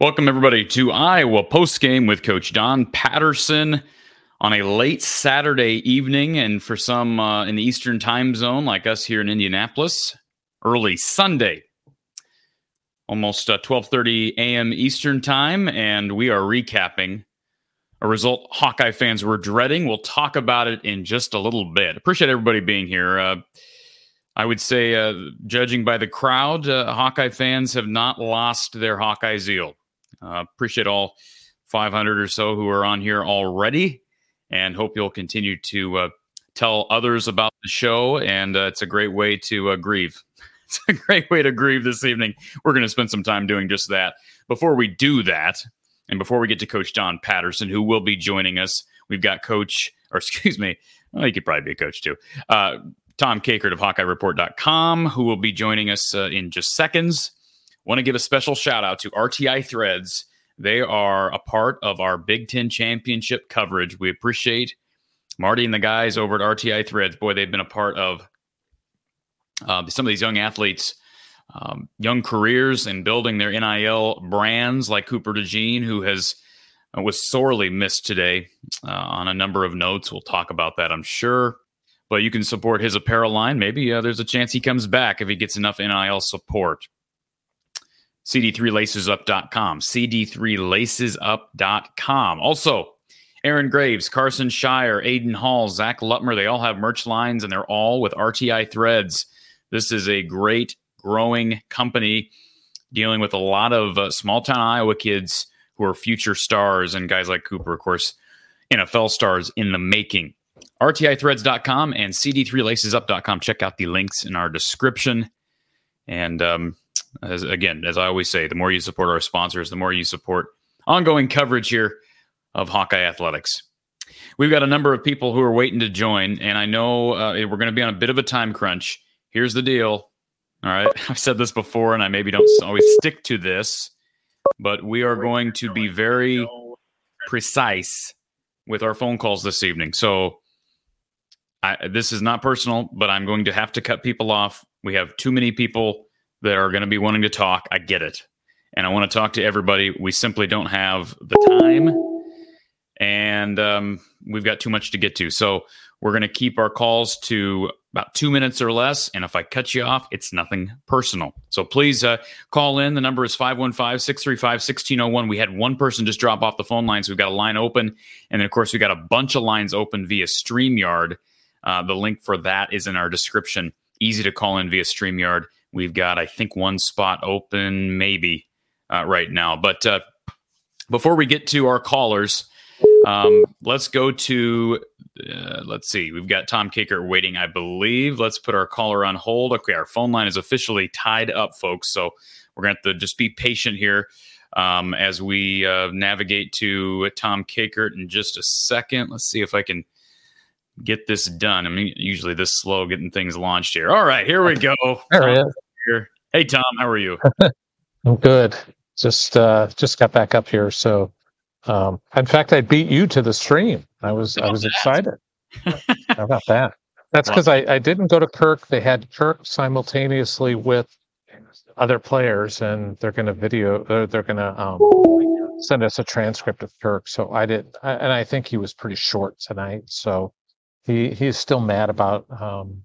Welcome, everybody, to Iowa postgame with Coach Don Patterson on a late Saturday evening, and for some uh, in the Eastern time zone, like us here in Indianapolis, early Sunday, almost uh, 12:30 a.m. Eastern time, and we are recapping a result Hawkeye fans were dreading. We'll talk about it in just a little bit. Appreciate everybody being here. Uh, I would say, uh, judging by the crowd, uh, Hawkeye fans have not lost their Hawkeye zeal. Uh, appreciate all 500 or so who are on here already, and hope you'll continue to uh, tell others about the show. And uh, it's a great way to uh, grieve. It's a great way to grieve this evening. We're going to spend some time doing just that. Before we do that, and before we get to Coach Don Patterson, who will be joining us, we've got Coach, or excuse me, well, he could probably be a coach too. Uh, Tom Kakert of HawkeyeReport.com, who will be joining us uh, in just seconds. Want to give a special shout out to RTI Threads. They are a part of our Big Ten championship coverage. We appreciate Marty and the guys over at RTI Threads. Boy, they've been a part of uh, some of these young athletes' um, young careers and building their NIL brands, like Cooper DeJean, who has uh, was sorely missed today uh, on a number of notes. We'll talk about that, I'm sure. But you can support his apparel line. Maybe uh, there's a chance he comes back if he gets enough NIL support. CD3lacesup.com. CD3lacesup.com. Also, Aaron Graves, Carson Shire, Aiden Hall, Zach Lutmer, they all have merch lines and they're all with RTI threads. This is a great growing company dealing with a lot of uh, small town Iowa kids who are future stars and guys like Cooper, of course, NFL stars in the making. RTIthreads.com and CD3lacesup.com. Check out the links in our description. And um, as, again, as I always say, the more you support our sponsors, the more you support ongoing coverage here of Hawkeye Athletics. We've got a number of people who are waiting to join, and I know uh, we're going to be on a bit of a time crunch. Here's the deal. All right. I've said this before, and I maybe don't always stick to this, but we are going to be very precise with our phone calls this evening. So I, this is not personal, but I'm going to have to cut people off. We have too many people that are going to be wanting to talk. I get it. And I want to talk to everybody. We simply don't have the time and um, we've got too much to get to. So we're going to keep our calls to about two minutes or less. And if I cut you off, it's nothing personal. So please uh, call in. The number is 515 635 1601. We had one person just drop off the phone line. So we've got a line open. And then, of course, we've got a bunch of lines open via StreamYard. Uh, the link for that is in our description. Easy to call in via StreamYard. We've got, I think, one spot open, maybe uh, right now. But uh, before we get to our callers, um, let's go to, uh, let's see, we've got Tom Kakert waiting, I believe. Let's put our caller on hold. Okay, our phone line is officially tied up, folks. So we're going to have to just be patient here um, as we uh, navigate to Tom Kakert in just a second. Let's see if I can get this done. I mean, usually this slow getting things launched here. All right, here we go. There he. Here. Hey Tom, how are you? I'm good. Just uh just got back up here. So um in fact I beat you to the stream. I was I was that? excited. how about that? That's because I, I didn't go to Kirk. They had Kirk simultaneously with other players, and they're going to video. Uh, they're going to um, send us a transcript of Kirk. So I did, I, and I think he was pretty short tonight. So he he's still mad about um,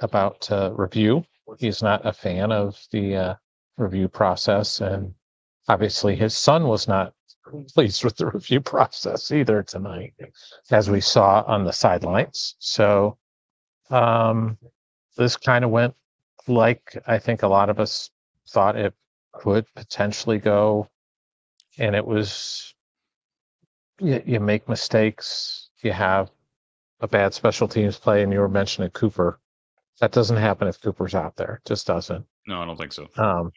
about uh, review. He's not a fan of the uh, review process, and obviously his son was not pleased with the review process either tonight, as we saw on the sidelines. So um, this kind of went like I think a lot of us thought it could potentially go, and it was you, you make mistakes, you have a bad special teams play, and you were mentioning Cooper. That doesn't happen if Cooper's out there. It just doesn't. No, I don't think so. Um,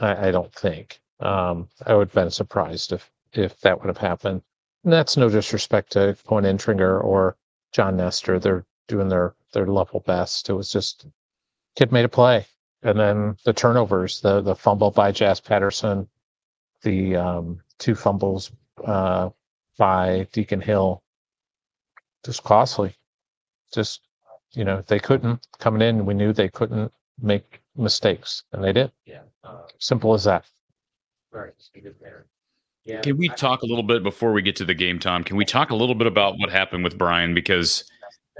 I, I don't think. Um, I would have been surprised if if that would have happened. And that's no disrespect to Koen Entringer or John Nestor. They're doing their their level best. It was just kid made a play, and then the turnovers, the the fumble by Jaz Patterson, the um, two fumbles uh, by Deacon Hill, just costly. Just you know they couldn't coming in. We knew they couldn't make mistakes, and they did. Yeah. Uh, Simple as that. Right. Yeah. Can we talk a little bit before we get to the game, Tom? Can we talk a little bit about what happened with Brian? Because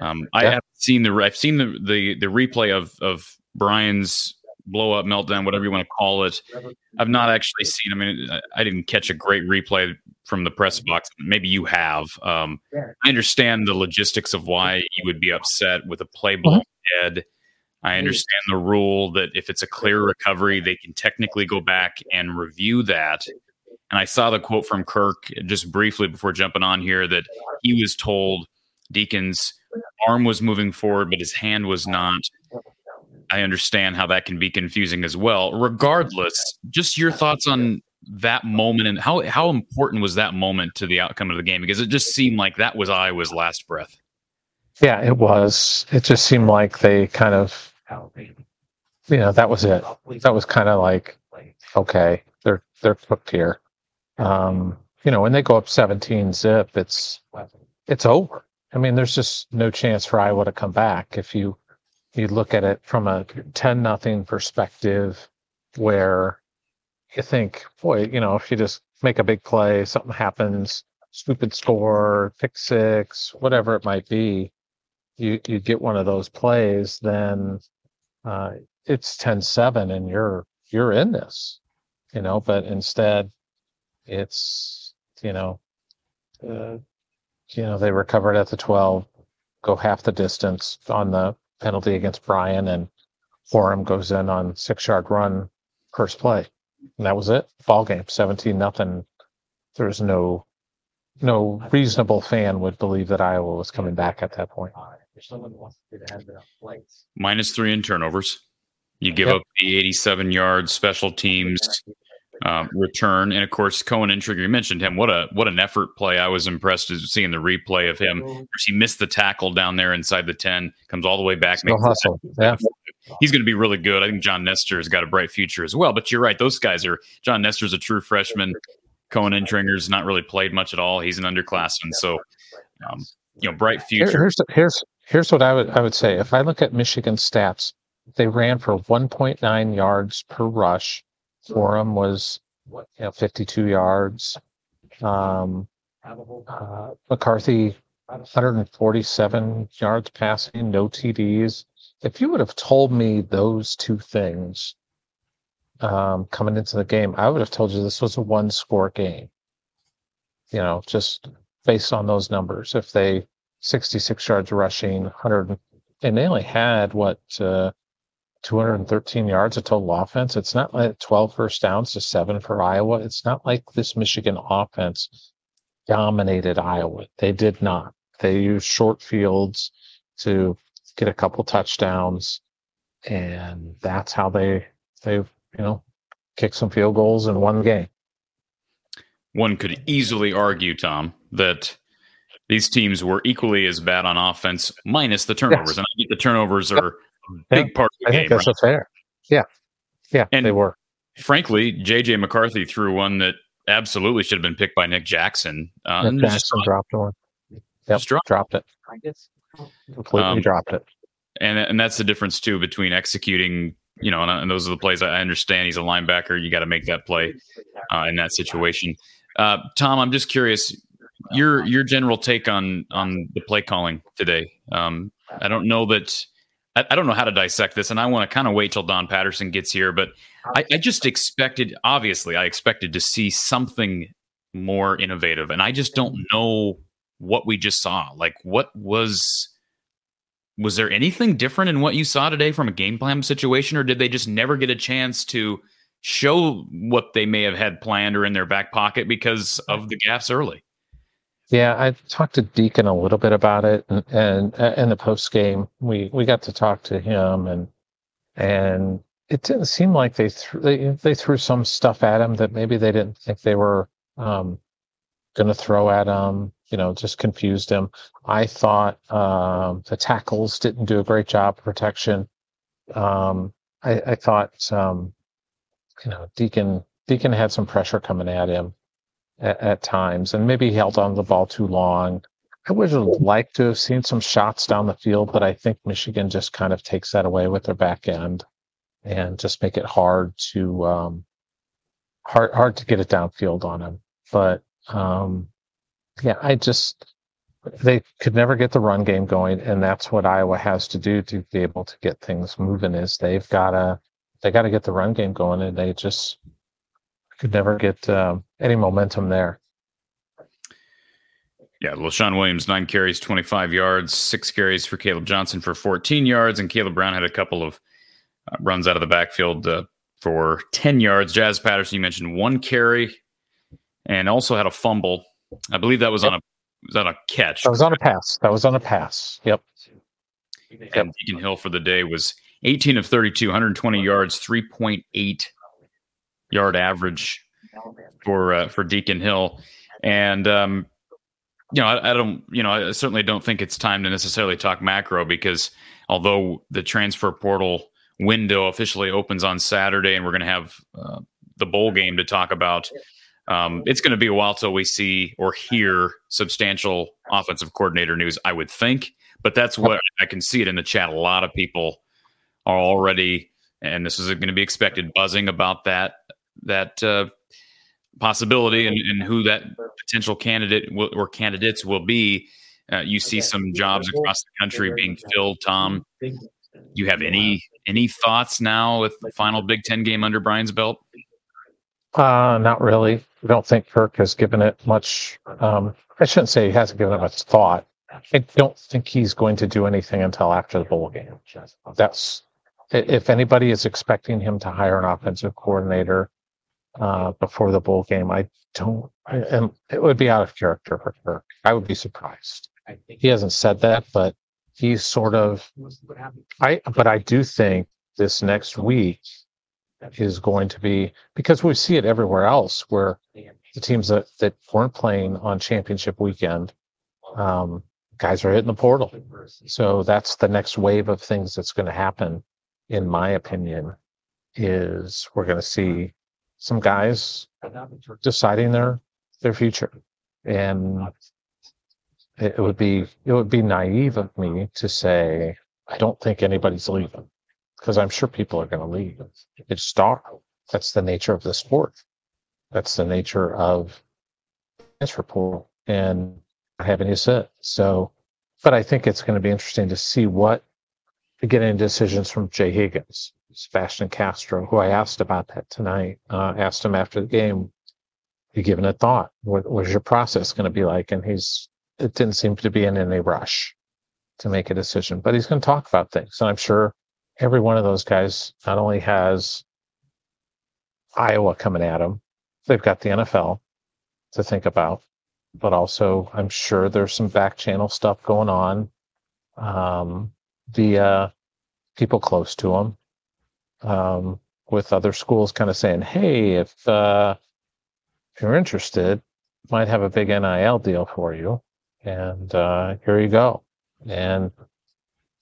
um, I have seen the I've seen the, the the replay of of Brian's blow up meltdown, whatever you want to call it. I've not actually seen. I mean, I didn't catch a great replay from the press box. Maybe you have. Um, I understand the logistics of why you would be upset with a play blown dead. I understand the rule that if it's a clear recovery, they can technically go back and review that. And I saw the quote from Kirk just briefly before jumping on here that he was told Deacon's arm was moving forward, but his hand was not. I understand how that can be confusing as well. Regardless, just your thoughts on that moment and how how important was that moment to the outcome of the game? Because it just seemed like that was Iowa's last breath. Yeah, it was. It just seemed like they kind of, you know, that was it. That was kind of like, okay, they're they're cooked here. Um, you know, when they go up 17 zip, it's it's over. I mean, there's just no chance for Iowa to come back if you you look at it from a 10 nothing perspective where you think, boy, you know, if you just make a big play, something happens, stupid score, pick six, whatever it might be, you you get one of those plays, then uh, it's 10-7 and you're you're in this, you know. But instead, it's you know, uh, you know they recovered at the 12, go half the distance on the penalty against Brian, and Corum goes in on six yard run first play, and that was it. Ball game, seventeen nothing. There's no no reasonable fan would believe that Iowa was coming back at that point. Minus three in turnovers. You give yep. up the 87 yard special teams uh, return, and of course Koen Entringer. You mentioned him. What a what an effort play! I was impressed seeing the replay of him. He missed the tackle down there inside the 10, comes all the way back. No hustle. Yeah. He's going to be really good. I think John Nestor has got a bright future as well. But you're right; those guys are. John Nestor's a true freshman. Koen and Entringer's not really played much at all. He's an underclassman, so um, you know, bright future. Here's here's here's what I would I would say. If I look at Michigan stats, they ran for 1.9 yards per rush. Corum was you know 52 yards. Um, uh, McCarthy 147 yards passing, no TDs. If you would have told me those two things um, coming into the game, I would have told you this was a one score game. You know, just based on those numbers. If they 66 yards rushing, 100, and they only had what, uh, 213 yards of total offense. It's not like 12 first downs to seven for Iowa. It's not like this Michigan offense dominated Iowa. They did not. They used short fields to get a couple touchdowns, and that's how they they you know, kicked some field goals in one game. One could easily argue, Tom, that these teams were equally as bad on offense, minus the turnovers. Yes. And I think the turnovers are big yeah. part of the I game. think that's right? fair. Yeah. Yeah, and they were. Frankly, JJ McCarthy threw one that absolutely should have been picked by Nick Jackson. Uh, Nick Jackson dropped one. Yep, dropped. dropped it. I guess completely um, dropped it. And and that's the difference too between executing you know, and, and, those are the plays I understand. He's a linebacker. You got to make that play uh, in that situation. Uh, Tom, I'm just curious your your general take on on the play calling today. Um, I don't know that I, I, don't know how to dissect this, and I want to kind of wait till Don Patterson gets here. But I, I just expected, obviously, I expected to see something more innovative, and I just don't know what we just saw. Like, what was was there anything different in what you saw today from a game plan situation, or did they just never get a chance to show what they may have had planned or in their back pocket because of the gaffes early? Yeah, I talked to Deacon a little bit about it, and, and uh, in the post game, we we got to talk to him, and and it didn't seem like they threw they they threw some stuff at him that maybe they didn't think they were um, going to throw at him you know, just confused him. I thought um, the tackles didn't do a great job of protection. Um, I, I, thought, um, you know, Deacon Deacon had some pressure coming at him at, at, times, and maybe he held on to the ball too long. I would have liked to have seen some shots down the field, but I think Michigan just kind of takes that away with their back end and just make it hard to um, hard hard to get it downfield on him. But um, yeah, I just they could never get the run game going, and that's what Iowa has to do to be able to get things moving. Is they've got to they got to get the run game going, and they just could never get um, any momentum there. Yeah, Leshon Williams, nine carries, 25 yards, six carries for Kaleb Johnson for 14 yards, and Kaleb Brown had a couple of uh, runs out of the backfield uh, for 10 yards. Jaz Patterson, you mentioned one carry and also had a fumble. I believe that was yep. on a was on a catch. That was on a pass. That was on a pass. Yep. And Deacon Hill for the day was 18 of 32, 120 yards, 3.8 yard average for uh, for Deacon Hill. And um, you know, I, I, don't, you know, I certainly don't think it's time to necessarily talk macro because although the transfer portal window officially opens on Saturday and we're going to have uh, the bowl game to talk about, um, it's going to be a while till we see or hear substantial offensive coordinator news, I would think. But that's what I can see it in the chat. A lot of people are already, and this is going to be expected, buzzing about that that uh, possibility and, and, who that potential candidate will, or candidates will be. Uh, you see some jobs across the country being filled. Tom, do you have any any thoughts now with the final Big Ten game under Brian's belt? Uh, not really. I don't think Kirk has given it much. Um, I shouldn't say he hasn't given it much thought. I don't think he's going to do anything until after the bowl game. That's if anybody is expecting him to hire an offensive coordinator uh, before the bowl game, I don't. and it would be out of character for Kirk. I would be surprised. He hasn't said that, but he's sort of. I but I do think this next week is going to be because we see it everywhere else where the teams that, that weren't playing on championship weekend, um, guys are hitting the portal. So that's the next wave of things that's going to happen, in my opinion, is we're going to see some guys deciding their their future. And it would be it would be naive of me to say I don't think anybody's leaving because I'm sure people are going to leave. It's star. That's the nature of the sport. That's the nature of transfer pool and having you sit. So, but I think it's going to be interesting to see what getting decisions from Jay Higgins, Sebastian Castro, who I asked about that tonight. Uh, asked him after the game, "You given a thought? What was your process going to be like?" And he's it didn't seem to be in any rush to make a decision, but he's going to talk about things, and I'm sure every one of those guys not only has Iowa coming at them, they've got the NFL to think about, but also I'm sure there's some back channel stuff going on um, via people close to them, um, with other schools kind of saying, "Hey, if uh, if you're interested, might have a big NIL deal for you, and uh, here you go." And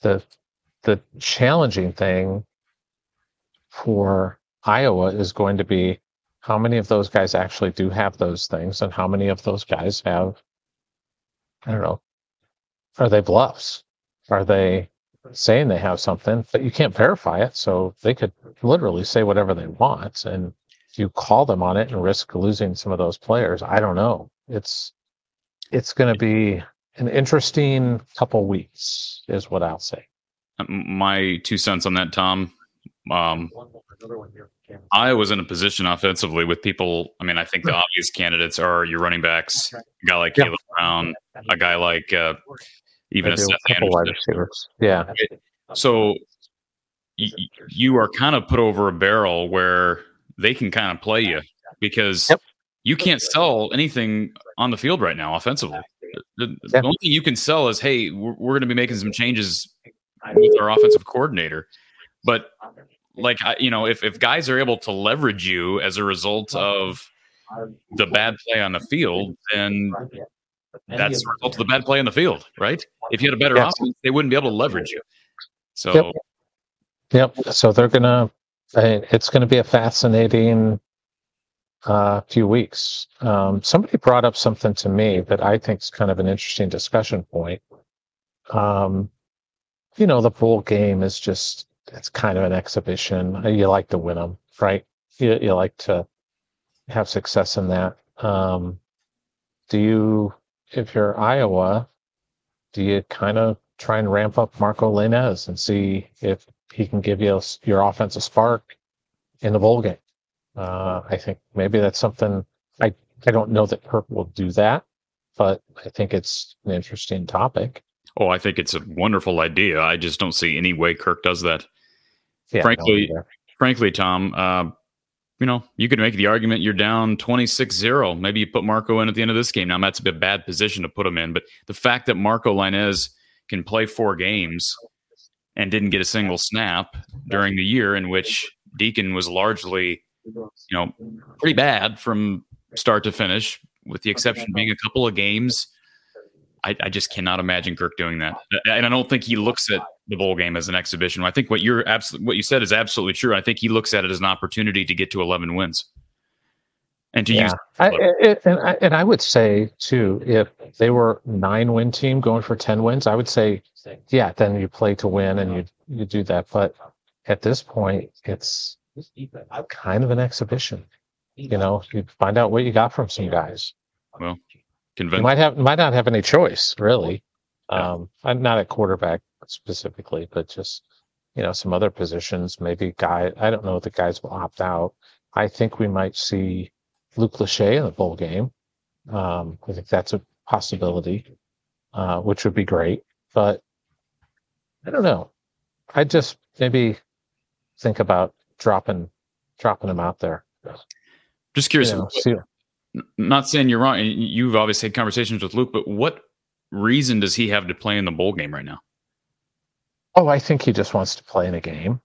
the the challenging thing for Iowa is going to be how many of those guys actually do have those things and how many of those guys have I don't know are they bluffs are they saying they have something but you can't verify it so they could literally say whatever they want and if you call them on it and risk losing some of those players I don't know it's it's going to be an interesting couple weeks is what I'll say my two cents on that, Tom. Um, I was in a position offensively with people. I mean, I think the obvious candidates are your running backs, a guy like yeah. Kaleb Brown, a guy like uh, even a Seth Anderson. Yeah. So y- you are kind of put over a barrel where they can kind of play you because yep. you can't sell anything on the field right now offensively. The, the only thing you can sell is, hey, we're, we're going to be making some changes with our offensive coordinator. But like you know, if if guys are able to leverage you as a result of the bad play on the field, then that's the result of the bad play in the field, right? If you had a better yes. offense, they wouldn't be able to leverage you. So, yep. yep. So they're gonna. It's going to be a fascinating uh, few weeks. Um, somebody brought up something to me that I think is kind of an interesting discussion point. Um, you know, the bowl game is just, it's kind of an exhibition. You like to win them, right? You, you like to, have success in that. Um, do you, if you're Iowa, do you kind of try and ramp up Marco Lainez and see if he can give you your offensive spark in the bowl game? Uh, I think maybe that's something I, I don't know that Kirk will do that, but I think it's an interesting topic. Oh, I think it's a wonderful idea. I just don't see any way Kirk does that. Yeah, frankly, frankly, Tom, uh, you know, you could make the argument you're down 26-0. Maybe you put Marco in at the end of this game. Now that's a bit bad position to put him in, but the fact that Marco Lainez can play four games and didn't get a single snap during the year in which Deacon was largely, you know, pretty bad from start to finish, with the exception being a couple of games. I, I, just cannot imagine Kirk doing that, and I don't think he looks at the bowl game as an exhibition. I think what you're absolutely what you said is absolutely true. I think he looks at it as an opportunity to get to 11 wins and to yeah. use. I, it, and I, and I would say too, if they were nine win team going for 10 wins, I would say, yeah, then you play to win and you you do that. But at this point, it's kind of an exhibition. You know, you find out what you got from some guys. Well, convinced. You might have might not have any choice really. Yeah. Um, I'm not a quarterback specifically, but just you know some other positions. Maybe guy. I don't know if the guys will opt out. I think we might see Luke Lachey in the bowl game. Um, I think that's a possibility, uh, which would be great. But I don't know. I just maybe think about dropping dropping them out there. Just curious. You know, see, not saying you're wrong. You've obviously had conversations with Luke, but what reason does he have to play in the bowl game right now? Oh, I think he just wants to play in a game.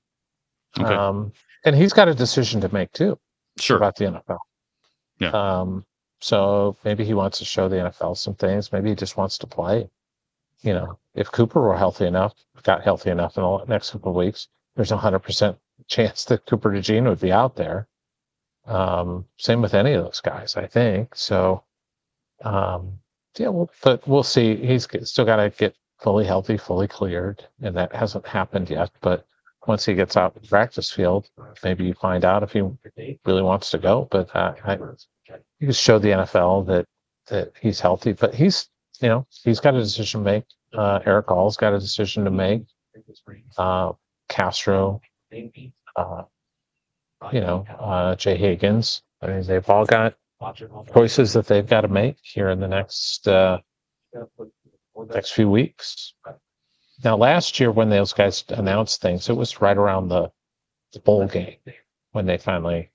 Okay. Um, and he's got a decision to make too. Sure. About the NFL. Yeah. Um, so maybe he wants to show the NFL some things. Maybe he just wants to play. You know, if Cooper were healthy enough, got healthy enough in the next couple of weeks, there's a hundred percent chance that Cooper DeJean would be out there. Um, same with any of those guys, I think. So, um, yeah, well, but we'll see. He's still got to get fully healthy, fully cleared, and that hasn't happened yet. But once he gets out in the practice field, maybe you find out if he really wants to go. But uh, I, he just showed the NFL that that he's healthy. But he's, you know, he's got a decision to make. Uh, Erick All's got a decision to make. Uh, Castro, uh, you know, uh, Jay Higgins. I mean, they've all got choices that they've got to make here in the next uh, next few weeks. Now, last year when those guys announced things, it was right around the, the bowl game when they finally,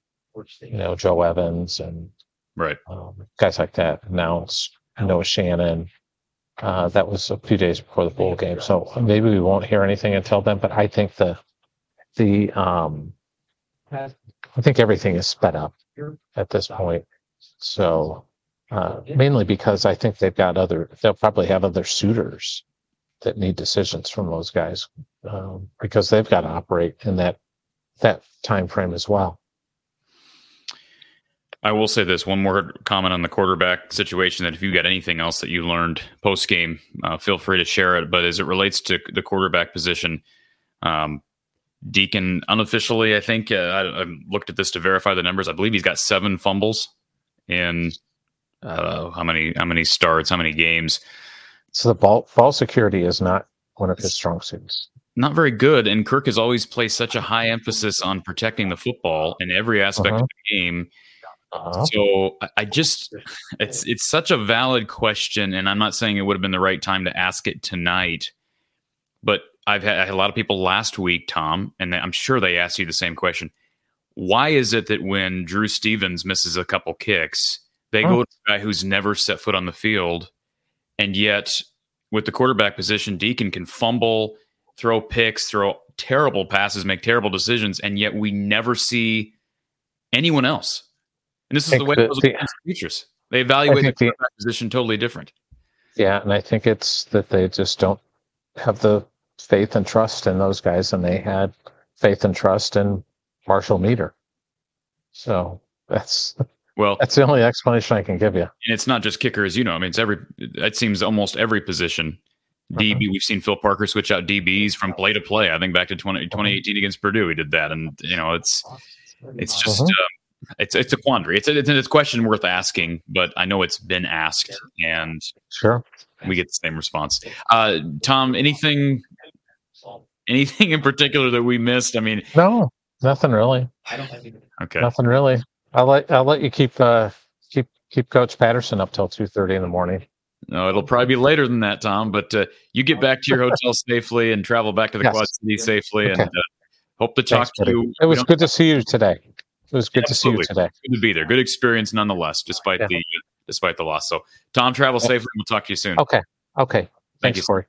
you know, Joe Evans and right um, guys like that announced. Noah Shannon. Uh, that was a few days before the bowl game, so maybe we won't hear anything until then. But I think the the um, I think everything is sped up at this point. So uh, mainly because I think they've got other, they'll probably have other suitors that need decisions from those guys um, because they've got to operate in that that time frame as well. I will say this one more comment on the quarterback situation. That if you got anything else that you learned post game, uh, feel free to share it. But as it relates to the quarterback position, um, Deacon unofficially, I think uh, I, I, looked at this to verify the numbers. I believe he's got seven fumbles in uh, how many how many starts, how many games. So the ball ball security is not one of his strong suits. Not very good, and Kirk has always placed such a high emphasis on protecting the football in every aspect uh-huh. of the game. Uh-huh. So I just it's it's such a valid question, and I'm not saying it would have been the right time to ask it tonight, but I've had, had a lot of people last week, Tom, and I'm sure they asked you the same question. Why is it that when Drew Stevens misses a couple kicks, they oh. go to a guy who's never set foot on the field, and yet with the quarterback position, Deacon can fumble, throw picks, throw terrible passes, make terrible decisions, and yet we never see anyone else. And this is the way it was the, the futures. They evaluate the quarterback the, position totally different. Yeah, and I think it's that they just don't have the faith and trust in those guys, and they had faith and trust in Marshall Meeder. So that's well, that's the only explanation I can give you. And it's not just kickers, you know. I mean, it's every. It seems almost every position. DB, uh-huh. we've seen Phil Parker switch out DBs from play to play. I think back to 20, 2018 against Purdue, he did that, and you know, it's it's just. Uh-huh. it's it's a quandary. It's a, it's a question worth asking, but I know it's been asked, and sure we get the same response. Uh, Tom, anything anything in particular that we missed? I mean, no, nothing really. I don't. Okay, nothing really. I'll let I'll let you keep uh keep keep Coach Patterson up till two thirty in the morning. No, it'll probably be later than that, Tom. But uh, you get back to your hotel safely and travel back to the Yes. Quad City safely, Okay. and uh, hope to talk Thanks, to you. It was good to see you today. It was good to see you today. good to be there. Good experience nonetheless, despite Yeah. the despite the loss. So, Tom, travel Yeah. safely. We'll talk to you soon. Okay. Okay. Thank Thanks, you. Cory.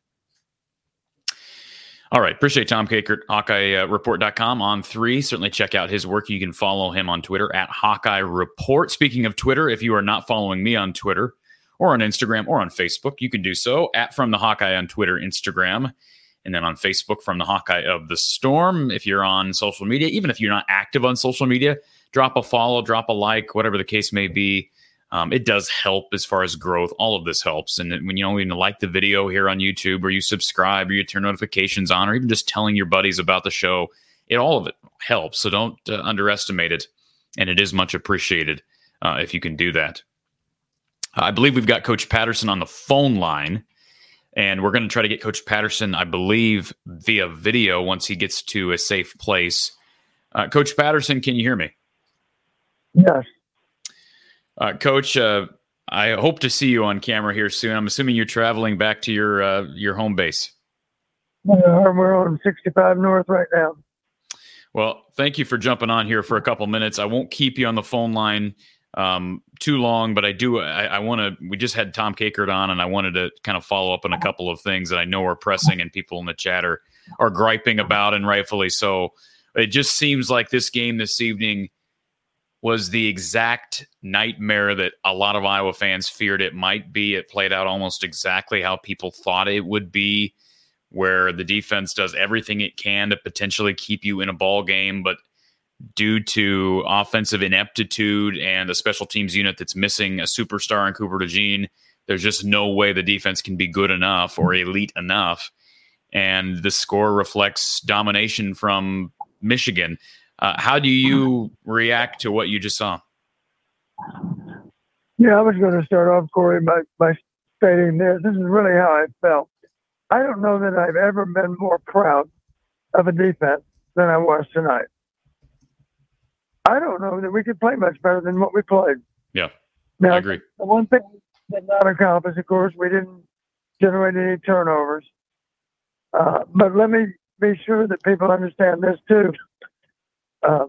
All right. Appreciate Tom Kakert, HawkeyeReport.com uh, on three. Certainly check out his work. You can follow him on Twitter at Hawkeye Report. Speaking of Twitter, if you are not following me on Twitter or on Instagram or on Facebook, you can do so at From the Hawkeye on Twitter, Instagram, and then on Facebook from the Hawkeye of the Storm. If you're on social media, even if you're not active on social media, drop a follow, drop a like, whatever the case may be. Um, it does help as far as growth. All of this helps. And when you know, when you like the video here on YouTube, or you subscribe, or you turn notifications on, or even just telling your buddies about the show, it all of it helps. So don't uh, underestimate it. And it is much appreciated uh, if you can do that. I believe we've got Coach Patterson on the phone line, and we're going to try to get Coach Patterson, I believe, via video once he gets to a safe place. Uh, Coach Patterson, can you hear me? Yes. Uh, Coach, uh, I hope to see you on camera here soon. I'm assuming you're traveling back to your uh, your home base. Uh, we're on 65 North right now. Well, thank you for jumping on here for a couple minutes. I won't keep you on the phone line um, too long, but I do. I, I want to. We just had Tom Kakert on, and I wanted to kind of follow up on a couple of things that I know are pressing, and people in the chat are are griping about, and rightfully so. It just seems like this game this evening was the exact nightmare that a lot of Iowa fans feared it might be. It played out almost exactly how people thought it would be, where the defense does everything it can to potentially keep you in a ball game, but due to offensive ineptitude and a special teams unit that's missing a superstar in Cooper DeJean, there's just no way the defense can be good enough or elite enough. And the score reflects domination from Michigan. Uh, how do you react to what you just saw? Yeah, I was going to start off, Cory, by, by stating this. This is really how I felt. I don't know that I've ever been more proud of a defense than I was tonight. I don't know that we could play much better than what we played. Yeah, Now, I agree. The one thing we did not accomplish, of course, we didn't generate any turnovers. Uh, but let me be sure that people understand this too. Uh,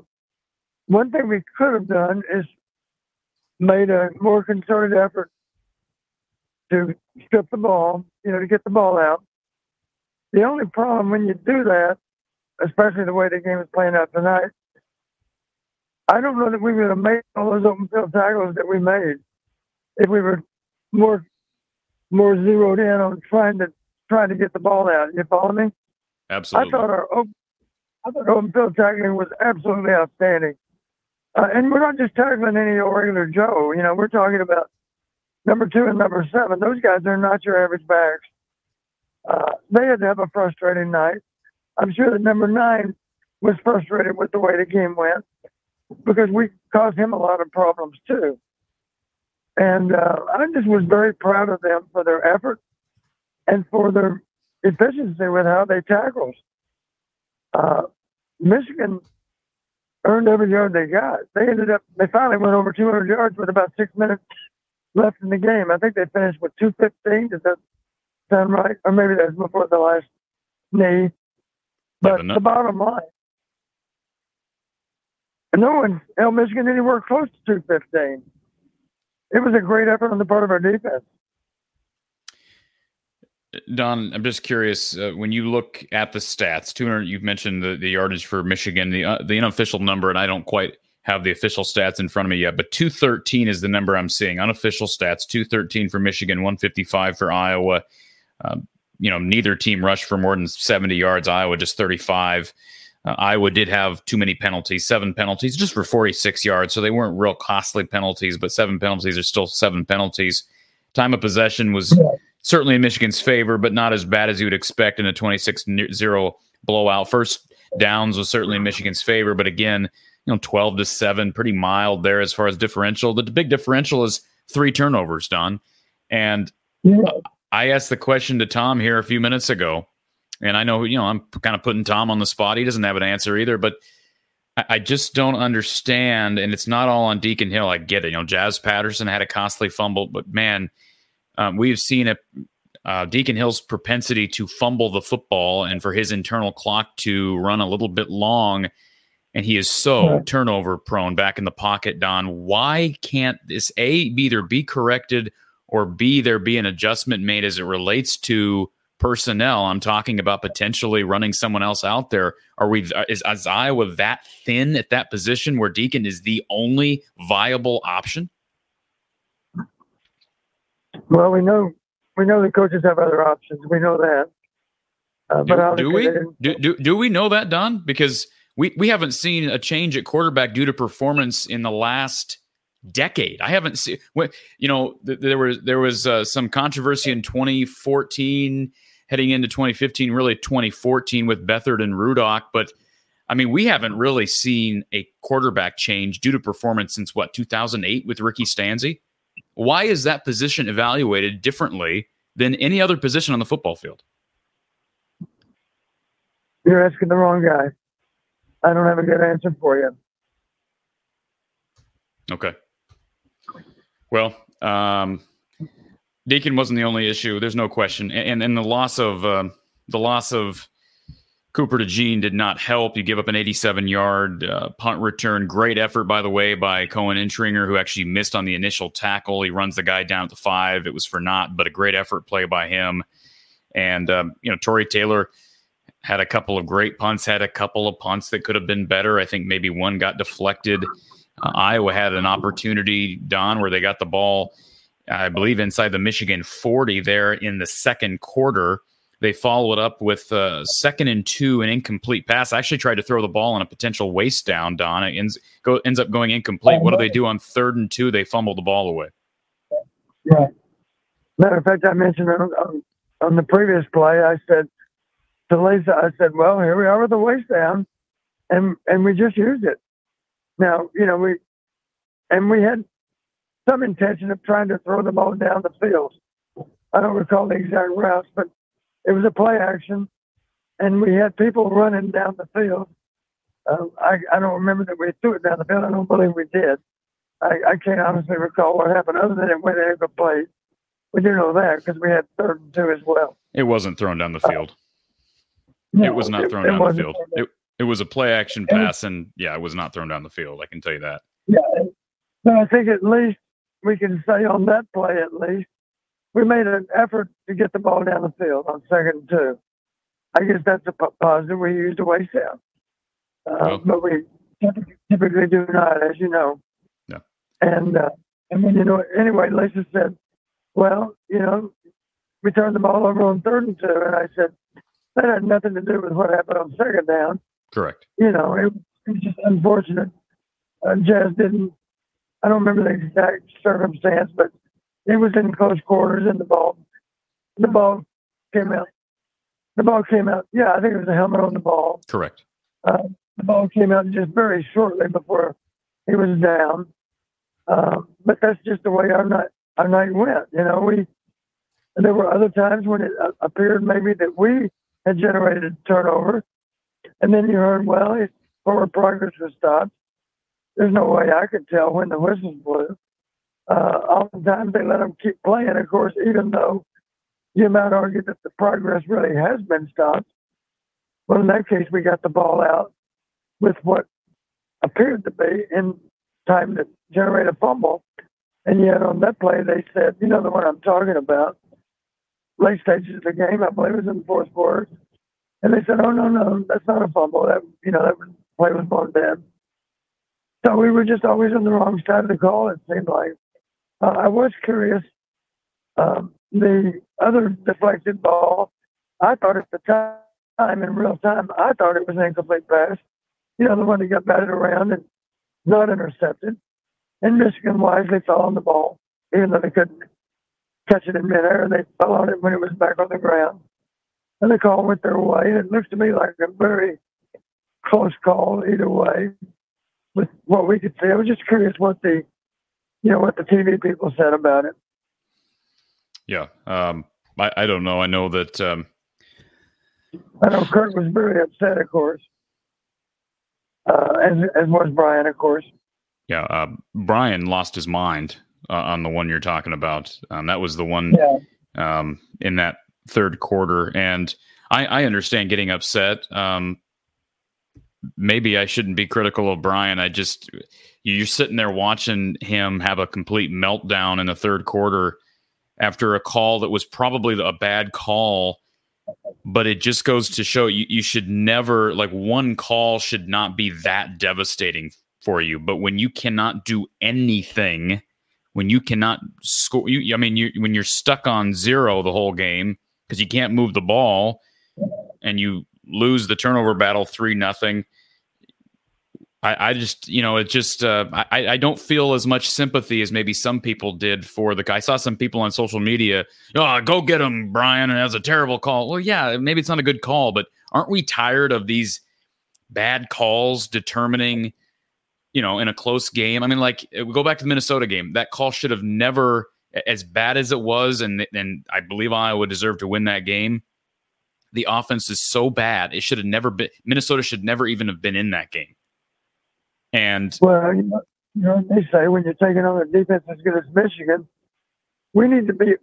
one thing we could have done is made a more concerted effort to strip the ball, you know, to get the ball out. The only problem when you do that, especially the way the game is playing out tonight, I don't know that we would have made all those open field tackles that we made if we were more more zeroed in on trying to trying to get the ball out. You follow me? Absolutely. I thought our open, I thought field tackling was absolutely outstanding. Uh, and we're not just tackling any regular Joe. You know, we're talking about number two and number seven. Those guys are not your average backs. Uh, they had to have a frustrating night. I'm sure that number nine was frustrated with the way the game went because we caused him a lot of problems too. And uh, I just was very proud of them for their effort and for their efficiency with how they tackled. Uh, Michigan earned every yard they got. They ended up, they finally went over 200 yards with about six minutes left in the game. I think they finished with 215. Does that sound right? Or maybe that's before the last knee. But the bottom line, no one held Michigan anywhere close to 215. It was a great effort on the part of our defense. Don, I'm just curious. Uh, when you look at the stats, 200, you've mentioned the, the yardage for Michigan, the uh, the unofficial number, and I don't quite have the official stats in front of me yet, but 213 is the number I'm seeing. Unofficial stats: 213 for Michigan, 155 for Iowa. Um, you know, neither team rushed for more than 70 yards. Iowa just 35. Uh, Iowa did have too many penalties, seven penalties, just for 46 yards. So they weren't real costly penalties, but seven penalties are still seven penalties. Time of possession was certainly in Michigan's favor, but not as bad as you would expect in a 26 0 blowout. First downs was certainly in Michigan's favor, but again, you know, 12 to 7, pretty mild there as far as differential. The big differential is three turnovers, Don. And. I asked the question to Tom here a few minutes ago. And I know, you know, I'm kind of putting Tom on the spot. He doesn't have an answer either, but I just don't understand. And it's not all on Deacon Hill. I get it. You know, Jaz Patterson had a costly fumble, but man, um, we've seen a uh, Deacon Hill's propensity to fumble the football and for his internal clock to run a little bit long. And he is so yeah. turnover prone back in the pocket, Don. Why can't this A either be corrected or B there be an adjustment made as it relates to personnel? I'm talking about potentially running someone else out there. Are we is, is Iowa that thin at that position where Deacon is the only viable option? Well, we know we know the coaches have other options. We know that. Uh, do, do we do, do, do we know that, Don? Because we, we haven't seen a change at quarterback due to performance in the last decade. I haven't seen you know th- there was there was uh, some controversy in 2014 heading into 2015, really 2014 with Beathard and Rudock, but I mean, we haven't really seen a quarterback change due to performance since what 2008 with Ricky Stanzi. Why is that position evaluated differently than any other position on the football field? You're asking the wrong guy. I don't have a good answer for you. Okay. Well, um, Deacon wasn't the only issue. There's no question, and and the loss of uh, the loss of Cooper DeJean did not help. You give up an 87 yard uh, punt return. Great effort, by the way, by Koen Entringer, who actually missed on the initial tackle. He runs the guy down at the five. It was for naught, but a great effort play by him. And, um, you know, Tory Taylor had a couple of great punts, had a couple of punts that could have been better. I think maybe one got deflected. Uh, Iowa had an opportunity, Don, where they got the ball, I believe, inside the Michigan 40 there in the second quarter they follow it up with uh, second and two, an incomplete pass. I actually tried to throw the ball on a potential waste down. Don it ends go, ends up going incomplete. What do they do on third and two? They fumble the ball away. Yeah. Matter of fact, I mentioned on, on, on the previous play, I said to Lisa, I said, "Well, here we are with the waste down, and and we just used it. Now, you know, we and we had some intention of trying to throw the ball down the field. I don't recall the exact routes, but it was a play action, and we had people running down the field. Uh, I, I don't remember that we threw it down the field. I don't believe we did. I, I can't honestly recall what happened other than it went incomplete. We do know that because we had third and two as well. It wasn't thrown down the field. Uh, no, it was not thrown it down the field. It, it was a play action pass, and yeah, it was not thrown down the field. I can tell you that. Yeah. So I think at least we can say on that play, at least, we made an effort to get the ball down the field on second and two. I guess that's a positive. We used a waste out, uh, but we typically do not, as you know. Yeah. And uh, and then you know anyway, Lisa said, "Well, you know, we turned the ball over on third and two, and I said that had nothing to do with what happened on second down. Correct. You know, it, it was just unfortunate. Uh, Jaz didn't. I don't remember the exact circumstance, but it was in close quarters, and the ball, the ball came out. The ball came out. Yeah, I think it was a helmet on the ball. Correct. Uh, the ball came out just very shortly before he was down. Uh, but that's just the way our night our night went. You know, we there were other times when it uh, appeared maybe that we had generated a turnover, and then you heard, well, forward progress was stopped. There's no way I could tell when the whistles blew uh, oftentimes they let them keep playing. Of course, even though you might argue that the progress really has been stopped. Well, in that case, we got the ball out with what appeared to be in time to generate a fumble. And yet on that play, they said, you know, the one I'm talking about, late stages of the game, I believe it was in the fourth quarter. And they said, oh, no, no, that's not a fumble. That, you know, that play was blown dead. So we were just always on the wrong side of the call, it seemed like. Uh, I was curious. Um, the other deflected ball, I thought at the time, in real time, I thought it was an incomplete pass. You know, the one that got batted around and not intercepted. And Michigan wisely fell on the ball, even though they couldn't catch it in midair. They fell on it when it was back on the ground. And the call went their way. And it looks to me like a very close call either way. with what we could see. I was just curious what the, you know, what the TV people said about it. Yeah, um, I, I don't know. I know that. Um, I know Kirk was very upset, of course, uh, as as was Brian, of course. Yeah, uh, Brian lost his mind uh, on the one you're talking about. Um, that was the one Yeah. um, in that third quarter, and I, I understand getting upset. Um, maybe I shouldn't be critical of Brian. I just you're sitting there watching him have a complete meltdown in the third quarter after a call that was probably a bad call. But it just goes to show you, you should never like one call should not be that devastating for you. But when you cannot do anything, when you cannot score, you, I mean, you, when you're stuck on zero the whole game because you can't move the ball and you lose the turnover battle three nothing. I, I just, you know, it just, uh, I, I don't feel as much sympathy as maybe some people did for the guy. I saw some people on social media, oh, go get him, Brian, and that's a terrible call. Well, yeah, maybe it's not a good call, but aren't we tired of these bad calls determining, you know, in a close game? I mean, like, we go back to the Minnesota game. That call should have never, as bad as it was, and and I believe Iowa deserved to win that game. The offense is so bad; it should have never been. Minnesota should never even have been in that game. And Well, you know, you know what they say when you're taking on a defense as good as Michigan, we need to be.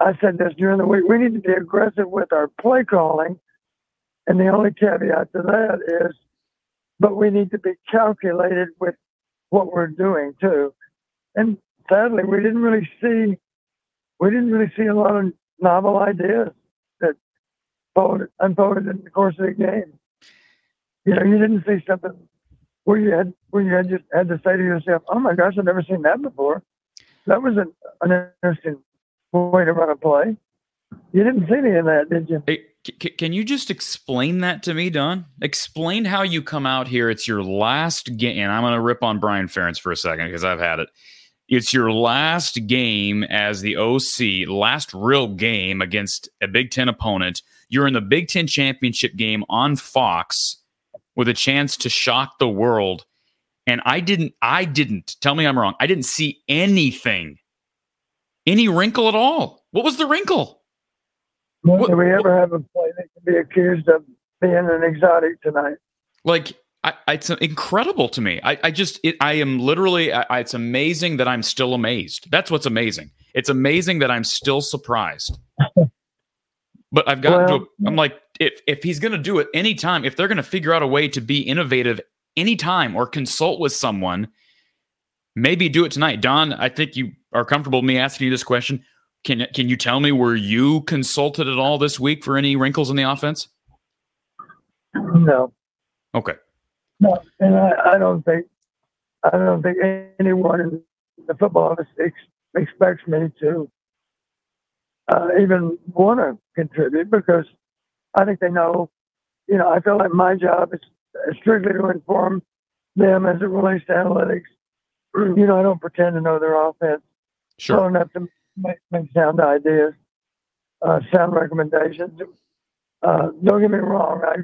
I said this during the week. We need to be aggressive with our play calling, and the only caveat to that is, but we need to be calculated with what we're doing too. And sadly, we didn't really see, we didn't really see a lot of novel ideas unfolded, unfolded in the course of the game. You know, you didn't see something where you had where you had just had to say to yourself, "Oh my gosh, I've never seen that before." That was an, an interesting way to run a play. You didn't see any of that, did you? Hey, can you just explain that to me, Don? Explain how you come out here. It's your last game, and I'm going to rip on Brian Ferentz for a second because I've had it. It's your last game as the OC, last real game against a Big Ten opponent. You're in the Big Ten championship game on Fox with a chance to shock the world. And I didn't, I didn't, tell me I'm wrong. I didn't see anything, any wrinkle at all. What was the wrinkle? What- Did we ever have a play that can be accused of being an exotic tonight? like I, it's incredible to me i, I just it, i am literally I- it's amazing that i'm still amazed that's what's amazing it's amazing that i'm still surprised but i've got Well- to i'm like if if he's going to do it anytime if they're going to figure out a way to be innovative anytime or consult with someone maybe do it tonight. Don i think you are comfortable with me asking you this question. Can can you tell me were you consulted at all this week for any wrinkles in the offense? No, okay. No, and I, I don't think I don't think anyone in the football office ex- expects me to uh, even want to contribute because I think they know. You know, I feel like my job is strictly to inform them as it relates to analytics. You know, I don't pretend to know their offense sure well enough to make, make sound ideas, uh, sound recommendations. Uh, don't get me wrong. I,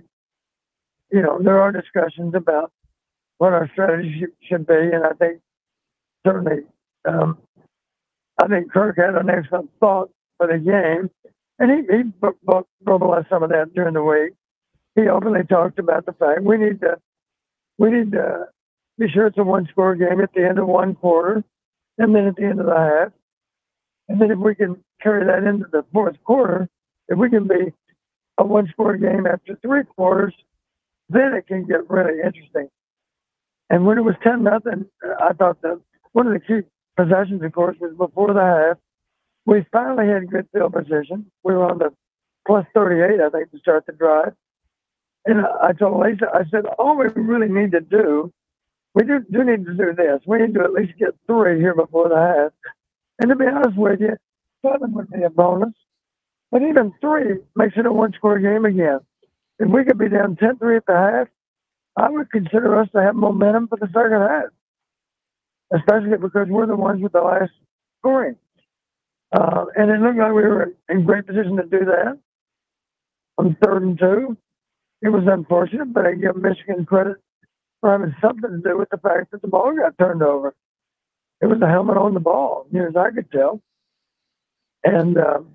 you know, there are discussions about what our strategy should, should be, and I think certainly, um, I think Kirk had an excellent thought for the game, and he, he verbalized some of that during the week. He openly talked about the fact we need to, we need to be sure it's a one-score game at the end of one quarter, and then at the end of the half. And then if we can carry that into the fourth quarter, if we can be a one score game after three quarters, then it can get really interesting. And when it was 10 nothing, I thought that one of the key possessions, of course, was before the half. We finally had good field position. We were on the plus 38, I think, to start the drive. And I told Lisa, I said, all we really need to do, we do, do need to do this. We need to at least get three here before the half. And to be honest with you, seven would be a bonus. But even three makes it a one score game again. If we could be down 10 3 at the half, I would consider us to have momentum for the second half, especially because we're the ones with the last scoring. Uh, and it looked like we were in great position to do that on third and two. It was unfortunate, but I give Michigan credit were having something to do with the fact that the ball got turned over. It was the helmet on the ball, near as I could tell. And um,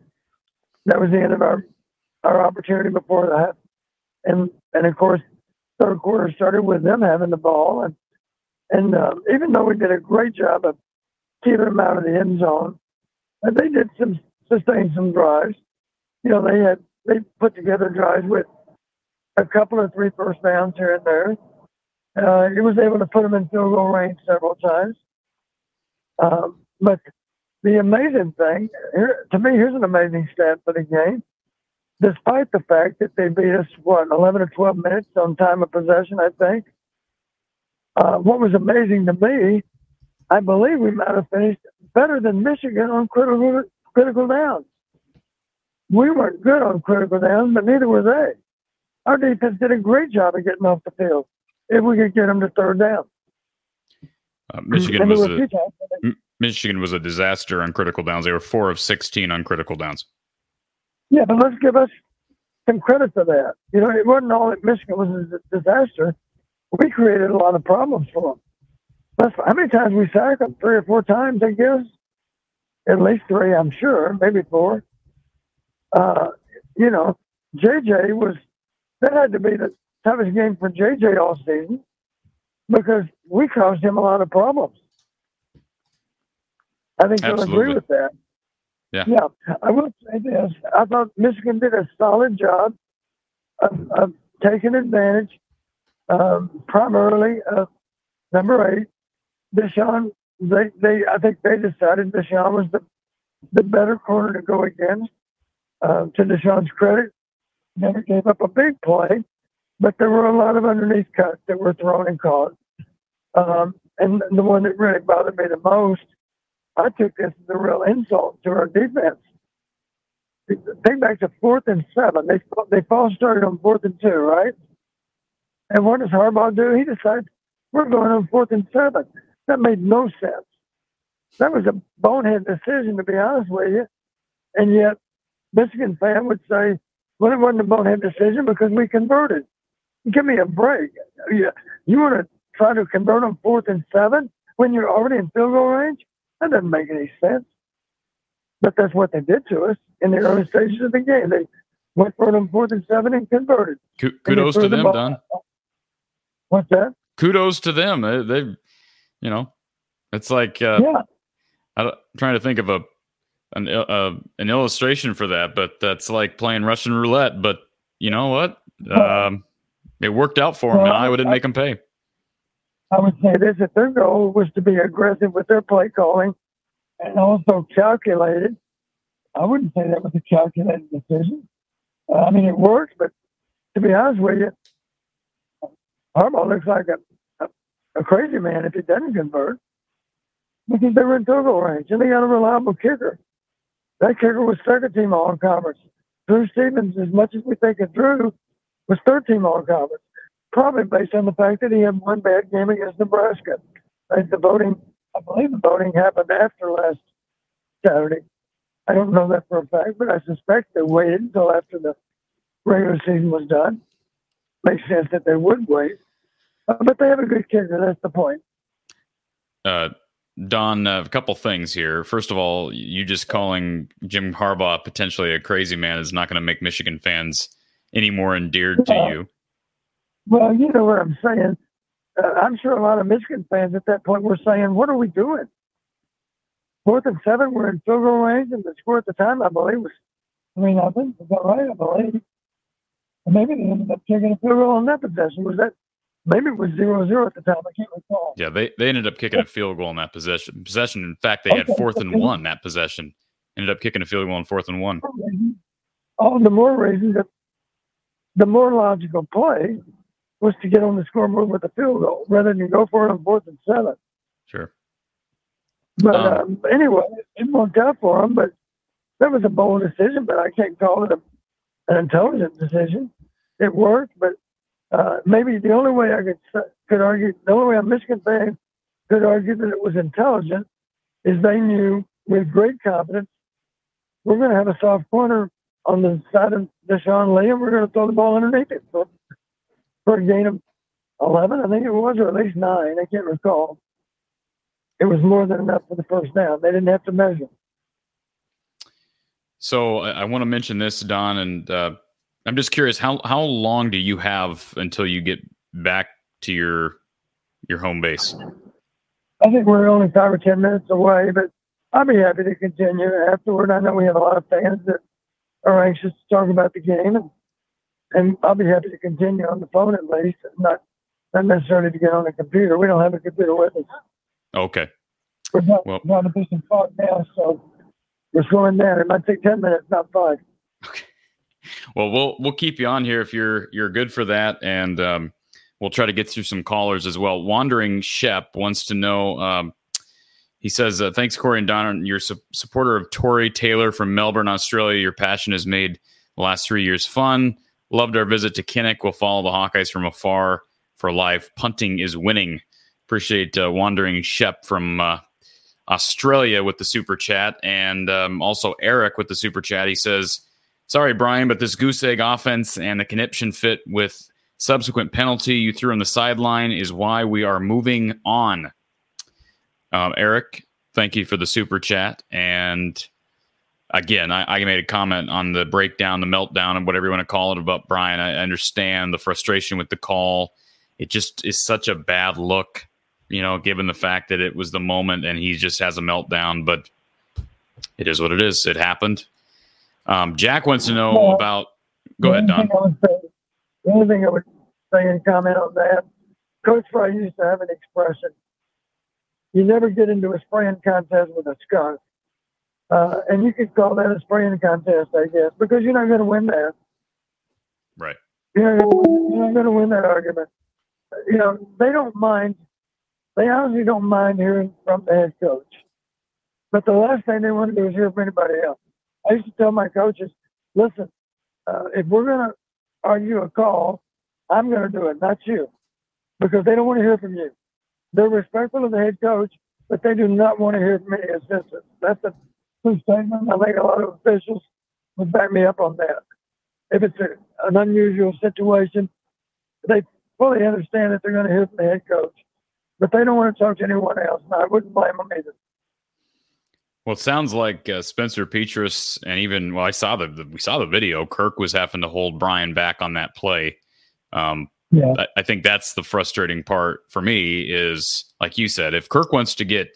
that was the end of our our opportunity before that. And and of course, third quarter started with them having the ball, and and uh, even though we did a great job of keeping them out of the end zone, and they did some sustain some drives. You know, they had they put together drives with a couple of three first downs here and there. Uh, he was able to put them in field goal range several times. Um, but the amazing thing, here, to me, here's an amazing stat for the game. Despite the fact that they beat us, what, 11 or 12 minutes on time of possession, I think. Uh, what was amazing to me, I believe we might have finished better than Michigan on critical critical downs. We weren't good on critical downs, but neither were they. Our defense did a great job of getting off the field if we could get them to third down. Uh, Michigan was a, Michigan was a disaster on critical downs. They were four of sixteen on critical downs. Yeah, but let's give us some credit for that. You know, it wasn't all that Michigan was a disaster. We created a lot of problems for them. How many times we sacked them? Three or four times, I guess. At least three, I'm sure, maybe four. Uh, you know, JJ was that had to be the toughest game for JJ all season because we caused him a lot of problems. I think you'll agree with that. Yeah. Yeah. I will say this. I thought Michigan did a solid job of, of taking advantage um, primarily of number eight, Deshaun. They, they, I think they decided Deshaun was the, the better corner to go against. Uh, to Deshaun's credit, never gave up a big play, but there were a lot of underneath cuts that were thrown and caught. Um, and the one that really bothered me the most, I took this as a real insult to our defense. Think back to fourth and seven. They they false started on fourth and two, right? And what does Harbaugh do? He decides we're going on fourth and seven. That made no sense. That was a bonehead decision, to be honest with you. And yet, Michigan fan would say, well, it wasn't a bonehead decision because we converted. Give me a break. You, you want to try to convert on fourth and seven when you're already in field goal range? That doesn't make any sense. But that's what they did to us in the early stages of the game. They went for it on fourth and seven and converted. Kudos to them, Don. What's that? Kudos to them. They, they you know, it's like uh, yeah. I'm trying to think of a an uh, an illustration for that, but that's like playing Russian roulette. But you know what? Um, it worked out for them, well, Iowa didn't I, make them pay. I would say this: if their goal was to be aggressive with their play calling and also calculated, I wouldn't say that was a calculated decision. Uh, I mean, it worked, but to be honest with you, Harbaugh looks like a, a, crazy man if he doesn't convert because they were in field range and they got a reliable kicker. That kicker was second team all conference. Drew Stevens, as much as we think of Drew, was third team all conference, probably based on the fact that he had one bad game against Nebraska. Like the voting, I believe the voting happened after last Saturday. I don't know that for a fact, but I suspect they waited until after the regular season was done. Makes sense that they would wait. But they have a good kicker. That's the point. Uh, Don, uh, a couple things here. First of all, you just calling Jim Harbaugh potentially a crazy man is not going to make Michigan fans any more endeared to you. Well, you know what I'm saying. Uh, I'm sure a lot of Michigan fans at that point were saying, "What are we doing?" Fourth and seven, we're in field goal range, and the score at the time, I believe, was three nothing. Is that right? I believe. And maybe they ended up taking a field goal on that possession. Was that maybe it was zero zero at the time. I can't recall. Yeah, they, they ended up kicking a field goal in that possession. Possession. In fact, they okay. had fourth and one that possession. Ended up kicking a field goal on fourth and one. All the more reason that the more logical play was to get on the scoreboard with a field goal rather than go for it on fourth and seven. Sure. But um, um, anyway, it worked out for them. But that was a bold decision. But I can't call it a, an intelligent decision. It worked, but uh, maybe the only way I could could argue, the only way a Michigan fan could argue that it was intelligent is they knew with great confidence we're going to have a soft corner on the side of Deshaun Lee, and we're going to throw the ball underneath it for, for a gain of 11, I think it was, or at least nine. I can't recall. It was more than enough for the first down. They didn't have to measure. So I, I want to mention this, Don, and uh, I'm just curious how how long do you have until you get back to your your home base? I think we're only five or ten minutes away, but I'll be happy to continue afterward. I know we have a lot of fans that are anxious to talk about the game, and, and I'll be happy to continue on the phone at least, not not necessarily to get on a computer. We don't have a computer with us. Okay. We're not, well, to do some fog now, so we're slowing down. It might take ten minutes, not five. Well, we'll we'll keep you on here if you're you're good for that, and um, we'll try to get through some callers as well. Wandering Shep wants to know. Um, he says, uh, "Thanks, Corey and Don. You're su- supporter of Tory Taylor from Melbourne, Australia. Your passion has made the last three years fun. Loved our visit to Kinnick. We'll follow the Hawkeyes from afar for life. Punting is winning. Appreciate uh, Wandering Shep from uh, Australia with the super chat, and um, also Eric with the super chat. He says." Sorry, Brian, but this goose egg offense and the conniption fit with subsequent penalty you threw on the sideline is why we are moving on. Um, Eric, thank you for the super chat. And again, I, I, made a comment on the breakdown, the meltdown, and whatever you want to call it about Brian. I understand the frustration with the call. It just is such a bad look, you know, given the fact that it was the moment and he just has a meltdown. But it is what it is. It happened. Um, Jack wants to know well, about. Go ahead, Don. the only thing I would say and comment on that, Coach Fry used to have an expression: "You never get into a spraying contest with a skunk." Uh, and you could call that a spraying contest, I guess, because you're not going to win that. Right. You're not going to win that argument. You know, they don't mind. They honestly don't mind hearing from the head coach. But the last thing they want to do is hear from anybody else. I used to tell my coaches, listen, uh, if we're going to argue a call, I'm going to do it, not you, because they don't want to hear from you. They're respectful of the head coach, but they do not want to hear from any assistants. That's a true statement. I think a lot of officials would back me up on that. If it's a, an unusual situation, they fully understand that they're going to hear from the head coach, but they don't want to talk to anyone else. And I wouldn't blame them either. Well, it sounds like uh, Spencer Petras, and even well, I saw the, the, we saw the video. Kirk was having to hold Brian back on that play. Um, yeah. I, I, think that's the frustrating part for me. Is like you said, if Kirk wants to get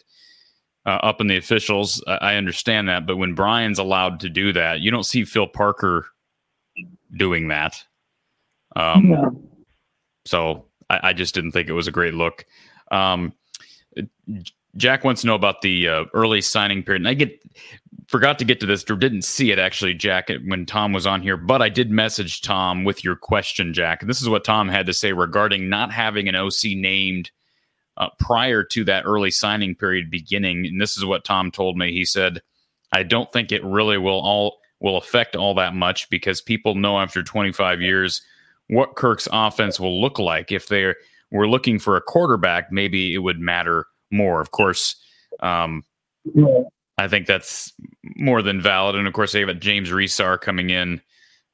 uh, up in the officials, I, I understand that. But when Brian's allowed to do that, you don't see Phil Parker doing that. Um, yeah. So I, I, just didn't think it was a great look. Um, Jack wants to know about the uh, early signing period. And I get forgot to get to this or didn't see it actually, Jack, when Tom was on here, but I did message Tom with your question, Jack. And this is what Tom had to say regarding not having an OC named uh, prior to that early signing period beginning. And this is what Tom told me. He said, I don't think it really will all will affect all that much because people know after 25 years what Kirk's offense will look like. If they were looking for a quarterback, maybe it would matter more. Of course, um. I think that's more than valid. And of course, they have James Resar coming in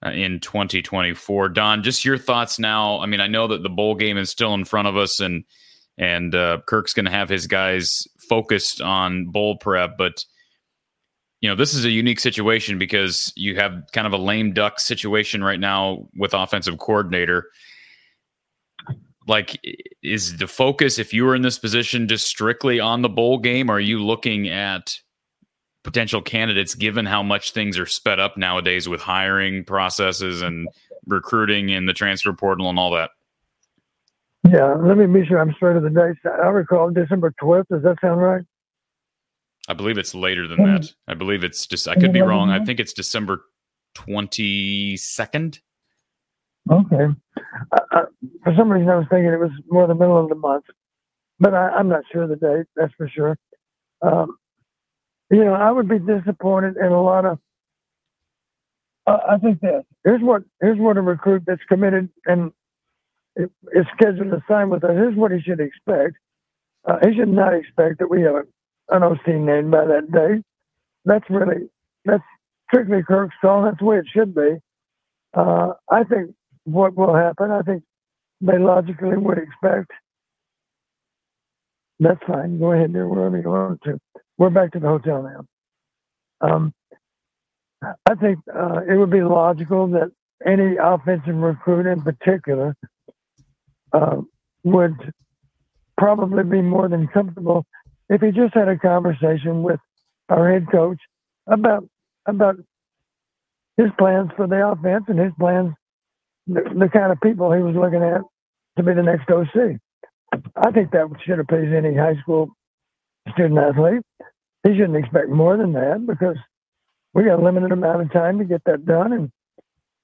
uh, in 2024. Don, just your thoughts now. I mean, I know that the bowl game is still in front of us, and and uh, Kirk's going to have his guys focused on bowl prep, but you know this is a unique situation because you have kind of a lame duck situation right now with offensive coordinator like is the focus if you were in this position just strictly on the bowl game? Are you looking at potential candidates given how much things are sped up nowadays with hiring processes and recruiting and the transfer portal and all that? Yeah let me be sure i'm straight of the dates i recall december 12th does that sound right? I believe it's later than that. I believe it's just i could be wrong. I think it's december 22nd Okay. Uh, for some reason, I was thinking it was more the middle of the month, but I, am not sure the date. That's for sure. Um, you know, I would be disappointed in a lot of. Uh, I think this. Here's what. Here's what a recruit that's committed and is scheduled to sign with us. Here's what he should expect. Uh, he should not expect that we have a, an OC named by that day. That's really that's strictly Kirk's call. That's the way it should be. Uh, I think what will happen. I think they logically would expect. That's fine. Go ahead there wherever you want to. We're back to the hotel now. Um, I think uh, it would be logical that any offensive recruit in particular uh, would probably be more than comfortable if he just had a conversation with our head coach about about his plans for the offense and his plans, the, the kind of people he was looking at to be the next OC. I think that should appease any high school student athlete. He shouldn't expect more than that because we got a limited amount of time to get that done, and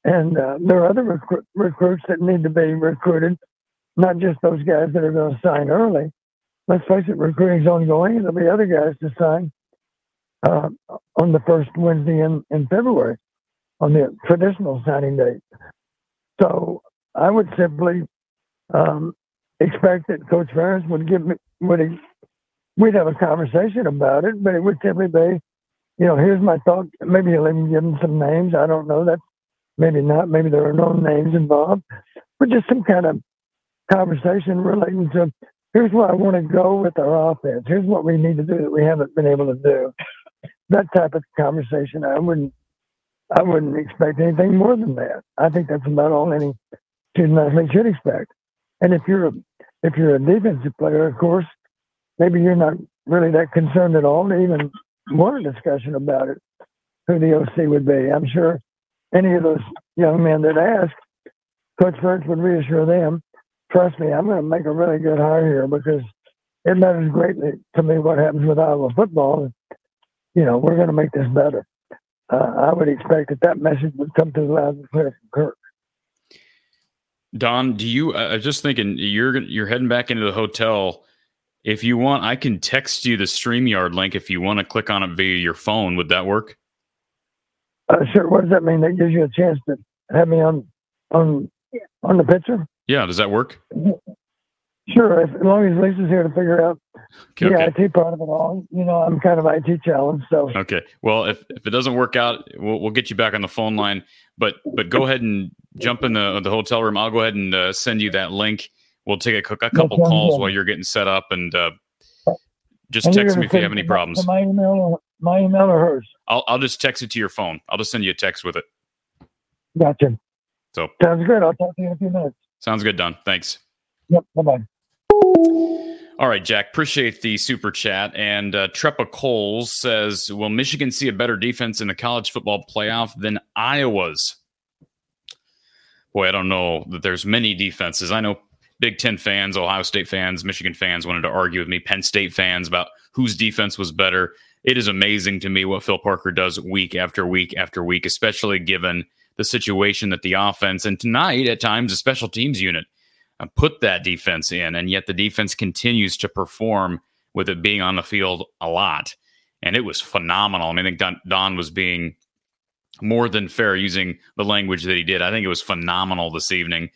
and uh, there are other recru- recruits that need to be recruited, not just those guys that are going to sign early. Let's face it, recruiting's ongoing, and there'll be other guys to sign uh, on the first Wednesday in, in February, on the traditional signing date. So I would simply um, expect that Coach Ferentz would give me would he, we'd have a conversation about it, but it would simply be, you know, here's my thought. Maybe he'll even give them some names. I don't know. That's maybe not. Maybe there are no names involved, but just some kind of conversation relating to here's where I want to go with our offense. Here's what we need to do that we haven't been able to do. That type of conversation, I wouldn't, I wouldn't expect anything more than that. I think that's about all any student athlete should expect. And if you're a, if you're a defensive player, of course, maybe you're not really that concerned at all to even want a discussion about it, who the OC would be. I'm sure any of those young men that ask, Coach Ferentz would reassure them, trust me, I'm going to make a really good hire here because it matters greatly to me what happens with Iowa football. You know, we're going to make this better. Uh, I would expect that that message would come through loud and clear from Kirk. Don, do you? I was just thinking you're you're heading back into the hotel. If you want, I can text you the Streamyard link if you want to click on it via your phone. Would that work? Uh, sure. What does that mean? That gives you a chance to have me on on on the picture. Yeah. Does that work? Sure. As long as Lisa's here to figure out Okay. the okay. IT part of it all. You know, I'm kind of IT challenged, so Okay. Well, if, if it doesn't work out, we'll, we'll get you back on the phone line. But but go ahead and jump in the the hotel room. I'll go ahead and uh, send you that link. We'll take a, a couple sounds calls good. while you're getting set up, and uh, just And text me if you have any problems. My email, or my email or hers. I'll I'll just text it to your phone. I'll just send you a text with it. Gotcha. So Sounds good. I'll talk to you in a few minutes. sounds good, Don. Thanks. Yep. Bye bye. All right, Jack. Appreciate the super chat. And uh, Trepa Coles says, "Will Michigan see a better defense in the college football playoff than Iowa's?" Boy, I don't know that there's many defenses. I know Big Ten fans, Ohio State fans, Michigan fans wanted to argue with me, Penn State fans about whose defense was better. It is amazing to me what Phil Parker does week after week after week, especially given the situation that the offense and tonight at times a special teams unit uh, put that defense in, and yet the defense continues to perform with it being on the field a lot. And it was phenomenal. I mean, I think Don, Don was being more than fair using the language that he did. I think it was phenomenal this evening.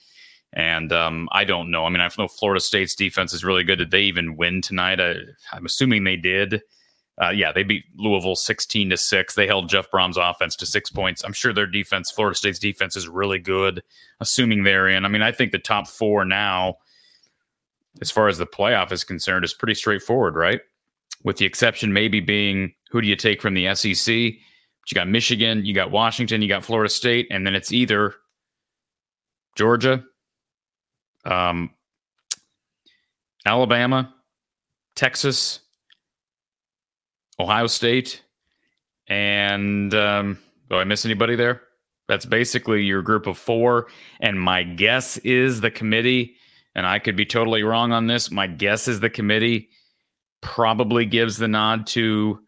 And um, I don't know. I mean, I know Florida State's defense is really good. Did they even win tonight? I, I'm assuming they did. Uh, yeah, they beat Louisville 16 to 6. They held Jeff Brohm's offense to six points. I'm sure their defense, Florida State's defense, is really good, assuming they're in. I mean, I think the top four now, as far as the playoff is concerned, is pretty straightforward, right? With the exception maybe being who do you take from the SEC? But you got Michigan, you got Washington, you got Florida State, and then it's either Georgia, um, Alabama, Texas, Ohio State, and um, do I miss anybody there? That's basically your group of four. And my guess is the committee, and I could be totally wrong on this. My guess is the committee probably gives the nod to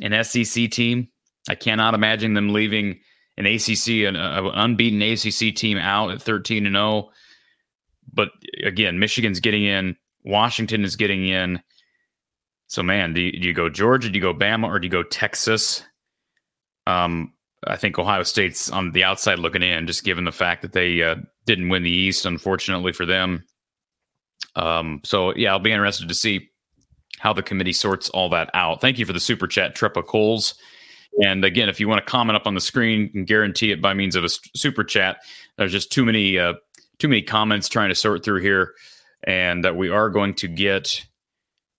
an SEC team. I cannot imagine them leaving an ACC, an, uh, unbeaten ACC team out at 13 and 0. But again, Michigan's getting in, Washington is getting in. So, man, do you, do you go Georgia, do you go Bama, or do you go Texas? Um, I think Ohio State's on the outside looking in, just given the fact that they uh, didn't win the East, unfortunately for them. Um, so, yeah, I'll be interested to see how the committee sorts all that out. Thank you for the super chat, Trepa Coles. And again, if you want to comment up on the screen, can guarantee it by means of a super chat. There's just too many uh, too many comments trying to sort through here, and that we are going to get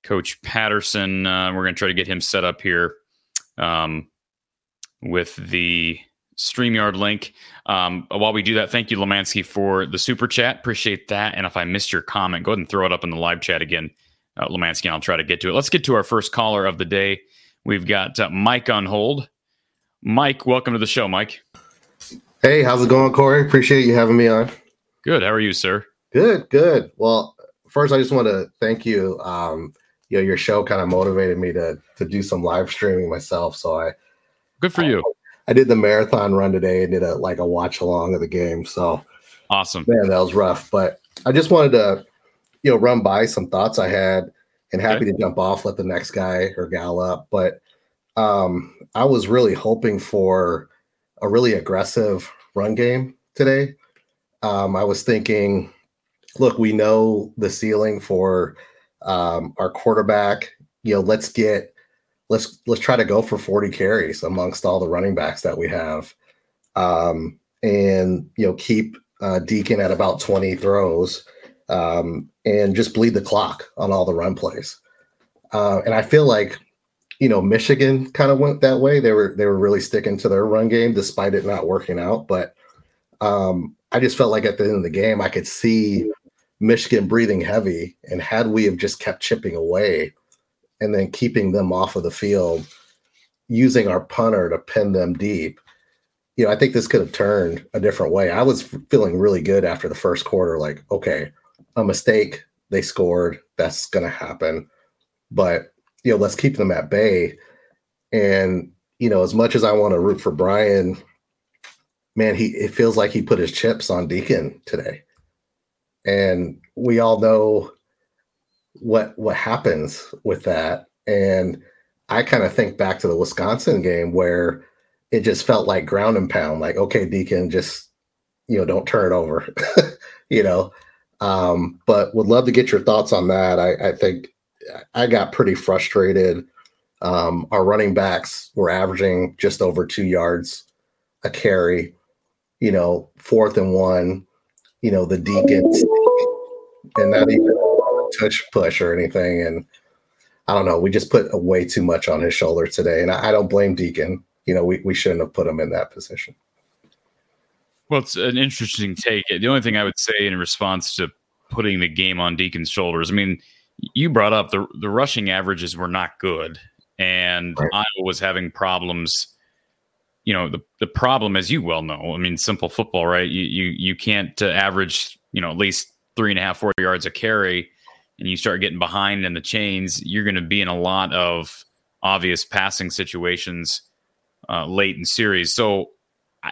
Coach Patterson. Uh, we're going to try to get him set up here um, with the StreamYard link. Um, while we do that, thank you, Lemansky, for the super chat. Appreciate that. And if I missed your comment, go ahead and throw it up in the live chat again, uh, Lemansky, and I'll try to get to it. Let's get to our first caller of the day. We've got uh, Mike on hold. Mike, welcome to the show, Mike. Hey, how's it going, Corey? Appreciate you having me on. Good. How are you, sir? Good, good. Well, first, I just want to thank you. Um, you know, your show kind of motivated me to to do some live streaming myself. So I, good for you. I, I did the marathon run today and did a like a watch along of the game. So awesome, man. That was rough, but I just wanted to, you know, run by some thoughts I had, and happy okay. to jump off, let the next guy or gal up. But um, I was really hoping for a really aggressive run game today. Um, I was thinking, look, we know the ceiling for um, our quarterback. You know, let's get let's let's try to go for 40 carries amongst all the running backs that we have, um, and you know keep uh, Deacon at about 20 throws, um, and just bleed the clock on all the run plays. Uh, and I feel like you know, Michigan kind of went that way. They were they were really sticking to their run game despite it not working out. But um, I just felt like at the end of the game, I could see Michigan breathing heavy. And had we have just kept chipping away and then keeping them off of the field, using our punter to pin them deep, you know, I think this could have turned a different way. I was feeling really good after the first quarter, like, okay, a mistake, they scored, that's gonna happen. But you know, let's keep them at bay. And, you know, as much as I want to root for Brian, man, he it feels like he put his chips on Deacon today. And we all know what what happens with that. And I kind of think back to the Wisconsin game where it just felt like ground and pound, like, okay, Deacon, just you know, don't turn it over. you know. Um, but would love to get your thoughts on that. I, I think I got pretty frustrated. Um, our running backs were averaging just over two yards a carry. You know, fourth and one. You know, the Deacons, and not even a tush push or anything. And I don't know. We just put way too much on his shoulder today, and I, I don't blame Deacon. You know, we we shouldn't have put him in that position. Well, it's an interesting take. The only thing I would say in response to putting the game on Deacon's shoulders, I mean you brought up the the rushing averages were not good, and right. Iowa was having problems. You know the the problem, as you well know. I mean, simple football, right? You you you can't uh, average you know at least three and a half four yards a carry, and you start getting behind in the chains. You're going to be in a lot of obvious passing situations uh, late in series. So, I,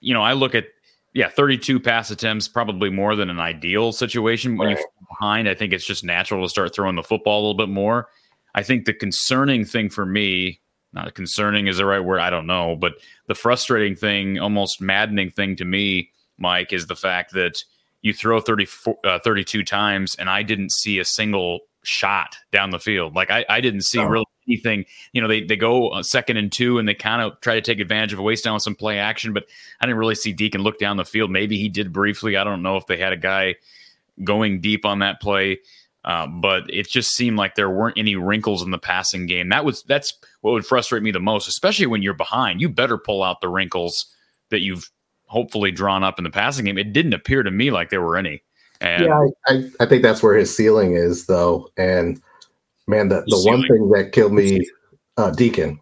you know, I look at yeah, 32 pass attempts, probably more than an ideal situation. When right. you behind, I think it's just natural to start throwing the football a little bit more. I think the concerning thing for me, not concerning is the right word, I don't know, but the frustrating thing, almost maddening thing to me, Mike, is the fact that you throw 30, uh, 32 times and I didn't see a single shot down the field. Like I, I didn't see oh. really anything. You know, they they go second and two, and they kind of try to take advantage of a waste down with some play action. But I didn't really see Deacon look down the field. Maybe he did briefly. I don't know if they had a guy going deep on that play. Uh, but it just seemed like there weren't any wrinkles in the passing game. That was that's what would frustrate me the most, especially when you're behind. You better pull out the wrinkles that you've hopefully drawn up in the passing game. It didn't appear to me like there were any. And yeah, I, I think that's where his ceiling is, though. And man, the, the one thing that killed me, uh, Deacon.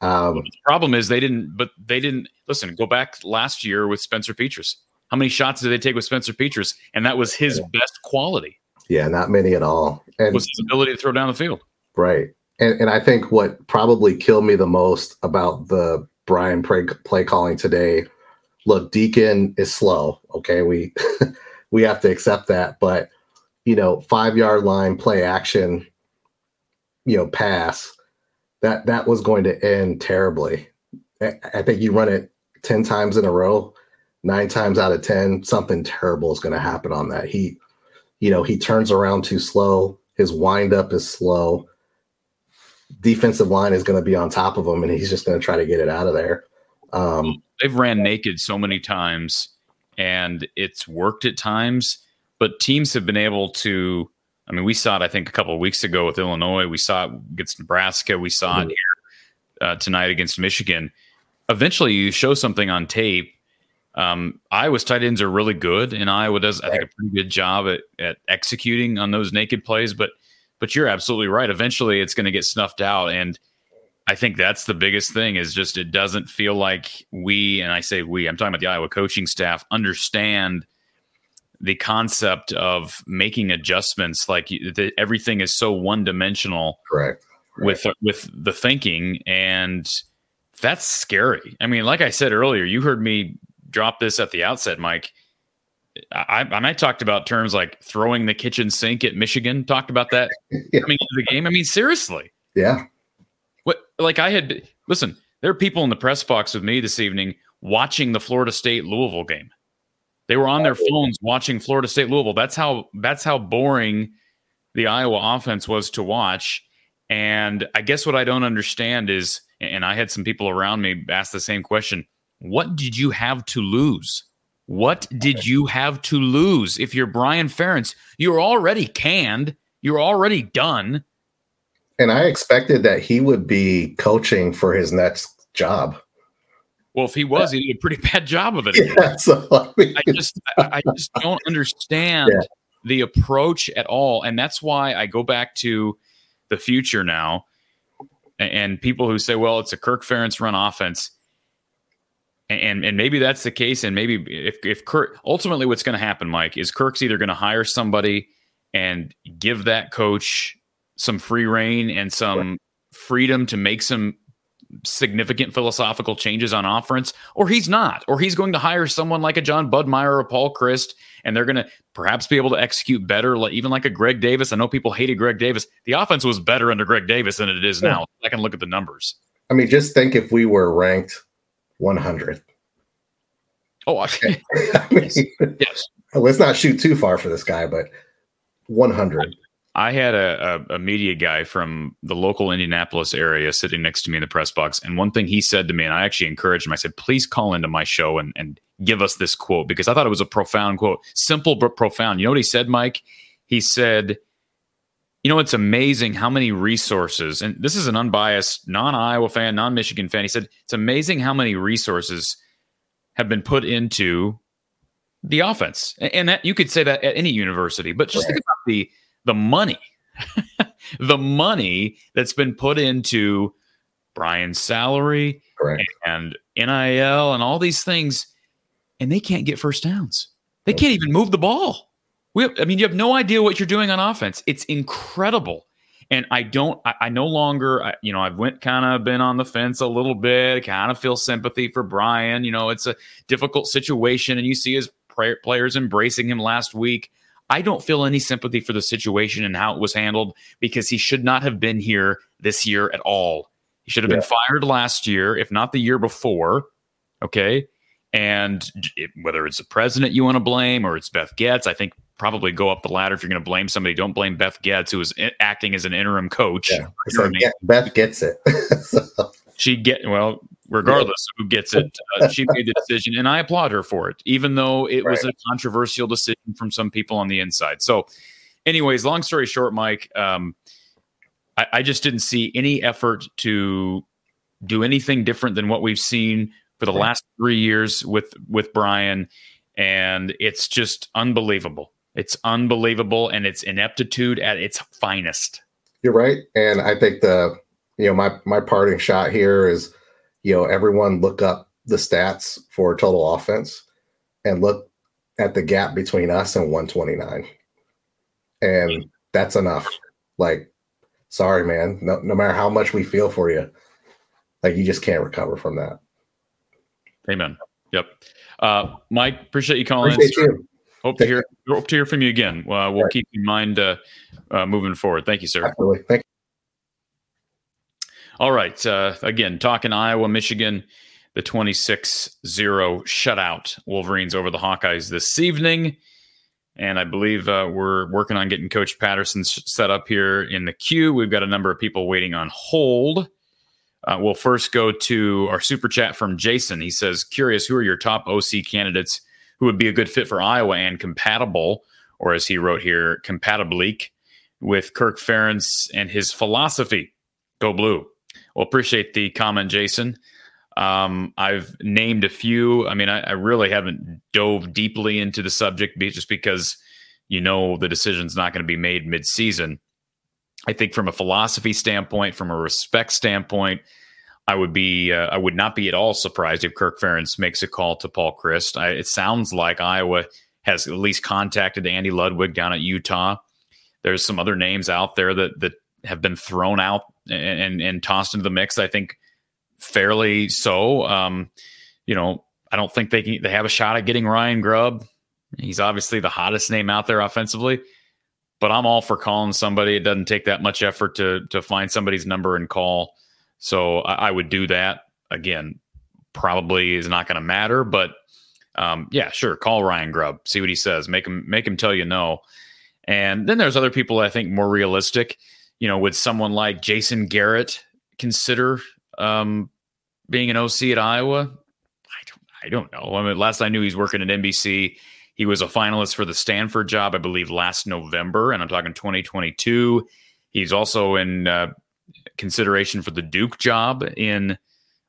Um, the problem is they didn't, but they didn't listen. Go back last year with Spencer Petras. How many shots did they take with Spencer Petras? And that was his yeah. best quality. Yeah, not many at all. And was his ability to throw down the field. Right. And, and I think what probably killed me the most about the Brian play, play calling today, look, Deacon is slow. Okay, we we have to accept that. But you know, five yard line play action, you know, pass that that was going to end terribly. I think you run it ten times in a row, nine times out of ten, something terrible is going to happen on that. He, you know, he turns around too slow. His windup is slow. Defensive line is going to be on top of him, and he's just going to try to get it out of there. Um, They've ran naked so many times and it's worked at times. But teams have been able to. I mean, we saw it. I think a couple of weeks ago with Illinois. We saw it against Nebraska. We saw mm-hmm. it here uh, tonight against Michigan. Eventually, you show something on tape. Um, Iowa's tight ends are really good, and Iowa does, I think, a pretty good job at, at executing on those naked plays. But, but you're absolutely right. Eventually, it's going to get snuffed out, and I think that's the biggest thing is just it doesn't feel like we, and I say we, I'm talking about the Iowa coaching staff, understand the concept of making adjustments. Like the, everything is so one dimensional. Correct. With with the thinking, and that's scary. I mean, like I said earlier, you heard me drop this at the outset, Mike. I, I, I talked about terms like throwing the kitchen sink at Michigan. Talked about that yeah. coming into the game. I mean, seriously. Yeah. What like I had listen, there are people in the press box with me this evening watching the Florida State Louisville game. They were on their oh, phones watching Florida State Louisville. That's how that's how boring the Iowa offense was to watch. And I guess what I don't understand is, and I had some people around me ask the same question: What did you have to lose? What did you have to lose? If you're Brian Ferentz, you're already canned. You're already done. And I expected that he would be coaching for his next job. Well, if he was, he did a pretty bad job of it. Yeah, so, I, mean, I, just, I, I, just don't understand yeah. the approach at all, and that's why I go back to the future now. And people who say, "Well, it's a Kirk Ferentz run offense," and and maybe that's the case, and maybe if if Kirk ultimately what's going to happen, Mike, is Kirk's either going to hire somebody and give that coach some free reign and some freedom to make some significant philosophical changes on offense, or he's not, or he's going to hire someone like a Jon Budmayr or a Paul Chryst, and they're going to perhaps be able to execute better, like, even like a Greg Davis. I know people hated Greg Davis. The offense was better under Greg Davis than it is yeah. now. I can look at the numbers. I mean, just think if we were ranked 100. Oh, I mean, yes. Let's not shoot too far for this guy, but 100. I had a, a, a, media guy from the local Indianapolis area sitting next to me in the press box. And one thing he said to me, and I actually encouraged him, I said, please call into my show and, and give us this quote because I thought it was a profound quote. Simple but profound. You know what he said, Mike? He said, you know, it's amazing how many resources, and this is an unbiased, non Iowa fan, non Michigan fan. He said, it's amazing how many resources have been put into the offense. And that you could say that at any university, but just right. think about the the money, the money that's been put into Brian's salary Correct. and NIL and all these things, and they can't get first downs. They can't even move the ball. We have, I mean, you have no idea what you're doing on offense. It's incredible. And I don't, I, I no longer, I, you know, I've went kind of been on the fence a little bit, kind of feel sympathy for Brian. You know, it's a difficult situation, and you see his players embracing him last week. I don't feel any sympathy for the situation and how it was handled because he should not have been here this year at all. He should have yeah. been fired last year, if not the year before. Okay. And it, whether it's the president you want to blame or it's Beth Goetz, I think probably go up the ladder if you're going to blame somebody. Don't blame Beth Goetz, who was acting as an interim coach. Yeah. So Beth gets it. so. She get well regardless of who gets it. Uh, she made the decision, and I applaud her for it, even though it right. was a controversial decision from some people on the inside. So, anyways, long story short, Mike, um, I, I just didn't see any effort to do anything different than what we've seen for the right. last three years with with Brian, and it's just unbelievable. It's unbelievable, and it's ineptitude at its finest. You're right, and I think the you know my my parting shot here is you know, everyone look up the stats for total offense and look at the gap between us and 129. And that's enough. Like, sorry, man. No, no matter how much we feel for you, like you just can't recover from that. Amen. Yep. Uh, Mike, appreciate you calling. Appreciate you. Hope Thank to hear you. hope to hear from you again. Uh, we'll right. keep in mind uh, uh, moving forward. Thank you, sir. Absolutely. Thank you. All right. Uh, again, talking Iowa, Michigan, the 26 0 shutout Wolverines over the Hawkeyes this evening. And I believe uh, we're working on getting Coach Patterson set up here in the queue. We've got a number of people waiting on hold. Uh, we'll first go to our super chat from Jason. He says, Curious, who are your top OC candidates who would be a good fit for Iowa and compatible, or as he wrote here, compatiblique with Kirk Ferentz and his philosophy. Go blue. Well, appreciate the comment, Jason. Um, I've named a few. I mean, I, I, really haven't dove deeply into the subject just because you know the decision's not going to be made mid-season. I think from a philosophy standpoint, from a respect standpoint, I would be uh, I would not be at all surprised if Kirk Ferentz makes a call to Paul Chryst. I, it sounds like Iowa has at least contacted Andy Ludwig down at Utah. There's some other names out there that that have been thrown out and and, and tossed into the mix. I think fairly so. Um, you know, I don't think they can, they have a shot at getting Ryan Grubb. He's obviously the hottest name out there offensively, but I'm all for calling somebody. It doesn't take that much effort to to find somebody's number and call. So I, I would do that again. Probably is not going to matter, but um, yeah, sure. Call Ryan Grubb, see what he says. Make him make him tell you no. And then there's other people I think more realistic. You know, would someone like Jason Garrett consider um, being an OC at Iowa? I don't, I don't know. I mean, last I knew, he's working at NBC. He was a finalist for the Stanford job, I believe, last November, and I'm talking 2022. He's also in uh, consideration for the Duke job in,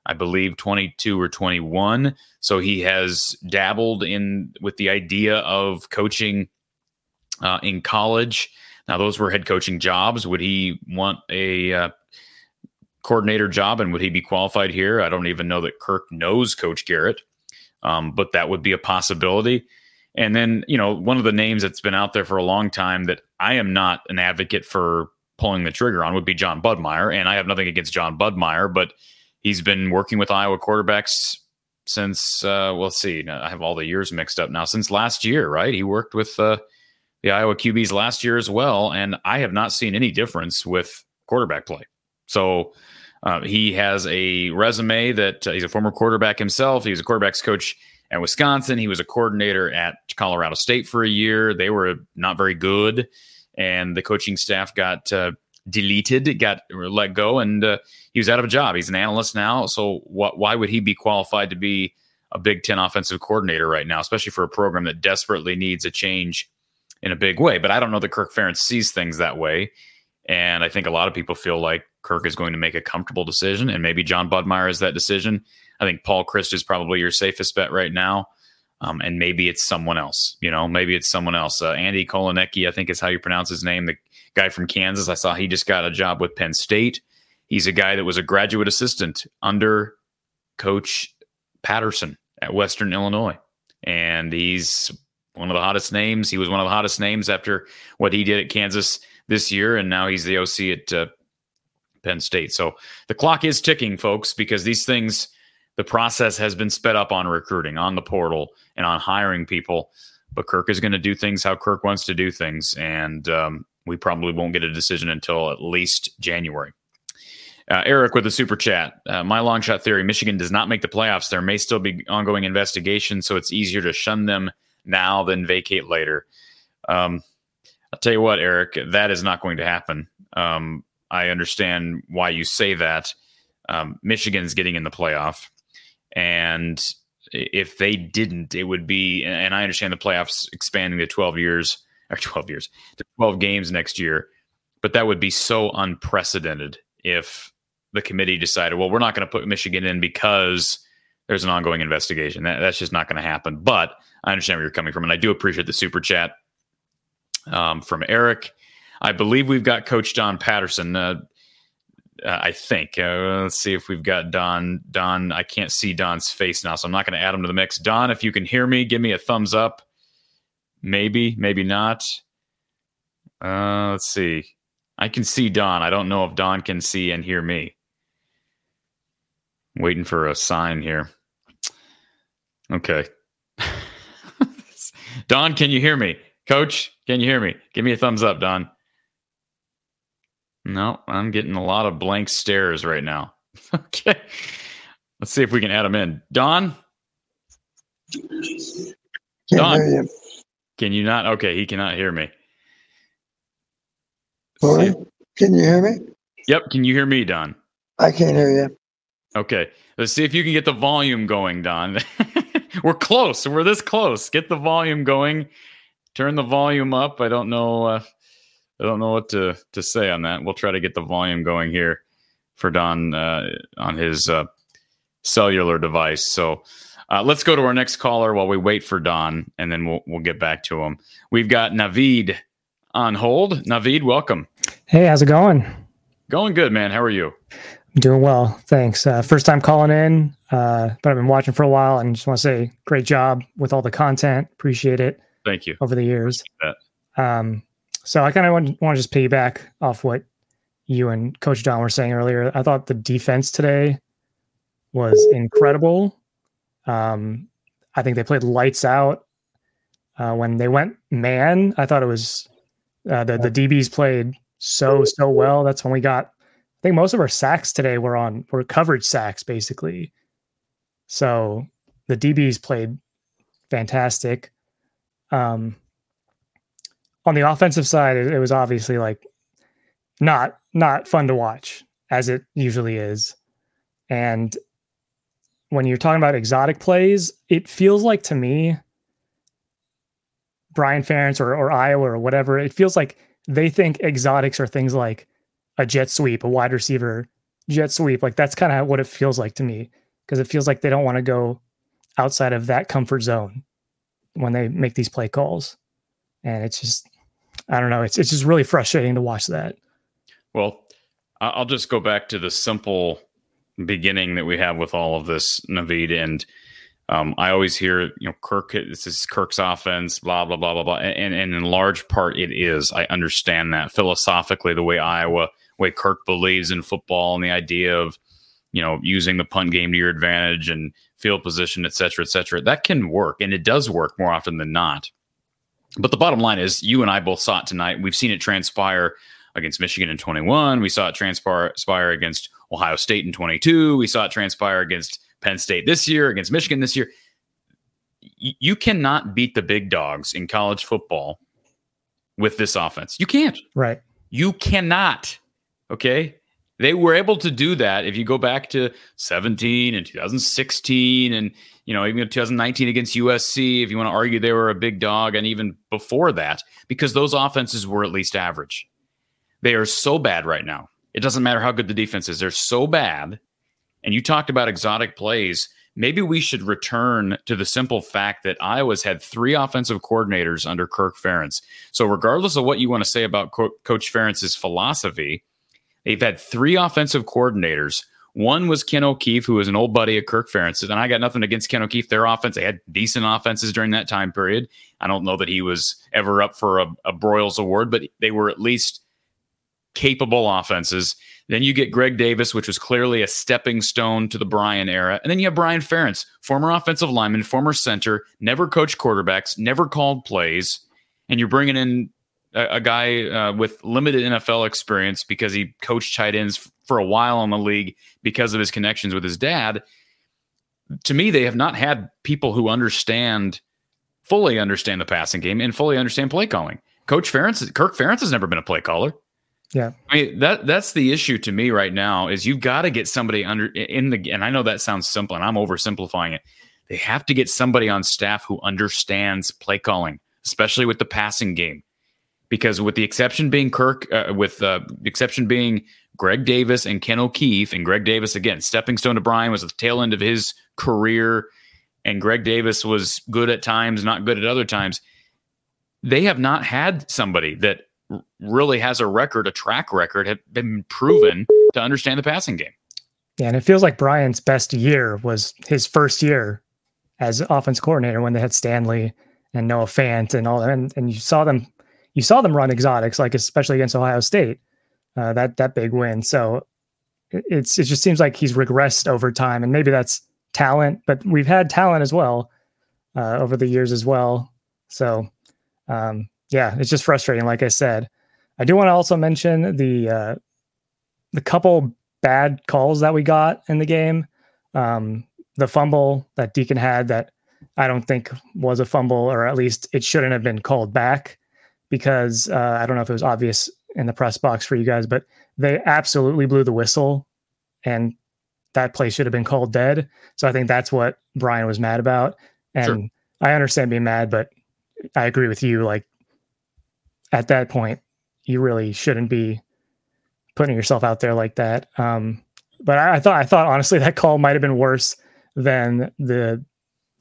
I believe, 22 or 21. So he has dabbled in with the idea of coaching uh, in college. Now, those were head coaching jobs. Would he want a uh, coordinator job, and would he be qualified here? I don't even know that Kirk knows Coach Garrett, um, but that would be a possibility. And then, you know, one of the names that's been out there for a long time that I am not an advocate for pulling the trigger on would be John Budmayr. And I have nothing against John Budmayr, but he's been working with Iowa quarterbacks since, uh, well, see, I have all the years mixed up now, since last year, right? He worked with uh, the Iowa QBs last year as well. And I have not seen any difference with quarterback play. So, uh, he has a resume that uh, he's a former quarterback himself. He was a quarterbacks coach at Wisconsin. He was a coordinator at Colorado State for a year. They were not very good, and the coaching staff got uh, deleted, got let go, and uh, he was out of a job. He's an analyst now. So, what, why would he be qualified to be a Big Ten offensive coordinator right now, especially for a program that desperately needs a change in a big way? But I don't know that Kirk Ferentz sees things that way. And I think a lot of people feel like Kirk is going to make a comfortable decision, and maybe John Budmayr is that decision. I think Paul Chryst is probably your safest bet right now. Um, and maybe it's someone else, you know, maybe it's someone else. Uh, Andy Kotelnicki, I think is how you pronounce his name, the guy from Kansas. I saw he just got a job with Penn State. He's a guy that was a graduate assistant under Coach Patterson at Western Illinois. And he's one of the hottest names. He was one of the hottest names after what he did at Kansas this year. And now he's the OC at uh, Penn State. So the clock is ticking, folks, because these things, the process has been sped up on recruiting, on the portal, and on hiring people. But Kirk is going to do things how Kirk wants to do things. And um, we probably won't get a decision until at least January. Uh, Eric with the super chat. Uh, my long shot theory Michigan does not make the playoffs. There may still be ongoing investigation, so it's easier to shun them now than vacate later. Um, I'll tell you what, Eric, that is not going to happen. Um, I understand why you say that. Um, Michigan's getting in the playoff, and if they didn't, it would be. And I understand the playoffs expanding to twelve years or twelve years to twelve games next year, but that would be so unprecedented if the committee decided, well, we're not going to put Michigan in because there's an ongoing investigation. That, that's just not going to happen. But I understand where you're coming from, and I do appreciate the super chat um, from Eric. I believe we've got Coach Don Patterson. Uh, uh, I think. Uh, let's see if we've got Don. Don, I can't see Don's face now, so I'm not going to add him to the mix. Don, if you can hear me, give me a thumbs up. Maybe, maybe not. Uh, let's see. I can see Don. I don't know if Don can see and hear me. Waiting for a sign here. Okay. Don, can you hear me? Coach, can you hear me? Give me a thumbs up, Don. No, I'm getting a lot of blank stares right now. okay. Let's see if we can add them in. Don? Can't Don? hear you. Can you not? Okay, he cannot hear me. Sorry? Can you hear me? Yep. Can you hear me, Don? I can't hear you. Okay. Let's see if you can get the volume going, Don. We're close. We're this close. Get the volume going. Turn the volume up. I don't know. Uh, I don't know what to to say on that. We'll try to get the volume going here for Don uh, on his uh, cellular device. So uh, let's go to our next caller while we wait for Don, and then we'll we'll get back to him. We've got Navid on hold. Navid, welcome. Hey, how's it going? Going good, man. How are you? I'm doing well, thanks. Uh, first time calling in, uh, but I've been watching for a while, and just want to say, great job with all the content. Appreciate it. Thank you over the years. Um, so I kind of want, want to just piggyback off what you and Coach Don were saying earlier. I thought the defense today was incredible. Um, I think they played lights out. Uh, when they went man, I thought it was uh, the the DBs played so so well. That's when we got. I think most of our sacks today were on were coverage sacks basically. So the DBs played fantastic. Um, on the offensive side, it, it was obviously like not not fun to watch as it usually is. And when you're talking about exotic plays, it feels like to me, Brian Ferentz or, or Iowa or whatever, it feels like they think exotics are things like a jet sweep, a wide receiver jet sweep. Like that's kind of what it feels like to me because it feels like they don't want to go outside of that comfort zone when they make these play calls. And it's just, I don't know. It's it's just really frustrating to watch that. Well, I'll just go back to the simple beginning that we have with all of this, Navid, and um, I always hear, you know, Kirk. This is Kirk's offense, blah blah blah blah blah, and, and in large part, it is. I understand that philosophically, the way Iowa, way Kirk believes in football, and the idea of, you know, using the punt game to your advantage and field position, et cetera, et cetera. That can work, and it does work more often than not. But the bottom line is, you and I both saw it tonight. We've seen it transpire against Michigan in 21. We saw it transpire against Ohio State in 22. We saw it transpire against Penn State this year, against Michigan this year. Y- you cannot beat the big dogs in college football with this offense. You can't. Right. You cannot. Okay. They were able to do that if you go back to 17 and 2016 and you know even 2019 against USC if you want to argue they were a big dog and even before that because those offenses were at least average. They are so bad right now. It doesn't matter how good the defense is. They're so bad. And you talked about exotic plays. Maybe we should return to the simple fact that Iowa's had three offensive coordinators under Kirk Ferentz. So, regardless of what you want to say about Co- Coach Ferentz's philosophy, they've had three offensive coordinators. One was Ken O'Keefe, who was an old buddy of Kirk Ferentz. And I got nothing against Ken O'Keefe. Their offense, they had decent offenses during that time period. I don't know that he was ever up for a, a Broyles Award, but they were at least capable offenses. Then you get Greg Davis, which was clearly a stepping stone to the Brian era. And then you have Brian Ferentz, former offensive lineman, former center, never coached quarterbacks, never called plays. And you're bringing in a, a guy uh, with limited NFL experience because he coached tight ends for a while in the league because of his connections with his dad. To me, they have not had people who understand, fully understand the passing game and fully understand play calling. Coach Ferentz, Kirk Ferentz has never been a play caller. Yeah. I mean, that that's the issue to me right now is you've got to get somebody under in the and I know that sounds simple and I'm oversimplifying it. They have to get somebody on staff who understands play calling, especially with the passing game. Because with the exception being Kirk, uh, with uh, the exception being Greg Davis and Ken O'Keefe, and Greg Davis again, stepping stone to Brian was at the tail end of his career, and Greg Davis was good at times, not good at other times. They have not had somebody that really has a record, a track record, have been proven to understand the passing game. Yeah, and it feels like Brian's best year was his first year as offense coordinator when they had Stanley and Noah Fant and all that, and, and you saw them, you saw them run exotics, like especially against Ohio State, uh, that that big win. So it's it just seems like he's regressed over time, and maybe that's talent, but we've had talent as well uh, over the years as well. So um, yeah, it's just frustrating. Like I said, I do want to also mention the uh, the couple bad calls that we got in the game. Um, the fumble that Deacon had that I don't think was a fumble, or at least it shouldn't have been called back because uh, I don't know if it was obvious in the press box for you guys, but they absolutely blew the whistle, and that play should have been called dead. So I think that's what Brian was mad about. And Sure. I understand being mad, but I agree with you. Like at that point, you really shouldn't be putting yourself out there like that. Um, but I, I thought I thought honestly that call might have been worse than the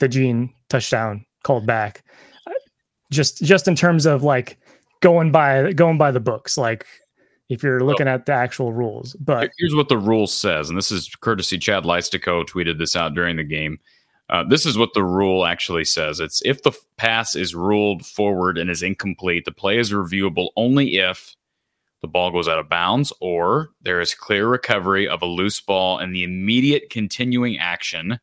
the Gene touchdown called back. Just just in terms of like going by going by the books, like if you're looking at the actual rules. But Here's what the rule says, and this is courtesy Chad Leistikow tweeted this out during the game. Uh, this is what the rule actually says. It's if the pass is ruled forward and is incomplete, the play is reviewable only if the ball goes out of bounds or there is clear recovery of a loose ball and the immediate continuing action,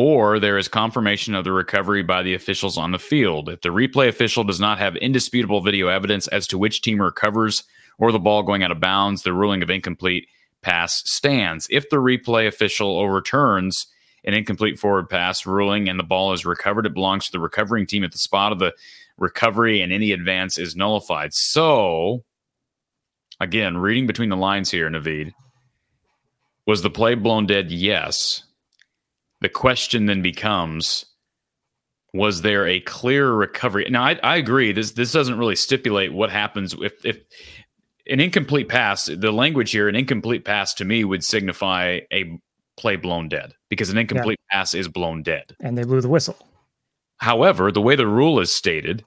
or there is confirmation of the recovery by the officials on the field. If the replay official does not have indisputable video evidence as to which team recovers or the ball going out of bounds, the ruling of incomplete pass stands. If the replay official overturns an incomplete forward pass ruling and the ball is recovered, it belongs to the recovering team at the spot of the recovery, and any advance is nullified. So, again, reading between the lines here, Naveed, was the play blown dead? Yes. The question then becomes was there a clear recovery? Now, I, I agree. This this doesn't really stipulate what happens if if an incomplete pass. The language here, an incomplete pass, to me would signify a play blown dead because an incomplete pass is blown dead. and they blew the whistle. However, the way the rule is stated,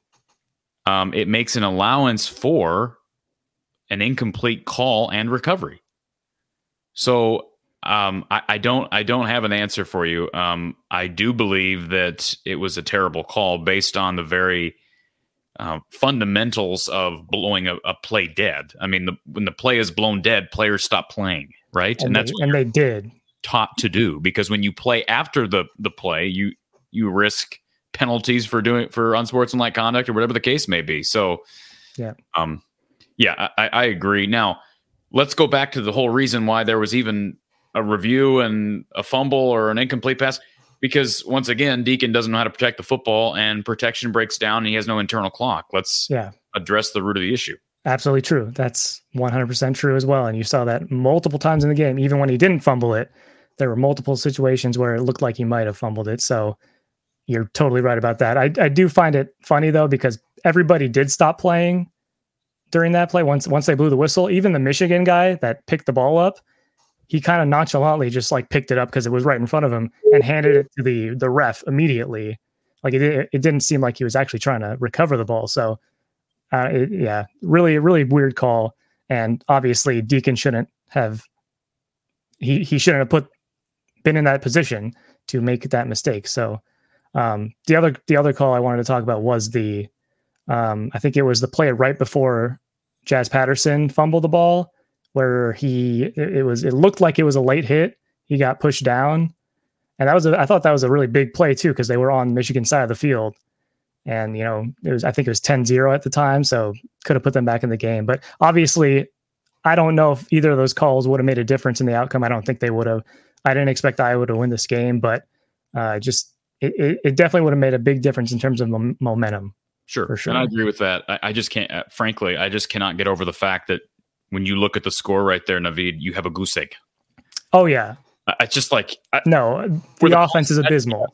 um, it makes an allowance for an incomplete call and recovery. So um, I, I don't I don't have an answer for you. Um, I do believe that it was a terrible call based on the very uh, fundamentals of blowing a, a play dead. I mean, the, when the play is blown dead, players stop playing, right? And, that's they, what and they did. taught to do because when you play after the the play, you you risk penalties for doing for unsportsmanlike conduct or whatever the case may be. So, Yeah. um, yeah, I, I agree. Now, let's go back to the whole reason why there was even a review and a fumble or an incomplete pass. Because once again, Deacon doesn't know how to protect the football, and protection breaks down, and he has no internal clock. Let's Yeah. address the root of the issue. Absolutely true. That's 100% true as well. And you saw that multiple times in the game. Even when he didn't fumble it, there were multiple situations where it looked like he might have fumbled it. So you're totally right about that. I, I do find it funny though, because everybody did stop playing during that play once once they blew the whistle. Even the Michigan guy that picked the ball up, he kind of nonchalantly just like picked it up because it was right in front of him and handed it to the the ref immediately. Like it, it didn't seem like he was actually trying to recover the ball. So uh, it, yeah, really, really weird call. And obviously, Deacon shouldn't have. He he shouldn't have put been in that position to make that mistake. So um, the other the other call I wanted to talk about was the um, I think it was the play right before Jaz Patterson fumbled the ball, where he it, was it looked like it was a late hit. He got pushed down, and that was a, I thought that was a really big play too because they were on Michigan side of the field and you know it was i think it was 10-0 at the time so could have put them back in the game but obviously i don't know if either of those calls would have made a difference in the outcome i don't think they would have i didn't expect iowa to win this game but uh, just it, it, it definitely would have made a big difference in terms of mom- momentum Sure, For sure. and I agree with that. I, I just can't. Uh, frankly, I just cannot get over the fact that when you look at the score right there, Naveed, you have a goose egg. oh yeah I- It's just like I, no the the offense is abysmal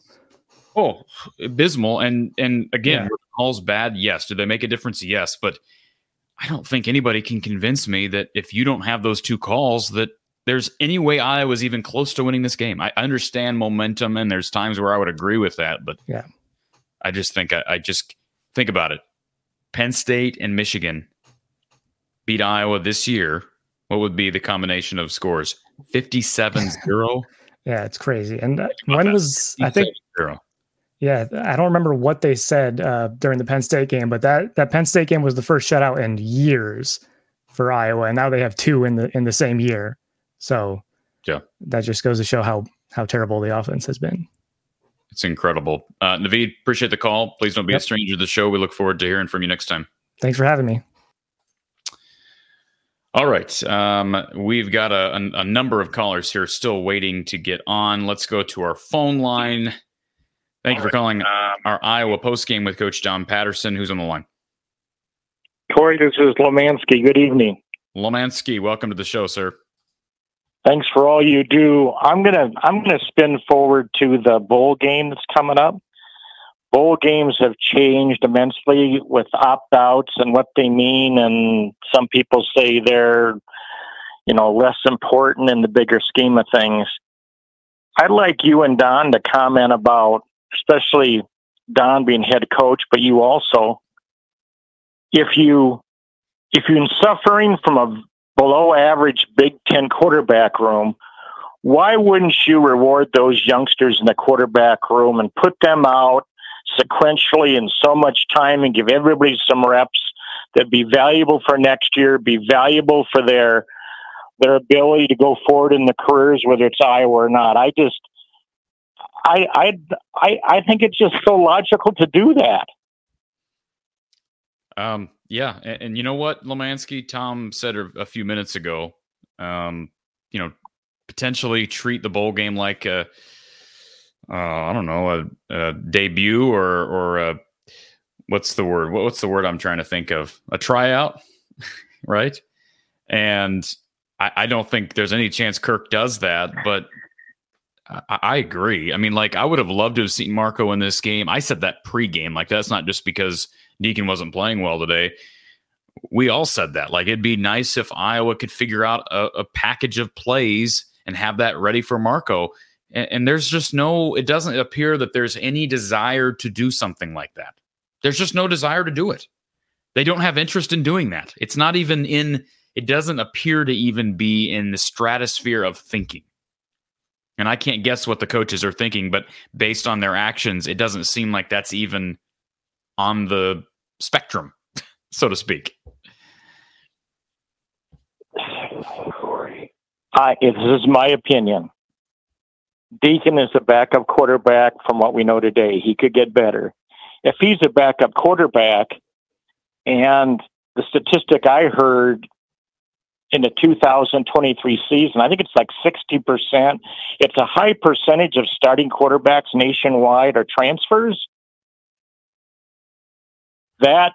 oh, abysmal. And and again, Yeah. were the calls bad? Yes. Did they make a difference? Yes. But I don't think anybody can convince me that if you don't have those two calls, that there's any way I was even close to winning this game. I I understand momentum, and there's times where I would agree with that, but Yeah. I just think I, I just think about it. Penn State and Michigan beat Iowa this year. What would be the combination of scores? 57-0? yeah it's crazy and uh, when was i think 57-0. Yeah, I don't remember what they said uh, during the Penn State game, but that that Penn State game was the first shutout in years for Iowa, and now they have two in the in the same year. So Yeah. that just goes to show how how terrible the offense has been. It's incredible. Uh, Naveed, appreciate the call. Please don't be a stranger to the show. We look forward to hearing from you next time. Thanks for having me. All right. Um, we've got a, a, a number of callers here still waiting to get on. Let's go to our phone line. Thank you for calling our Iowa post game with Coach Don Patterson, who's on the line. Cory, this is Lemansky. Good evening. Lomansky, welcome to the show, sir. Thanks for all you do. I'm gonna I'm gonna spin forward to the bowl game that's coming up. Bowl games have changed immensely with opt outs and what they mean, and some people say they're, you know, less important in the bigger scheme of things. I'd like you and Don to comment about, especially Don being head coach, but you also, if you if you're suffering from a below average Big Ten quarterback room, why wouldn't you reward those youngsters in the quarterback room and put them out sequentially in so much time and give everybody some reps that be valuable for next year, be valuable for their their ability to go forward in the careers, whether it's Iowa or not. I just I I I, I think it's just so logical to do that. Um, yeah, and, and, you know what, Lemansky, Tom said a few minutes ago. Um, you know, potentially treat the bowl game like a, uh, I don't know, a, a debut or or a, what's the word? What, what's the word I'm trying to think of? A tryout, right? And I, I don't think there's any chance Kirk does that, but I, I, agree. I mean, like I would have loved to have seen Marco in this game. I said that pregame. Like that's not just because Deacon wasn't playing well today. We all said that. Like it'd be nice if Iowa could figure out a, a package of plays and have that ready for Marco. And, and there's just no. It doesn't appear that there's any desire to do something like that. There's just no desire to do it. They don't have interest in doing that. It's not even in. It doesn't appear to even be in the stratosphere of thinking. And I can't guess what the coaches are thinking, but based on their actions, it doesn't seem like that's even on the spectrum, so to speak. I, this is my opinion. Deacon is a backup quarterback from what we know today. He could get better. If he's a backup quarterback, and the statistic I heard in the 2023 season. I think it's like 60%. It's a high percentage of starting quarterbacks nationwide are transfers. That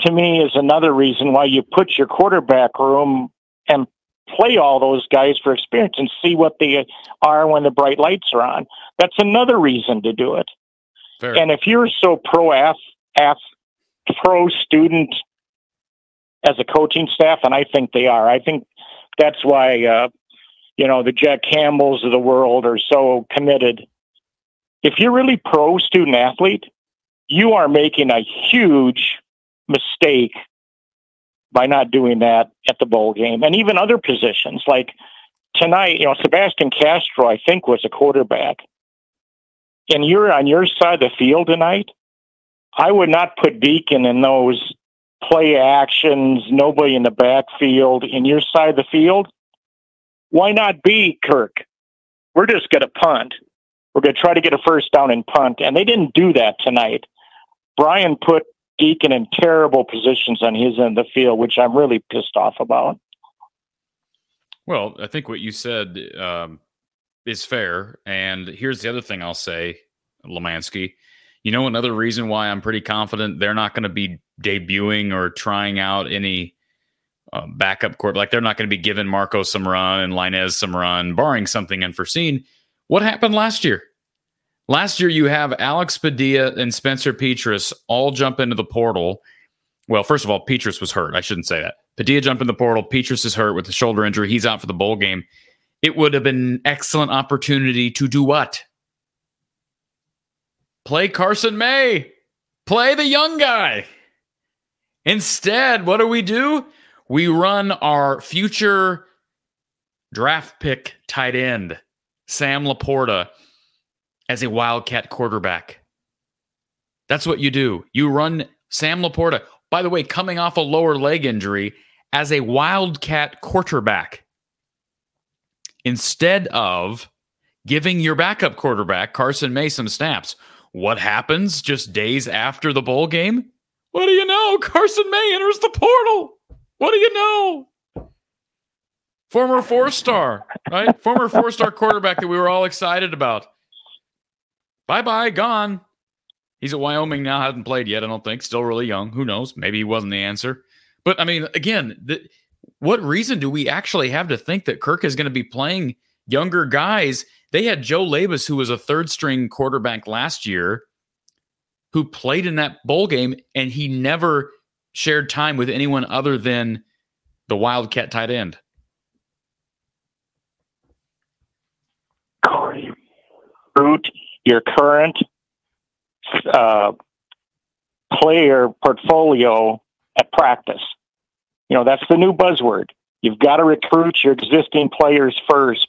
to me is another reason why you put your quarterback room and play all those guys for experience and see what they are when the bright lights are on. That's another reason to do it. Fair. And if you're so pro ath, ath pro student as a coaching staff, and I think they are. I think that's why uh, you know the Jack Campbells of the world are so committed. If you're really pro student athlete, you are making a huge mistake by not doing that at the bowl game, and even other positions like tonight. You know, Sebastian Castro, I think, was a quarterback, and you're on your side of the field tonight. I would not put Deacon in those play actions, nobody in the backfield, in your side of the field, why not be Kirk? We're just going to punt. We're going to try to get a first down and punt. And they didn't do that tonight. Brian put Deacon in terrible positions on his end of the field, which I'm really pissed off about. Well, I think what you said um, is fair. And here's the other thing I'll say, Lemansky. You know, another reason why I'm pretty confident they're not going to be debuting or trying out any uh, backup court. Like they're not going to be giving Marco some run and Lainez some run, barring something unforeseen. What happened last year? Last year, you have Alex Padilla and Spencer Petras all jump into the portal. Well, first of all, Petras was hurt. I shouldn't say that. Padilla jumped in the portal. Petras is hurt with a shoulder injury. He's out for the bowl game. It would have been an excellent opportunity to do what? Play Carson May. Play the young guy. Instead, what do we do? We run our future draft pick tight end, Sam LaPorta, as a Wildcat quarterback. That's what you do. You run Sam LaPorta, by the way, coming off a lower leg injury, as a Wildcat quarterback. Instead of giving your backup quarterback, Carson May, some snaps. What happens just days after the bowl game? What do you know? Carson May enters the portal. What do you know? Former four star, right? Former four star quarterback that we were all excited about. Bye bye, gone. He's at Wyoming now, hasn't played yet, I don't think. Still really young. Who knows? Maybe he wasn't the answer. But I mean, again, the, what reason do we actually have to think that Kirk is going to be playing younger guys? They had Joe Labas, who was a third string quarterback last year, who played in that bowl game, and he never shared time with anyone other than the Wildcat tight end. Root your current uh, player portfolio at practice. You know, that's the new buzzword. You've got to recruit your existing players first.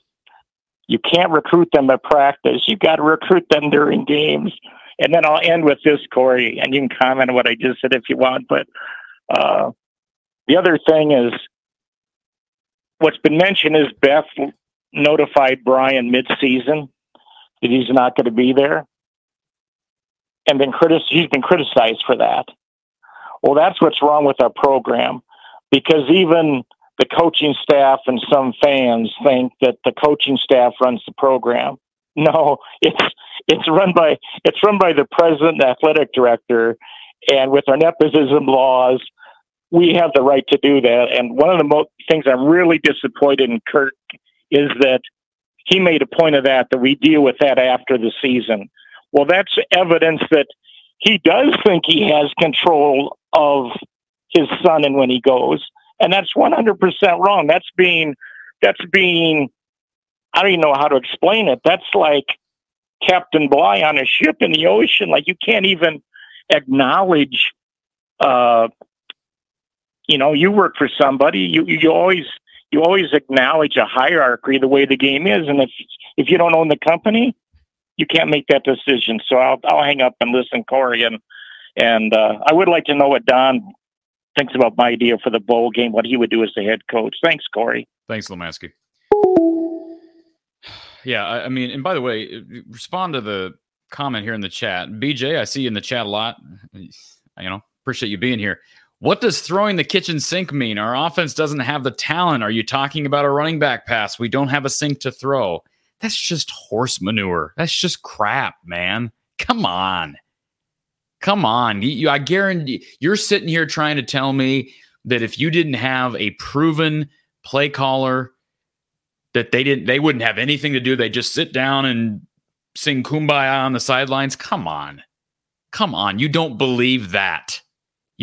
You can't recruit them at practice. You've got to recruit them during games. And then I'll end with this, Cory, and you can comment on what I just said if you want. But uh, the other thing is what's been mentioned is Beth notified Brian mid-season that he's not going to be there, and been critic- he's been criticized for that. Well, that's what's wrong with our program, because even the coaching staff and some fans think that the coaching staff runs the program. No, it's it's run by it's run by the president, athletic director, and with our nepotism laws, we have the right to do that. And one of the mo- things I'm really disappointed in Kirk is that he made a point of that that we deal with that after the season. Well, that's evidence that he does think he has control of his son and when he goes, and that's 100% wrong. That's being that's being I don't even know how to explain it. That's like Captain Bligh on a ship in the ocean. Like you can't even acknowledge uh, you know, you work for somebody, you you always you always acknowledge a hierarchy the way the game is, and if if you don't own the company, you can't make that decision. So I'll I'll hang up and listen, Cory, and and uh, I would like to know what Don thinks about my idea for the bowl game, what he would do as the head coach. Thanks, Cory. Thanks, Lemansky. Yeah, I, I mean, and by the way, respond to the comment here in the chat. BJ, I see you in the chat a lot. You know, appreciate you being here. What does throwing the kitchen sink mean? Our offense doesn't have the talent. Are you talking about a running back pass? We don't have a sink to throw. That's just horse manure. That's just crap, man. Come on. Come on. You, I guarantee you're sitting here trying to tell me that if you didn't have a proven play caller, that they didn't they wouldn't have anything to do. They just sit down and sing kumbaya on the sidelines. Come on. Come on. You don't believe that.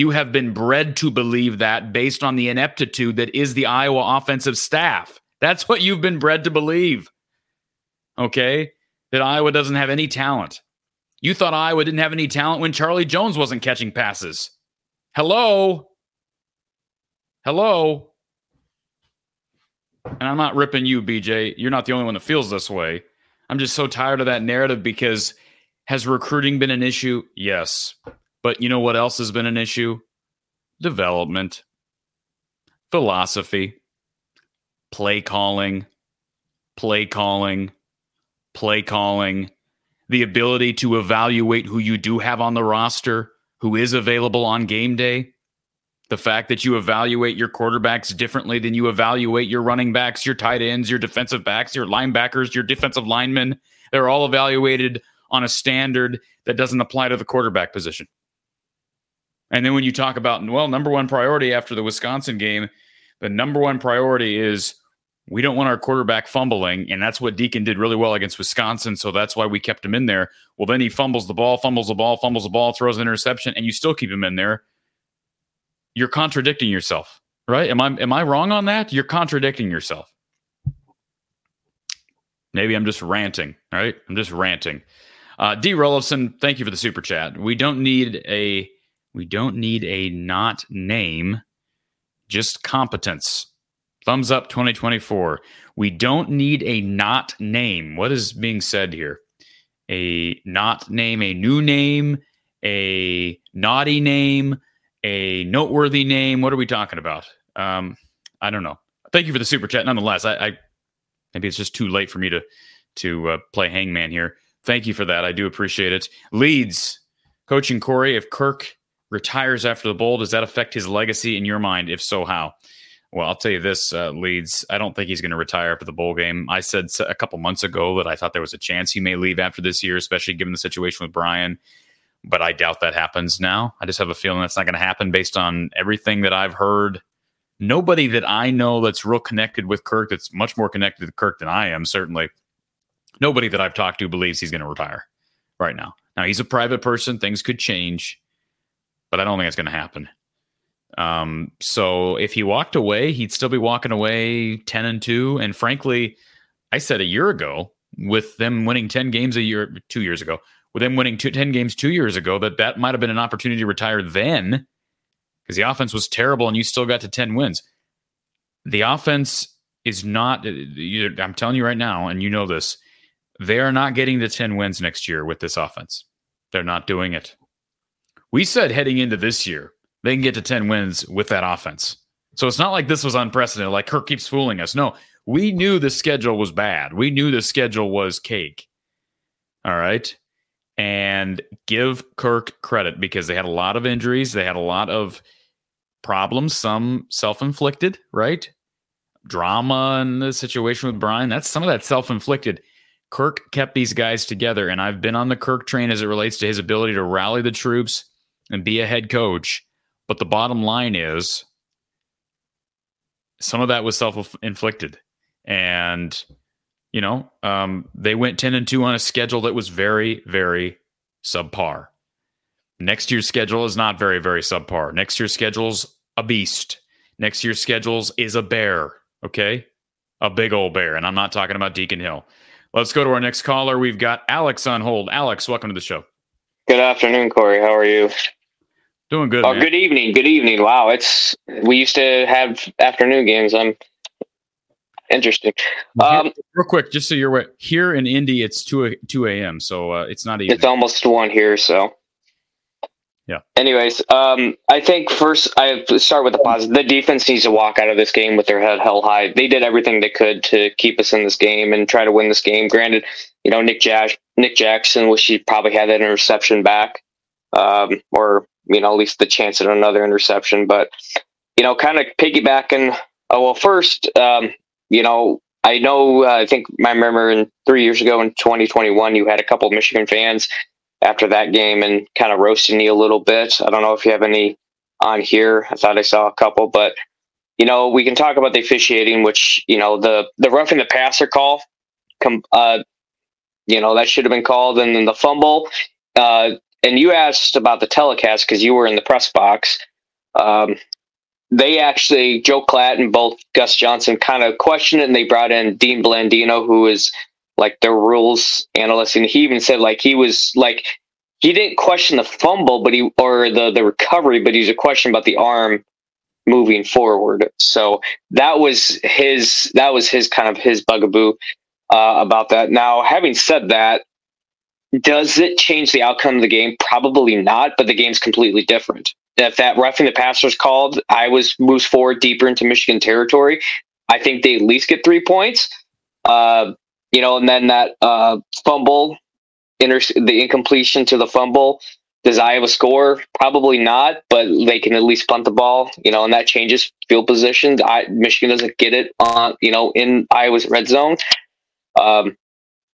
You have been bred to believe that based on the ineptitude that is the Iowa offensive staff. That's what you've been bred to believe. Okay? That Iowa doesn't have any talent. You thought Iowa didn't have any talent when Charlie Jones wasn't catching passes. Hello? Hello? And I'm not ripping you, BJ. You're not the only one that feels this way. I'm just so tired of that narrative because has recruiting been an issue? Yes. But you know what else has been an issue? Development, philosophy, play calling, play calling, play calling, the ability to evaluate who you do have on the roster, who is available on game day. The fact that you evaluate your quarterbacks differently than you evaluate your running backs, your tight ends, your defensive backs, your linebackers, your defensive linemen. They're all evaluated on a standard that doesn't apply to the quarterback position. And then when you talk about, well, number one priority after the Wisconsin game, the number one priority is we don't want our quarterback fumbling. And that's what Deacon did really well against Wisconsin. So that's why we kept him in there. Well, then he fumbles the ball, fumbles the ball, fumbles the ball, throws an interception, and you still keep him in there. You're contradicting yourself, right? Am I am I wrong on that? You're contradicting yourself. Maybe I'm just ranting, right? I'm just ranting. Uh, D. Rollison, thank you for the super chat. We don't need a we don't need a not name, just competence. Thumbs up 2024. We don't need a not name. What is being said here? A not name, a new name, a naughty name, a noteworthy name. What are we talking about? Um, I don't know. Thank you for the super chat. Nonetheless, I, I maybe it's just too late for me to to uh, play hangman here. Thank you for that. I do appreciate it. Leads coaching Cory. If Kirk retires after the bowl, does that affect his legacy in your mind? If so, how? Well, I'll tell you this, uh, Leeds. I don't think he's going to retire after the bowl game. I said a couple months ago that I thought there was a chance he may leave after this year, especially given the situation with Brian. But I doubt that happens now. I just have a feeling that's not going to happen based on everything that I've heard nobody that I know that's real connected with Kirk, that's much more connected to Kirk than I am, certainly. Nobody that I've talked to believes he's going to retire right now. Now, he's a private person. Things could change, but I don't think it's going to happen. Um, so if he walked away, he'd still be walking away 10 and 2. And frankly, I said a year ago, with them winning 10 games a year, two years ago, with them winning two, 10 games two years ago, that that might have been an opportunity to retire then because the offense was terrible and you still got to 10 wins. The offense is not, I'm telling you right now, and you know this, they are not getting the 10 wins next year with this offense. They're not doing it. We said heading into this year, they can get to 10 wins with that offense. So it's not like this was unprecedented, like Kirk keeps fooling us. No, we knew the schedule was bad. We knew the schedule was cake. All right. And give Kirk credit because they had a lot of injuries. They had a lot of problems, some self inflicted, right? Drama and the situation with Brian. That's some of that self inflicted. Kirk kept these guys together. And I've been on the Kirk train as it relates to his ability to rally the troops and be a head coach. But the bottom line is some of that was self inflicted. And, you know, um, they went 10 and 2 on a schedule that was very, very subpar. Next year's schedule is not very, very subpar. Next year's schedule's a beast. Next year's schedules is a bear. Okay. A big old bear. And I'm not talking about Deacon Hill. Let's go to our next caller. We've got Alex on hold. Alex, welcome to the show. Good afternoon, Cory. How are you? Doing good. Oh, man. good evening. Good evening. Wow, it's we used to have afternoon games. I'm interesting. Um, Real quick, just so you're aware, here in Indy, it's two two a.m. So uh, it's not even. it's almost one here, so Yeah. Anyways, um, I think first I start with the positive. The defense needs to walk out of this game with their head held high. They did everything they could to keep us in this game and try to win this game. Granted, you know Nick Jack Nick Jackson wish he probably had that interception back, um, or you know at least the chance at another interception. But you know, kind of piggybacking. Oh well, first, um, you know, I know. Uh, I think I remember in three years ago in 2021, you had a couple Michigan fans after that game and kind of roasting you a little bit. I don't know if you have any on here. I thought I saw a couple, but you know, we can talk about the officiating, which you know the the roughing the passer call. Com- uh, you know that should have been called, and then the fumble. Uh, and you asked about the telecast because you were in the press box. Um, they actually, Joel Klatt and both Gus Johnson kind of questioned it, and they brought in Dean Blandino, who is like their rules analyst, and he even said like he was like he didn't question the fumble, but he or the the recovery, but he was a question about the arm moving forward. So that was his that was his kind of his bugaboo uh, about that. Now, having said that, does it change the outcome of the game? Probably not, but the game's completely different. If that roughing the passer's called, I was moves forward deeper into Michigan territory. I think they at least get three points. Uh, you know, and then that uh, fumble, inter- the incompletion to the fumble. Does Iowa score? Probably not, but they can at least punt the ball. You know, and that changes field positions. I, Michigan doesn't get it on, you know, in Iowa's red zone. Um,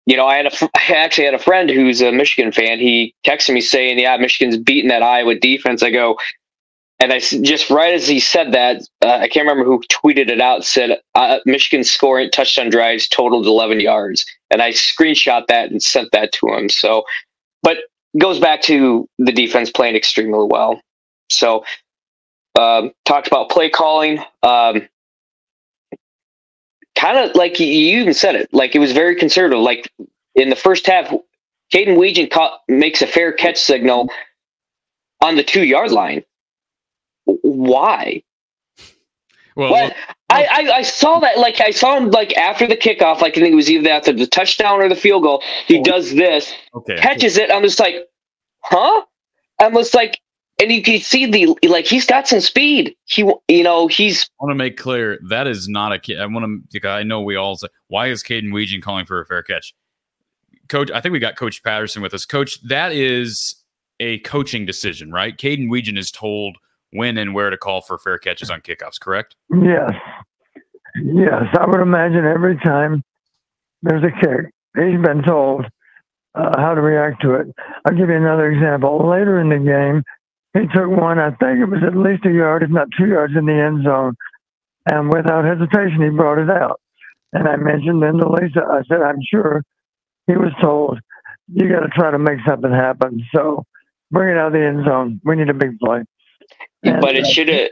you know, I had a, I actually had a friend who's a Michigan fan. He texted me saying, "Yeah, Michigan's beating that Iowa defense." I go, and I just right as he said that, uh, I can't remember who tweeted it out. Said uh, Michigan scoring touchdown drives totaled 11 yards, and I screenshot that and sent that to him. So, but goes back to the defense playing extremely well. So, um, talked about play calling. Um, kind of like you even said it, like it was very conservative. Like in the first half, Caden Weegan caught, makes a fair catch signal on the two yard line. Why? Well, What? I, I, I saw that like I saw him like after the kickoff, like I think it was either after the touchdown or the field goal. He Oh. does this, okay. catches it. I'm just like, huh? I'm just like, and you can see the like he's got some speed. He, you know, he's I want to make clear that is not a kid. I want to. I know we all say, why is Caden Weegan calling for a fair catch? Coach, I think we got Coach Patterson with us. Coach, that is a coaching decision, right? Caden Weegan is told when and where to call for fair catches on kickoffs, correct? Yes. Yes. I would imagine every time there's a kick, he's been told uh, how to react to it. I'll give you another example. Later in the game, he took one, I think it was at least a yard, if not two yards, in the end zone. And without hesitation, he brought it out. And I mentioned then to Lisa, I said, I'm sure he was told, you got to try to make something happen. So bring it out of the end zone. We need a big play. And, but it should have.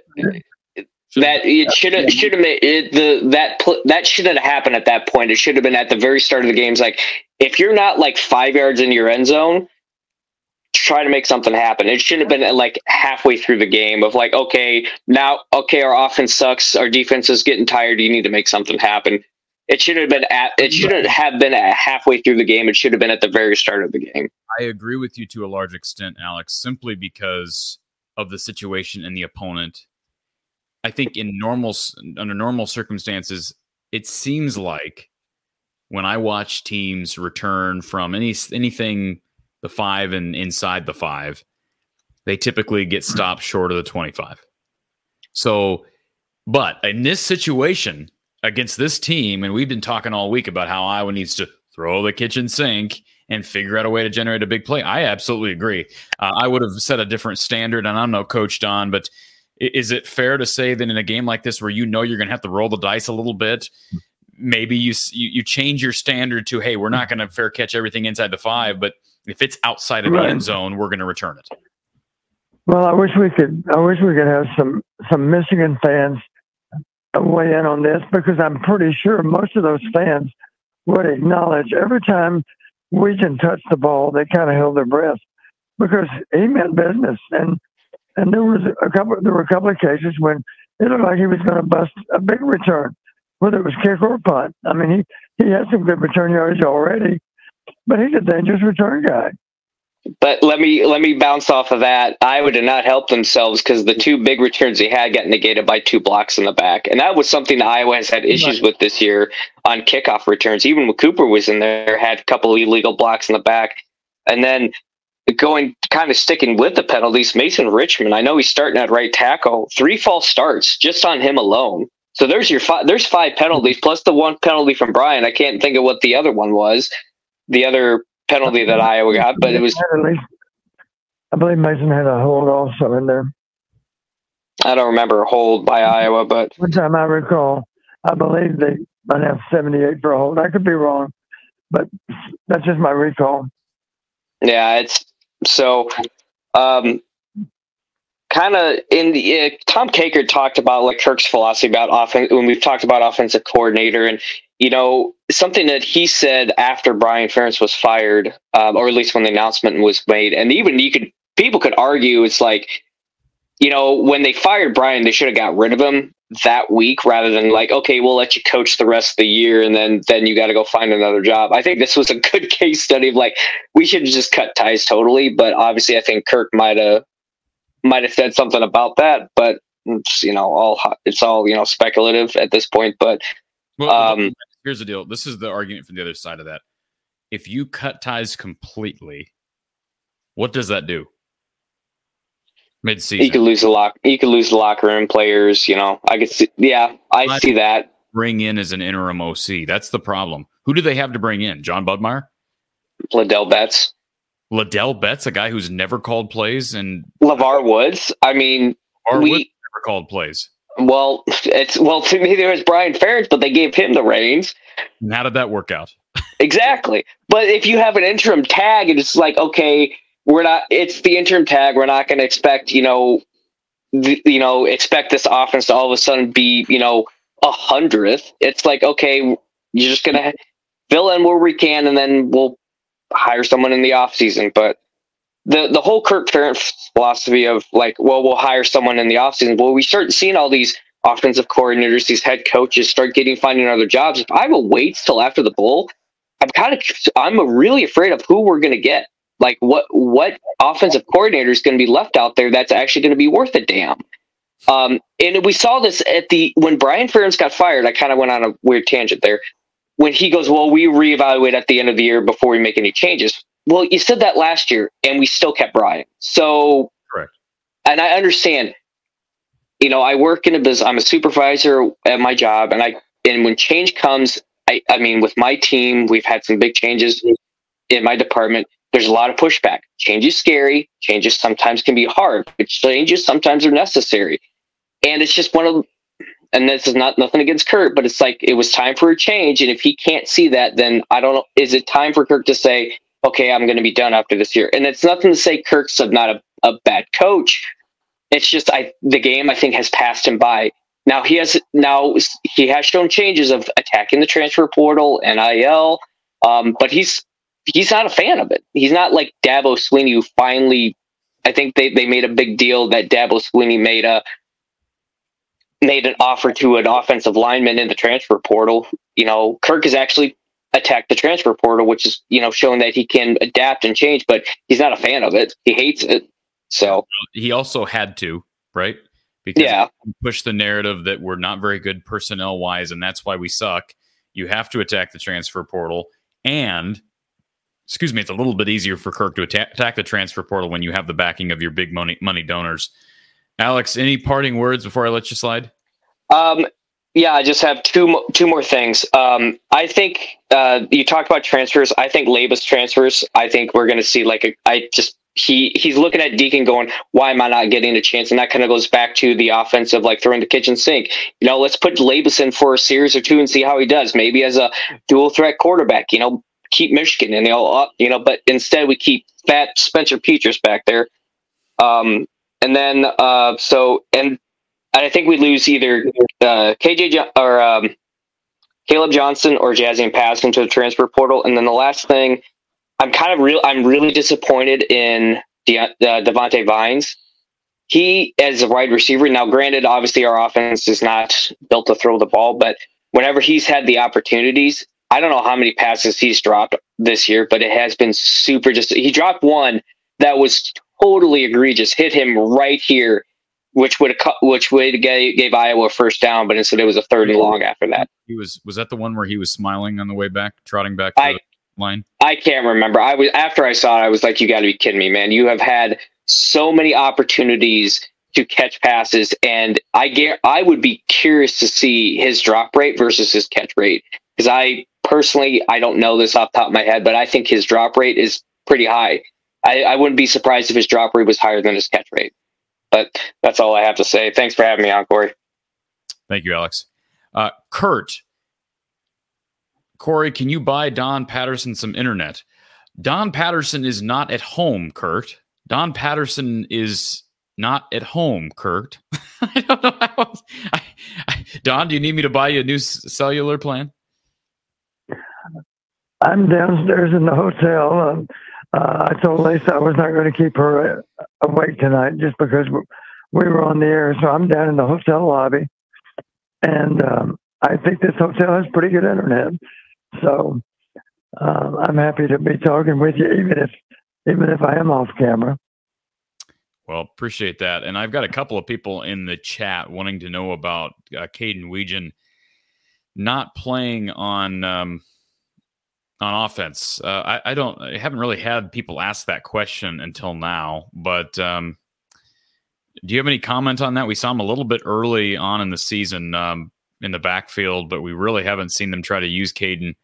That it should have should have it the that that shouldn't have happened at that point. It should have been at the very start of the games. Like if you're not like five yards in your end zone, try to make something happen. It shouldn't have been like halfway through the game of like, okay, now okay, our offense sucks, our defense is getting tired. You need to make something happen. It should have been at. It shouldn't have been at halfway through the game. It should have been at the very start of the game. I agree with you to a large extent, Alex, simply because of the situation and the opponent. I think in normal under normal circumstances, it seems like when I watch teams return from any anything the five and inside the five, they typically get stopped short of the 25. So, but in this situation against this team, and we've been talking all week about how Iowa needs to throw the kitchen sink and figure out a way to generate a big play. I absolutely agree. Uh, I would have set a different standard, and I'm no coach Don, but is it fair to say that in a game like this where you know you're going to have to roll the dice a little bit, maybe you you, you change your standard to hey, we're not going to fair catch everything inside the five, but if it's outside of right. the end zone, we're going to return it. Well, I wish we could. I wish we could have some some Michigan fans weigh in on this because I'm pretty sure most of those fans would acknowledge every time we can touch the ball, they kind of held their breath because he meant business. And and there was a couple. There were a couple of cases when it looked like he was going to bust a big return, whether it was kick or punt. I mean, he he had some good return yards already, but he's a dangerous return guy. But let me let me bounce off of that. Iowa did not help themselves because the two big returns they had got negated by two blocks in the back, and that was something Iowa has had issues right. with this year on kickoff returns. Even when Cooper was in there, had a couple of illegal blocks in the back, and then going kind of sticking with the penalties. Mason Richman, I know he's starting at right tackle, three false starts just on him alone. So there's your five. There's five penalties plus the one penalty from Brian. I can't think of what the other one was. The other penalty that Iowa got, but it was. I believe Mason had a hold also in there. I don't remember a hold by Iowa, but one time I recall, I believe they might have 78 for a hold. I could be wrong, but that's just my recall. Yeah, it's so. Um, kind of in the uh, Tom Kakert talked about like Kirk's philosophy about offense when we've talked about offensive coordinator and you know something that he said after Brian Ferentz was fired um, or at least when the announcement was made and even you could people could argue it's like you know when they fired Brian they should have got rid of him that week rather than like okay we'll let you coach the rest of the year and then then you got to go find another job i think this was a good case study of like we should just cut ties totally but obviously i think kirk might have might have said something about that, but it's, you know, all it's all you know speculative at this point. But well, um, here's the deal: this is the argument from the other side of that. If you cut ties completely, what does that do? Mid-season, you could lose the lock. You could lose the locker room players. You know, I could see. Yeah, I, I see that. Bring in as an interim OC. That's the problem. Who do they have to bring in? John Budmayr, Ladell Betts. Ladell Betts, a guy who's never called plays, and LeVar Woods. I mean, LeVar we Woods never called plays. Well, it's well to me there was Brian Ferentz, but they gave him the reins. And how did that work out? exactly. But if you have an interim tag, and it's like, okay, we're not. It's the interim tag. We're not going to expect, you know, the, you know, expect this offense to all of a sudden be, you know, a hundredth. It's like, okay, you're just going to fill in where we can, and then we'll hire someone in the off season. But the the whole Kirk Ferentz philosophy of like, well, we'll hire someone in the off season. Well, we start seeing all these offensive coordinators, these head coaches start getting finding other jobs. If Iowa waits till after the bowl, I'm kind of I'm really afraid of who we're going to get. Like what what offensive coordinator is going to be left out there that's actually going to be worth a damn. Um, and we saw this at the when Brian Ferentz got fired. I kind of went on a weird tangent there when he goes, well, we reevaluate at the end of the year before we make any changes. Well, you said that last year, and we still kept Brian. So, correct. And I understand. You know, I work in a business. I'm a supervisor at my job, and I and when change comes, I I mean, with my team, we've had some big changes in my department. There's a lot of pushback. Change is scary. Changes sometimes can be hard, but changes sometimes are necessary. And it's just one of and this is not nothing against Kirk, but it's like it was time for a change. And if he can't see that, then I don't know. Is it time for Kirk to say, okay, I'm going to be done after this year? And it's nothing to say Kirk's not a, a bad coach. It's just I the game I think has passed him by. Now he has now he has shown changes of attacking the transfer portal, NIL, um, but he's he's not a fan of it. He's not like Dabo Swinney who finally I think they, they made a big deal that Dabo Swinney made a made an offer to an offensive lineman in the transfer portal. You know, Kirk has actually attacked the transfer portal, which is, you know, showing that he can adapt and change, but he's not a fan of it. He hates it. So he also had to, right? Because yeah, push the narrative that we're not very good personnel wise, and that's why we suck. You have to attack the transfer portal, and excuse me, it's a little bit easier for Kirk to attack, attack the transfer portal when you have the backing of your big money money donors. Alex, any parting words before I let you slide? Um, yeah, I just have two two more things. Um, I think uh, you talked about transfers. I think Labas transfers. I think we're going to see like a. I just he he's looking at Deacon going, why am I not getting a chance? And that kind of goes back to the offense of like throwing the kitchen sink. You know, let's put Labas in for a series or two and see how he does. Maybe as a dual threat quarterback. You know, keep Michigan and they all up. You know, but instead we keep fat Spencer Petras back there. Um, and then uh, so and I think we lose either uh, KJ jo- or um, Kaleb Johnson or Jaziun Pass into the transfer portal. And then the last thing, I'm kind of real. I'm really disappointed in De- uh, Diante Vines. He as a wide receiver. Now, granted, obviously our offense is not built to throw the ball, but whenever he's had the opportunities, I don't know how many passes he's dropped this year, but it has been super. Just he dropped one that was totally egregious. Hit him right here which would which would gave, gave Iowa a first down, but instead it was a third and long after that. He was was that the one where he was smiling on the way back, trotting back to I, the line? I can't remember. I was after I saw it, I was like, "You got to be kidding me, man! You have had so many opportunities to catch passes, and I get I would be curious to see his drop rate versus his catch rate because I personally I don't know this off top of my head, but I think his drop rate is pretty high. I, I wouldn't be surprised if his drop rate was higher than his catch rate. But that's all I have to say. Thanks for having me on, Cory. Thank you, Alex. Uh, Kurt, Cory, can you buy Don Patterson some internet? Don Patterson is not at home, Kurt. Don Patterson is not at home, Kurt. I don't know how. I, I, Don, do you need me to buy you a new cellular plan? I'm downstairs in the hotel. Um, uh, I told Lisa I was not going to keep her uh, awake tonight just because we were on the air. So I'm down in the hotel lobby, and um, I think this hotel has pretty good internet. So um, I'm happy to be talking with you, even if even if I am off camera. Well, appreciate that. And I've got a couple of people in the chat wanting to know about uh, Kaden Wetjen not playing on um, on offense. Uh, I, I, don't. I haven't really had people ask that question until now. But um, do you have any comment on that? We saw him a little bit early on in the season um, in the backfield, but we really haven't seen them try to use Kaden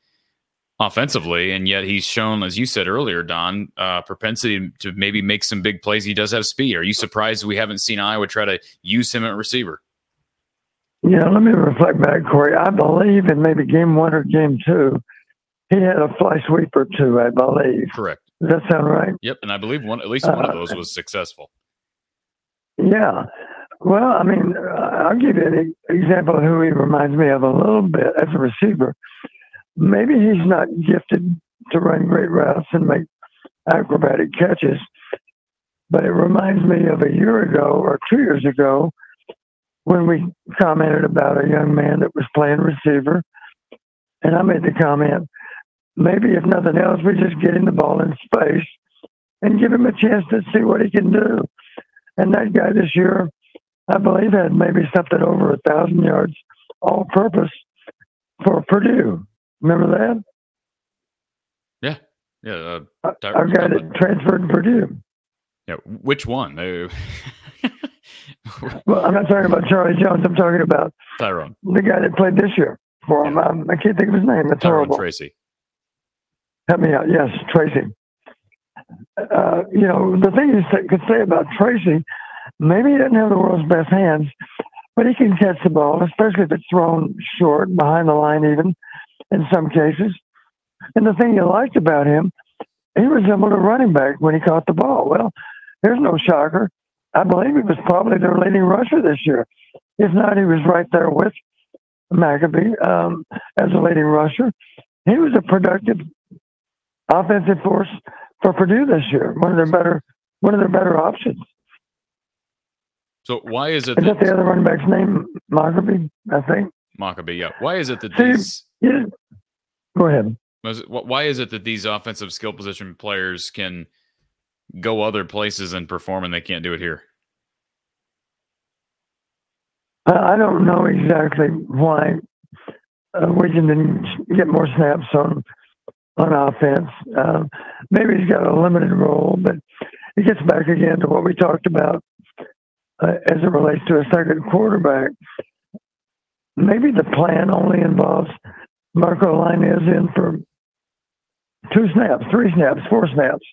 offensively. And yet he's shown, as you said earlier, Don, uh, propensity to maybe make some big plays. He does have speed. Are you surprised we haven't seen Iowa try to use him at receiver? Yeah, let me reflect back, Cory. I believe in maybe game one or game two he had a fly sweeper too, I believe. Correct. Does that sound right? Yep, and I believe one at least one uh, of those was successful. Yeah. Well, I mean, I'll give you an example of who he reminds me of a little bit as a receiver. Maybe he's not gifted to run great routes and make acrobatic catches, but it reminds me of a year ago or two years ago when we commented about a young man that was playing receiver. And I made the comment, maybe if nothing else, we just get him the ball in space and give him a chance to see what he can do. And that guy this year, I believe, had maybe something over a thousand yards all purpose for Purdue. Remember that? Yeah. Yeah. Uh, Our guy that transferred to Purdue. Yeah. Which one? well, I'm not talking about Charlie Jones. I'm talking about Tyrone, the guy that played this year for him. Yeah. Um, I can't think of his name. It's Tyrone horrible. Tracy. Help me out. Yes, Tracy. Uh, you know, the thing you could say about Tracy, maybe he doesn't have the world's best hands, but he can catch the ball, especially if it's thrown short, behind the line, even in some cases. And the thing you liked about him, he resembled a running back when he caught the ball. Well, there's no shocker. I believe he was probably their leading rusher this year. If not, he was right there with Mockobee um, as a leading rusher. He was a productive offensive force for Purdue this year. One of their better, one of their better options. So why is it Is that the other running back's name? Mockobee, I think. Mockobee? Yeah. Why is it that See, these? Yeah. Go ahead. was it- wh- Why is it that these offensive skill position players can go other places and perform, and they can't do it here? I don't know exactly why uh, Wiggins didn't get more snaps on on offense. Uh, maybe he's got a limited role, but it gets back again to what we talked about uh, as it relates to a second quarterback. Maybe the plan only involves Marco Lainez in for two snaps, three snaps, four snaps,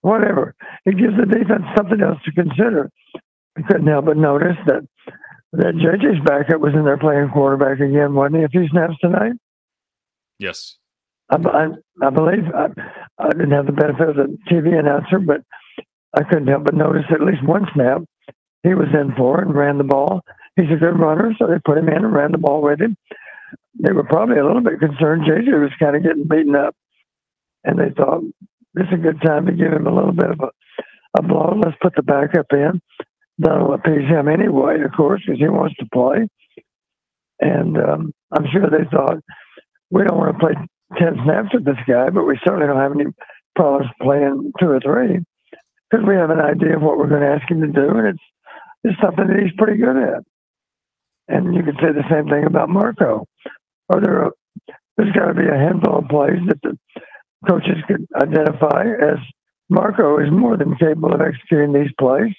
whatever. It gives the defense something else to consider. I couldn't help but notice that that JJ's backup was in there playing quarterback again, wasn't he? A few snaps tonight. Yes. I, I, believe I, I didn't have the benefit of the TV announcer, but I couldn't help but notice at least one snap he was in for and ran the ball. He's a good runner, so they put him in and ran the ball with him. They were probably a little bit concerned. JJ was kind of getting beaten up, and they thought this is a good time to give him a little bit of a, a blow. Let's put the backup in. That'll appease him anyway, of course, because he wants to play. And um, I'm sure they thought we don't want to play 10 snaps with this guy, but we certainly don't have any problems playing two or three because we have an idea of what we're going to ask him to do, and it's, it's something that he's pretty good at. And you could say the same thing about Marco. Are there a, there's got to be a handful of plays that the coaches could identify as Marco is more than capable of executing these plays.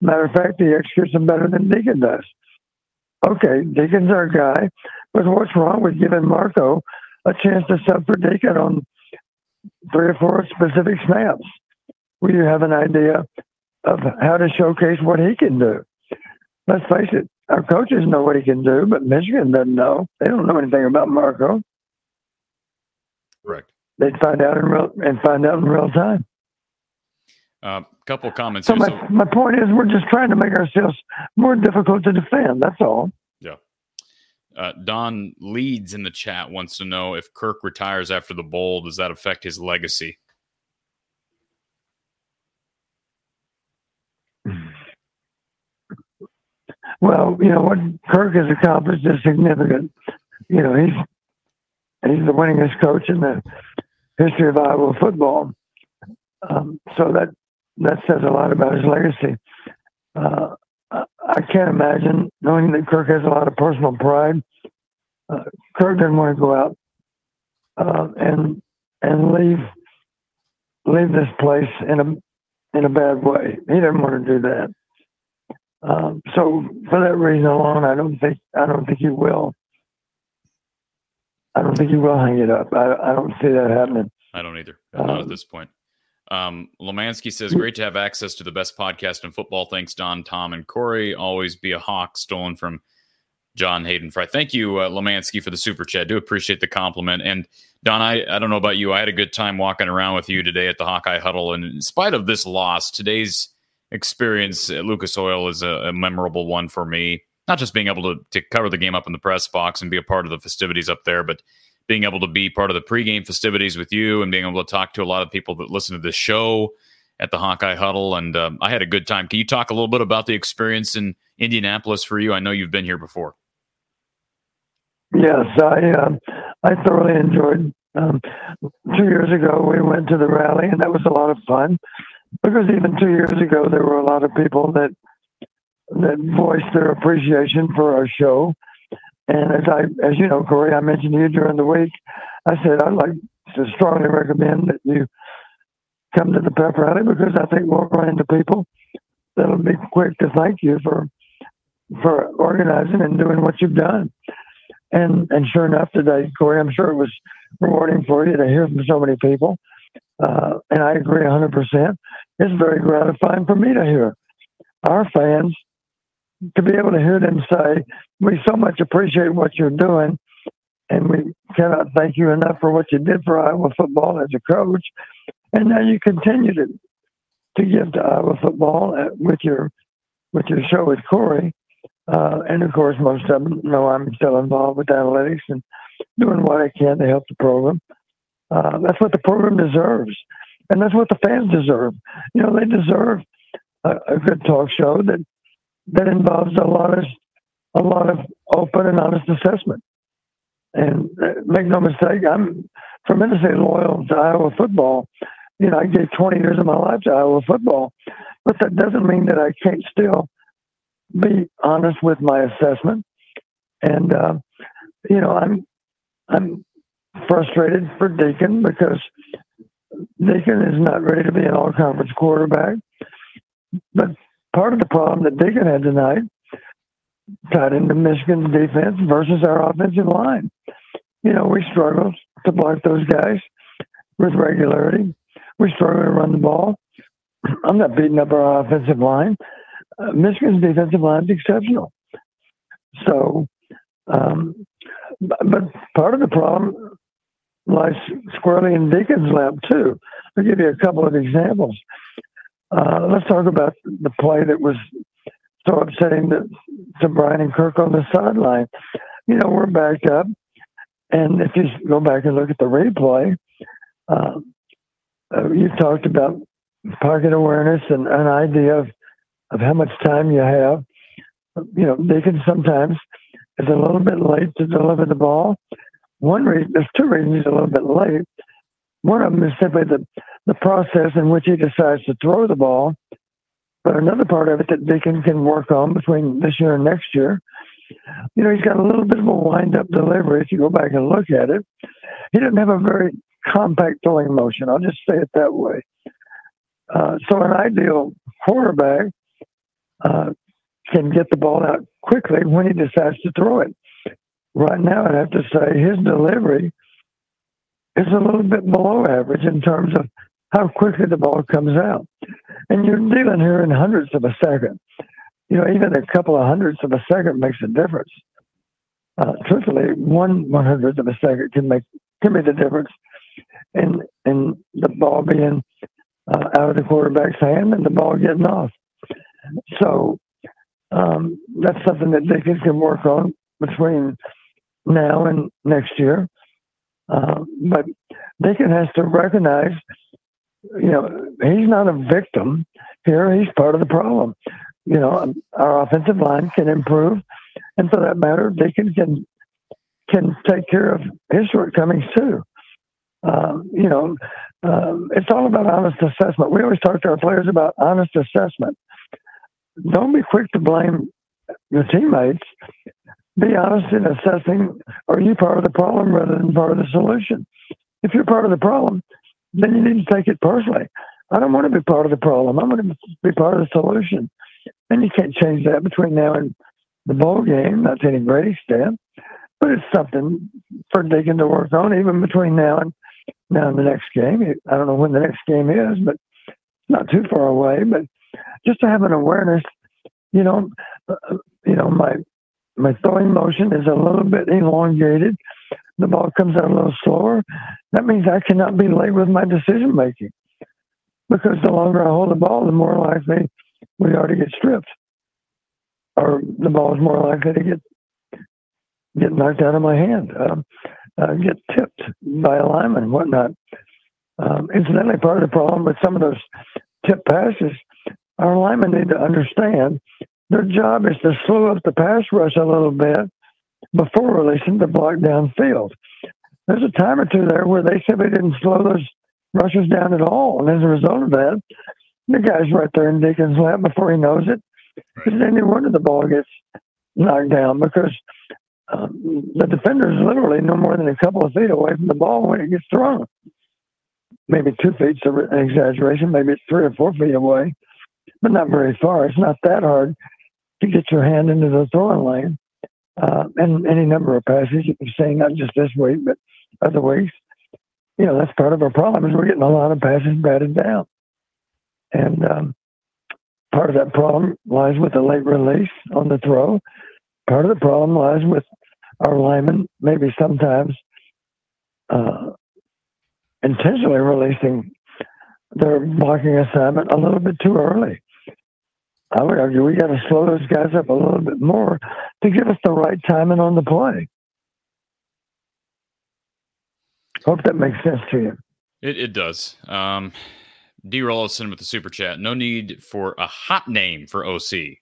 Matter of fact, he executes them better than Deacon does. Okay, Deacon's our guy, but what's wrong with giving Marco a chance to sub for Deacon on three or four specific snaps where you have an idea of how to showcase what he can do? Let's face it, our coaches know what he can do, but Michigan doesn't know. They don't know anything about Marco. Correct. They'd find out in real and find out in real time. A uh, couple comments. So here. my, my point is, we're just trying to make ourselves more difficult to defend. That's all. Uh, Don Leeds in the chat wants to know if Kirk retires after the bowl, does that affect his legacy? Well, you know what Kirk has accomplished is significant. You know, he's he's the winningest coach in the history of Iowa football. Um, so that that says a lot about his legacy. Uh, I, can't imagine knowing that Kirk has a lot of personal pride. Uh, Kirk didn't want to go out uh, and and leave leave this place in a in a bad way. He didn't want to do that. Um, so for that reason alone, I don't think I don't think he will. I don't think he will hang it up. I, I don't see that happening. I don't either. Not at Um, this point. Um, Lemansky says, great to have access to the best podcast in football. Thanks, Don, Tom, and Cory. Always be a hawk stolen from John Hayden Fry. Thank you, uh, Lemansky, for the super chat. Do appreciate the compliment. And Don, I, I don't know about you. I had a good time walking around with you today at the Hawkeye Huddle. And in spite of this loss, today's experience at Lucas Oil is a, a memorable one for me. Not just being able to, to cover the game up in the press box and be a part of the festivities up there, but being able to be part of the pregame festivities with you and being able to talk to a lot of people that listen to this show at the Hawkeye Huddle. And um, I had a good time. Can you talk a little bit about the experience in Indianapolis for you? I know you've been here before. Yes, I uh, I thoroughly enjoyed. Um, two years ago, we went to the rally, and that was a lot of fun. Because even two years ago, there were a lot of people that that voiced their appreciation for our show. And as I, as you know, Cory, I mentioned to you during the week, I said I'd like to strongly recommend that you come to the pep rally because I think we'll run into people that'll be quick to thank you for for organizing and doing what you've done. And and sure enough, today, Cory, I'm sure it was rewarding for you to hear from so many people. Uh, and I agree 100%. It's very gratifying for me to hear our fans to be able to hear them say, "We so much appreciate what you're doing, and we cannot thank you enough for what you did for Iowa football as a coach," and now you continue to to give to Iowa football uh, with your with your show with Cory, uh, and of course most of them know I'm still involved with analytics and doing what I can to help the program. Uh, that's what the program deserves, and that's what the fans deserve. You know, they deserve a, a good talk show that that involves a lot of a lot of open and honest assessment. And uh, make no mistake, I'm tremendously loyal to Iowa football. You know, I gave 20 years of my life to Iowa football, but that doesn't mean that I can't still be honest with my assessment. And uh, you know, I'm I'm frustrated for Deacon because Deacon is not ready to be an all conference quarterback. But part of the problem that Deacon had tonight tied into Michigan's defense versus our offensive line. You know, we struggled to block those guys with regularity. We struggle to run the ball. I'm not beating up our offensive line. Uh, Michigan's defensive line is exceptional. So, um, but, but part of the problem lies squarely in Deacon's lap too. I'll give you a couple of examples. Uh, let's talk about the play that was so upsetting to, to Brian and Kirk on the sideline. You know, we're backed up, and if you go back and look at the replay, uh, uh, you talked about pocket awareness and an idea of, of how much time you have. You know, they can sometimes it's a little bit late to deliver the ball. One reason, there's two reasons a little bit late. One of them is simply the, the process in which he decides to throw the ball. But another part of it that Deacon can work on between this year and next year, you know, he's got a little bit of a wind up delivery if you go back and look at it. He doesn't have a very compact throwing motion. I'll just say it that way. Uh, so an ideal quarterback uh, can get the ball out quickly when he decides to throw it. Right now, I'd have to say his delivery is a little bit below average in terms of how quickly the ball comes out. And you're dealing here in hundredths of a second. You know, even a couple of hundredths of a second makes a difference. Uh, truthfully, one one hundredth of a second can make can make the difference in in the ball being uh, out of the quarterback's hand and the ball getting off. So um, that's something that Deacon can work on between now and next year. Uh, but Deacon has to recognize, you know, he's not a victim here. He's part of the problem. You know, our offensive line can improve, and for that matter, Deacon can can take care of his shortcomings too. Um, you know, um, it's all about honest assessment. We always talk to our players about honest assessment. Don't be quick to blame your teammates be honest in assessing are you part of the problem rather than part of the solution? If you're part of the problem, then you need to take it personally. I don't want to be part of the problem. I'm going to be part of the solution. And you can't change that between now and the bowl game, not to any great extent, but it's something for Deacon to work on even between now and now and the next game. I don't know when the next game is, but not too far away. But just to have an awareness, you know, uh, you know, my my throwing motion is a little bit elongated. The ball comes out a little slower. That means I cannot be late with my decision making because the longer I hold the ball, the more likely we are to get stripped, or the ball is more likely to get get knocked out of my hand, um, uh, get tipped by a lineman and whatnot. Um, incidentally, part of the problem with some of those tip passes, our linemen need to understand their job is to slow up the pass rush a little bit before releasing the block downfield. There's a time or two there where they simply didn't slow those rushes down at all. And as a result of that, the guy's right there in Deacon's lap before he knows it. It's any wonder the ball gets knocked down because um, the defender is literally no more than a couple of feet away from the ball when it gets thrown. Maybe two feet's an exaggeration. Maybe it's three or four feet away, but not very far. It's not that hard to get your hand into the throwing lane. Uh, and any number of can say, not just this week, but other weeks. You know, that's part of our problem is we're getting a lot of passes batted down. And um, part of that problem lies with the late release on the throw. Part of the problem lies with our linemen, maybe sometimes uh, intentionally releasing their blocking assignment a little bit too early. I would argue we got to slow those guys up a little bit more to give us the right timing on the play. Hope that makes sense to you. It, it does. Um, D. Rollison with the super chat. No need for a hot name for OC.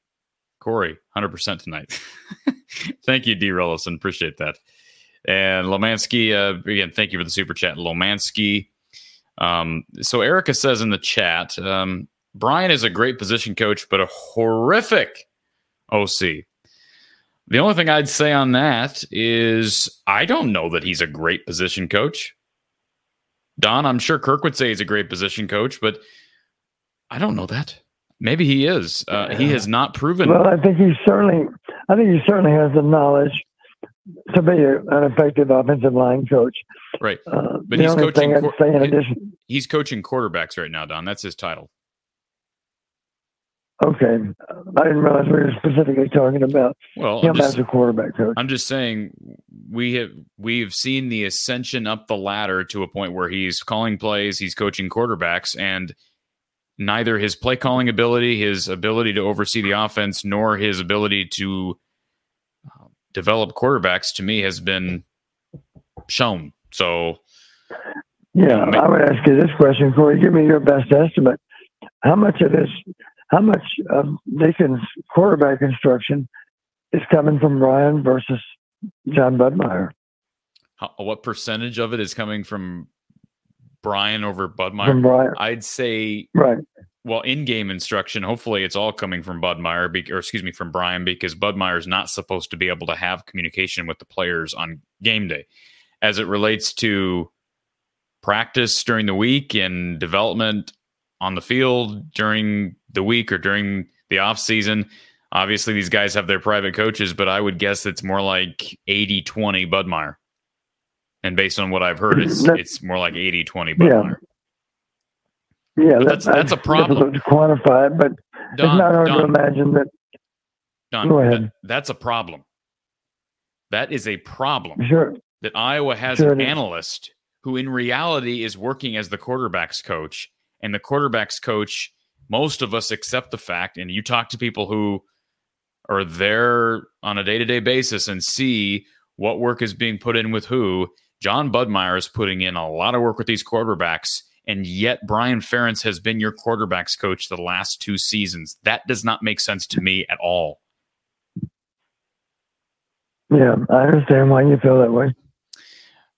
Cory, 100% tonight. thank you, D. Rollison. Appreciate that. And Lomansky, uh, again, thank you for the super chat. Lomansky. Um, so Erica says in the chat, um, Brian is a great position coach, but a horrific OC. The only thing I'd say on that is I don't know that he's a great position coach. Don, I'm sure Kirk would say he's a great position coach, but I don't know that. Maybe he is. Uh, he has not proven. Well, I think he certainly, I think he certainly has the knowledge to be an effective offensive line coach. Right, Uh, but he's coaching. thing I'd quar- say in he- addition, he's coaching quarterbacks right now, Don. That's his title. Okay, I didn't realize we were specifically talking about Well, I'm him just, as a quarterback coach. I'm just saying we have we've seen the ascension up the ladder to a point where he's calling plays, he's coaching quarterbacks, and neither his play calling ability, his ability to oversee the offense, nor his ability to uh, develop quarterbacks to me has been shown. So Yeah, Ma- I would ask you this question, Cory. Give me your best estimate. How much of this, how much of Deacon's quarterback instruction is coming from Brian versus John Budmayr? how, what percentage of it is coming from Brian over From Budmayr? Brian, I'd say right? well, in-game instruction. Hopefully, it's all coming from Budmayr, be- or excuse me, from Brian, because Budmayr is not supposed to be able to have communication with the players on game day, as it relates to practice during the week and development on the field during the week or during the off season. Obviously, these guys have their private coaches, but I would guess it's more like 80-20 Budmayr. And based on what I've heard, it's That- it's more like 80-20 Yeah. Budmayr. Yeah, But that's- that's a problem. to quantify it, but Don, it's not hard to imagine that. Don, Go that- ahead. that's a problem. That is a problem Sure, that Iowa has Sure an analyst who, in reality, is working as the quarterback's coach. And the quarterback's coach, most of us accept the fact, and you talk to people who are there on a day to day basis and see what work is being put in with who. John Budmayr is putting in a lot of work with these quarterbacks, and yet Brian Ferentz has been your quarterback's coach the last two seasons. That does not make sense to me at all. yeah, I understand why you feel that way.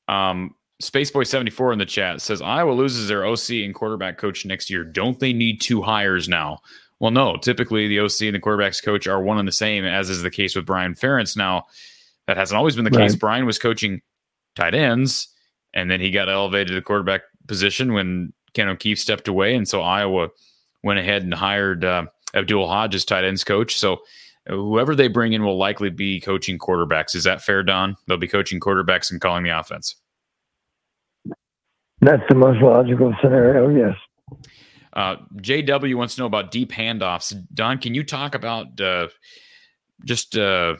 Um, Spaceboy74 in the chat says Iowa loses their OC and quarterback coach next year. Don't they need two hires now? Well, no. Typically, the OC and the quarterbacks coach are one and the same, as is the case with Brian Ferentz. Now, that hasn't always been the case. Brian was coaching tight ends, and then he got elevated to the quarterback position when Ken O'Keefe stepped away, and so Iowa went ahead and hired uh, Abdul Hodge as tight ends coach. So whoever they bring in will likely be coaching quarterbacks. Is that fair, Don? They'll be coaching quarterbacks and calling the offense. That's the most logical scenario. Yes. Uh, JW wants to know about deep handoffs. Don, can you talk about uh, just uh,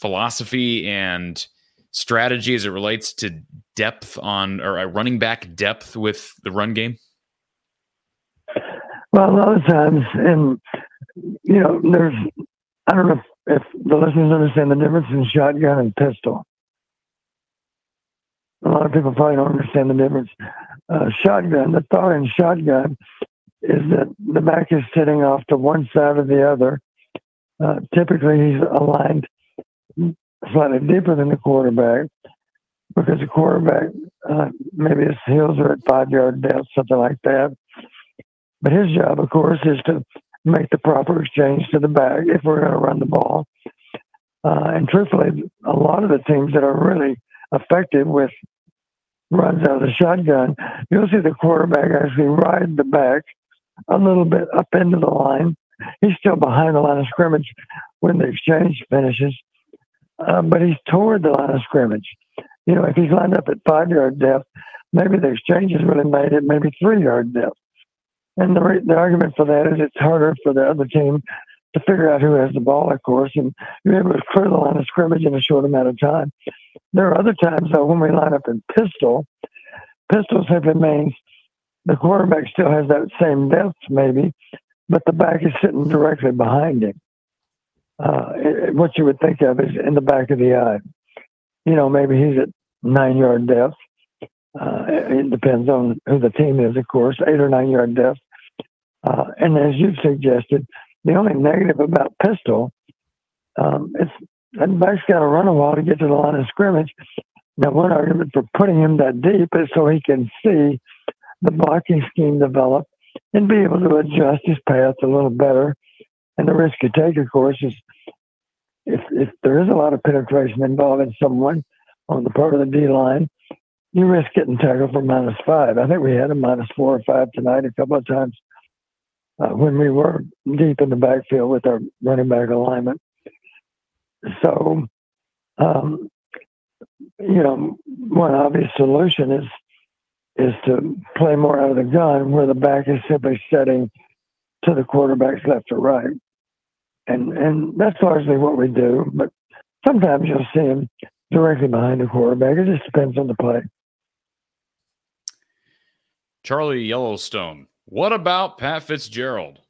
philosophy and strategy as it relates to depth on or uh, running back depth with the run game? Well, a lot of times, and you know, there's I don't know if, if the listeners understand the difference in shotgun and pistol. A lot of people probably don't understand the difference. Uh, shotgun, the thought in shotgun is that the back is sitting off to one side or the other. Uh, typically, he's aligned slightly deeper than the quarterback because the quarterback, uh, maybe his heels are at five yard depth, something like that. But his job, of course, is to make the proper exchange to the back if we're going to run the ball. Uh, and truthfully, a lot of the teams that are really effective with runs out of the shotgun, you'll see the quarterback actually ride the back a little bit up into the line. He's still behind the line of scrimmage when the exchange finishes, uh, but he's toward the line of scrimmage. You know, if he's lined up at five yard depth, maybe the exchange has really made it maybe three yard depth. And the, the argument for that is it's harder for the other team to figure out who has the ball, of course, and you're able to clear the line of scrimmage in a short amount of time. There are other times, though, when we line up in pistol, pistol simply means the quarterback still has that same depth, maybe, but the back is sitting directly behind him. Uh, it, what you would think of is in the back of the eye. You know, maybe he's at nine yard depth. Uh, it depends on who the team is, of course, eight or nine yard depth. Uh, and as you've suggested, the only negative about pistol, um, it's that back's got to run a while to get to the line of scrimmage. Now, one argument for putting him that deep is so he can see the blocking scheme develop and be able to adjust his path a little better. And the risk you take, of course, is if, if there is a lot of penetration involving someone on the part of the D line, you risk getting tackled for minus five. I think we had a minus four or five tonight a couple of times uh, when we were deep in the backfield with our running back alignment. So, um, you know, one obvious solution is is to play more out of the gun, where the back is simply setting to the quarterback's left or right, and and that's largely what we do. But sometimes you'll see him directly behind the quarterback. It just depends on the play. Charlie Yellowstone. What about Pat Fitzgerald?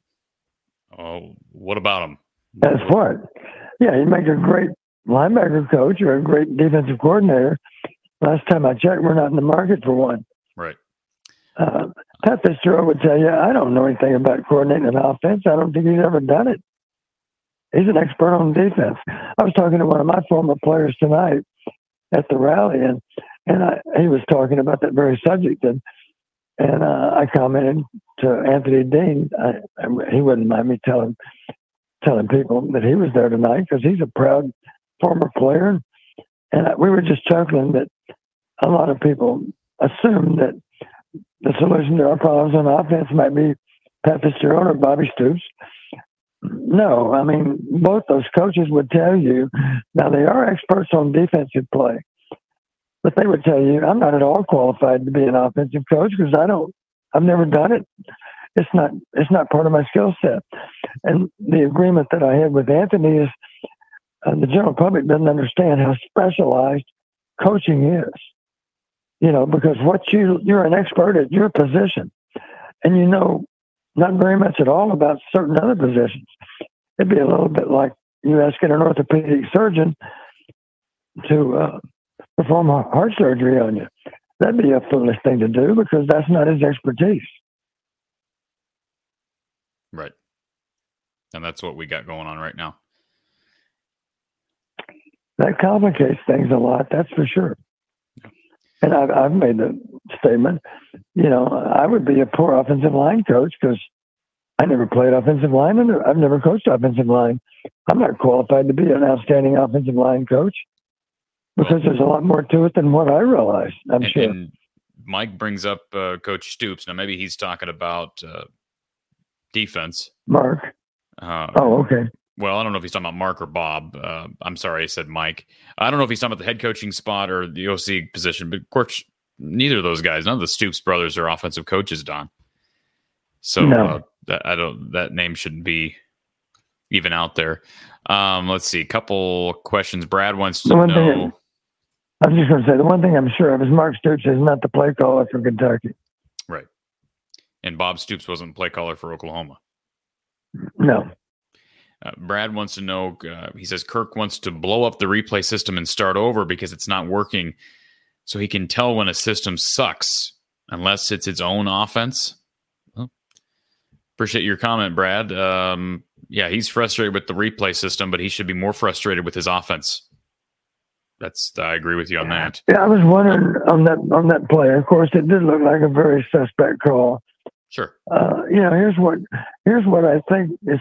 Oh, what about him? That's what. Yeah, he makes a great linebacker coach or a great defensive coordinator. Last time I checked, we're not in the market for one. Right. Uh, Pat Fitzgerald would tell you, I don't know anything about coordinating an offense. I don't think he's ever done it. He's an expert on defense. I was talking to one of my former players tonight at the rally, and and I, he was talking about that very subject. And and uh, I commented to Anthony Dean. I, he wouldn't mind me telling telling people that he was there tonight because he's a proud former player. And we were just chuckling that a lot of people assume that the solution to our problems on offense might be Pat Fitzgerald or Bobby Stoops. No, I mean both those coaches would tell you. Now they are experts on defensive play, but they would tell you, I'm not at all qualified to be an offensive coach because I don't, I've never done it. It's not, it's not part of my skill set. And the agreement that I had with Anthony is uh, the general public doesn't understand how specialized coaching is. You know, because what you, you're an expert at your position and you know not very much at all about certain other positions. It'd be a little bit like you asking an orthopedic surgeon to, uh, perform heart surgery on you. That'd be a foolish thing to do because that's not his expertise. Right. And that's what we got going on right now. That complicates things a lot, that's for sure. And I've, I've made the statement, you know, I would be a poor offensive line coach because I never played offensive line and I've never coached offensive line. I'm not qualified to be an outstanding offensive line coach because there's a lot more to it than what I realized. I'm and, sure. And Mike brings up uh, Coach Stoops. Now maybe he's talking about uh, defense. Mark. Uh, oh, okay. Well, I don't know if he's talking about Mark or Bob. Uh, I'm sorry, I said Mike. I don't know if he's talking about the head coaching spot or the OC position, but of course, neither of those guys, none of the Stoops brothers are offensive coaches, Don. So No. uh, that I don't that name shouldn't be even out there. Um, let's see, a couple questions. Brad wants to The one thing- know. I was just going to say the one thing I'm sure of is Mark Stoops is not the play caller for Kentucky. Right. And Bob Stoops wasn't play caller for Oklahoma. No. Uh, Brad wants to know. Uh, he says Kirk wants to blow up the replay system and start over because it's not working, so he can tell when a system sucks unless it's its own offense. Well, appreciate your comment, Brad. Um, yeah, he's frustrated with the replay system, but he should be more frustrated with his offense. That's I agree with you on that. Yeah, I was wondering on that on that play. Of course, it did look like a very suspect call. Sure. Uh, you know, here's what here's what I think is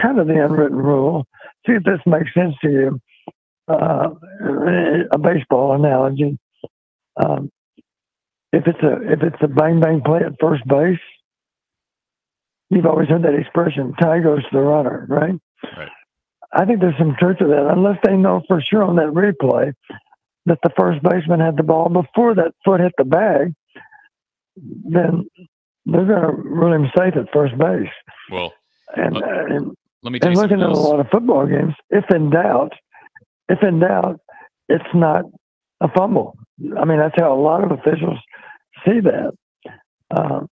kind of the unwritten rule. See if this makes sense to you. Uh, a baseball analogy. Um, if it's a if it's a bang bang play at first base, you've always heard that expression: "Tie goes to the runner," right? Right. I think there's some truth to that, unless they know for sure on that replay that the first baseman had the ball before that foot hit the bag. Then they're going to run him safe at first base. Well, And, Uh, uh, and, let me tell and looking at a lot of football games, if in doubt, if in doubt, it's not a fumble. I mean, that's how a lot of officials see that. Um,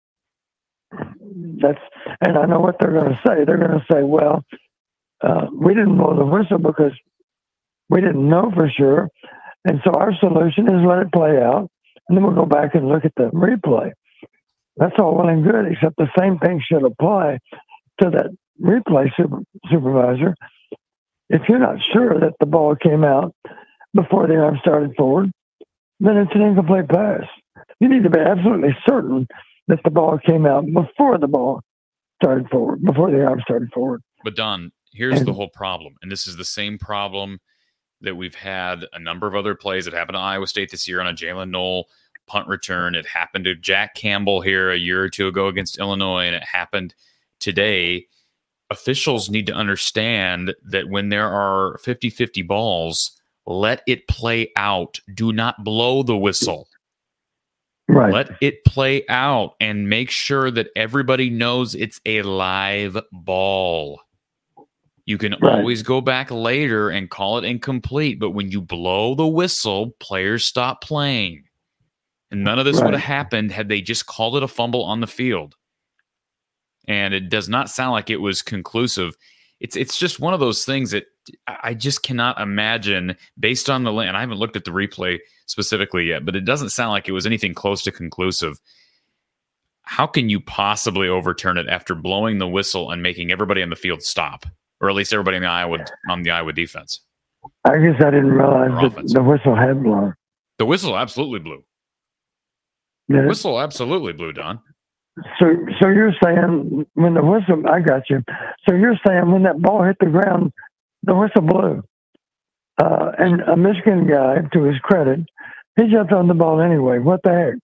that's, and I know what they're going to say. They're going to say, "Well, uh, we didn't blow the whistle because we didn't know for sure, and so our solution is let it play out, and then we'll go back and look at the replay." That's all well and good, except the same thing should apply to that replay super, supervisor. If you're not sure that the ball came out before the arm started forward, then it's an incomplete pass. You need to be absolutely certain that the ball came out before the ball started forward, before the arm started forward. But Don, here's the whole problem, and this is the same problem that we've had a number of other plays. that happened to Iowa State this year on a Jalen Knoll punt return. It happened to Jack Campbell here a year or two ago against Illinois, and it happened today. Officials need to understand that when there are 50 50 balls, let it play out. Do not blow the whistle. Right. Let it play out and make sure that everybody knows it's a live ball. You can Right. always go back later and call it incomplete, but when you blow the whistle, players stop playing. And none of this would have happened had they just called it a fumble on the field. And it does not sound like it was conclusive. It's it's just one of those things that I just cannot imagine based on the and I haven't looked at the replay specifically yet, but it doesn't sound like it was anything close to conclusive. How can you possibly overturn it after blowing the whistle and making everybody on the field stop, or at least everybody in the Iowa on the Iowa defense? I guess I didn't realize that the whistle had blown. The whistle absolutely blew. It? Whistle absolutely blew, Don. So, so you're saying when the whistle, I got you. So you're saying when that ball hit the ground, the whistle blew. Uh, and a Michigan guy, to his credit, he jumped on the ball anyway. What the heck?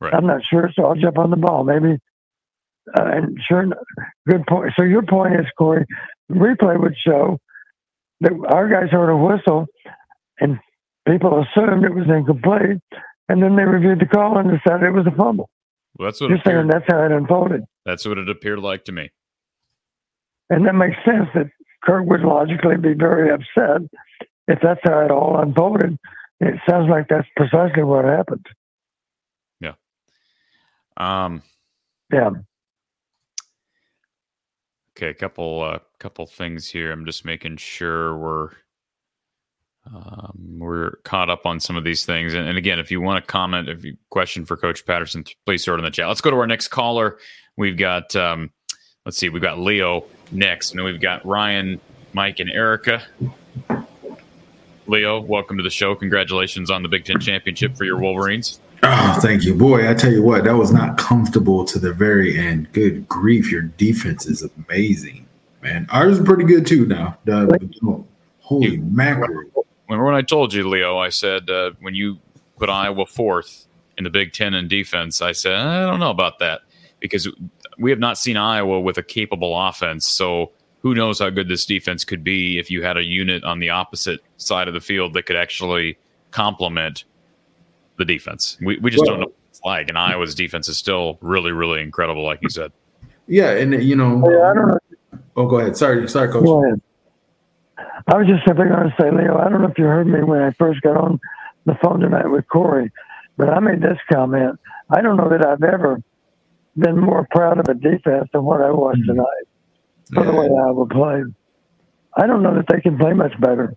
Right. I'm not sure, so I'll jump on the ball. Maybe. Uh, and sure, good point. So your point is, Cory, replay would show that our guys heard a whistle, and people assumed it was incomplete, and then they reviewed the call and decided it was a fumble. Well, that's what You're saying that's how it unfolded. that's what it appeared like to me. And that makes sense that Kirk would logically be very upset if that's how it all unfolded. It sounds like that's precisely what happened. Yeah. Um, Yeah. Okay, a couple uh, couple things here. I'm just making sure we're um, we're caught up on some of these things. And, and again, if you want to comment, if you question for Coach Patterson, please throw it in the chat. Let's go to our next caller. We've got um, let's see, we've got Leo next, and then we've got Ryan, Mike, and Erica. Leo, welcome to the show. Congratulations on the Big Ten championship for your Wolverines. Oh, thank you, boy. I tell you what, that was not comfortable to the very end. Good grief, your defense is amazing, man. Ours is pretty good too now. The- holy mackerel! Remember when I told you, Leo? I said uh, when you put Iowa fourth in the Big Ten in defense, I said I don't know about that because we have not seen Iowa with a capable offense. So who knows how good this defense could be if you had a unit on the opposite side of the field that could actually complement the defense. We we just don't know what it's like, and Iowa's defense is still really really incredible, like you said. Yeah, and you know, Yeah, I don't know. oh, go ahead. Sorry, sorry, coach. Go ahead. I was just simply going to say, Leo, I don't know if you heard me when I first got on the phone tonight with Cory, but I made this comment. I don't know that I've ever been more proud of a defense than what I was hmm. tonight for the way I Iowa played. I don't know that they can play much better.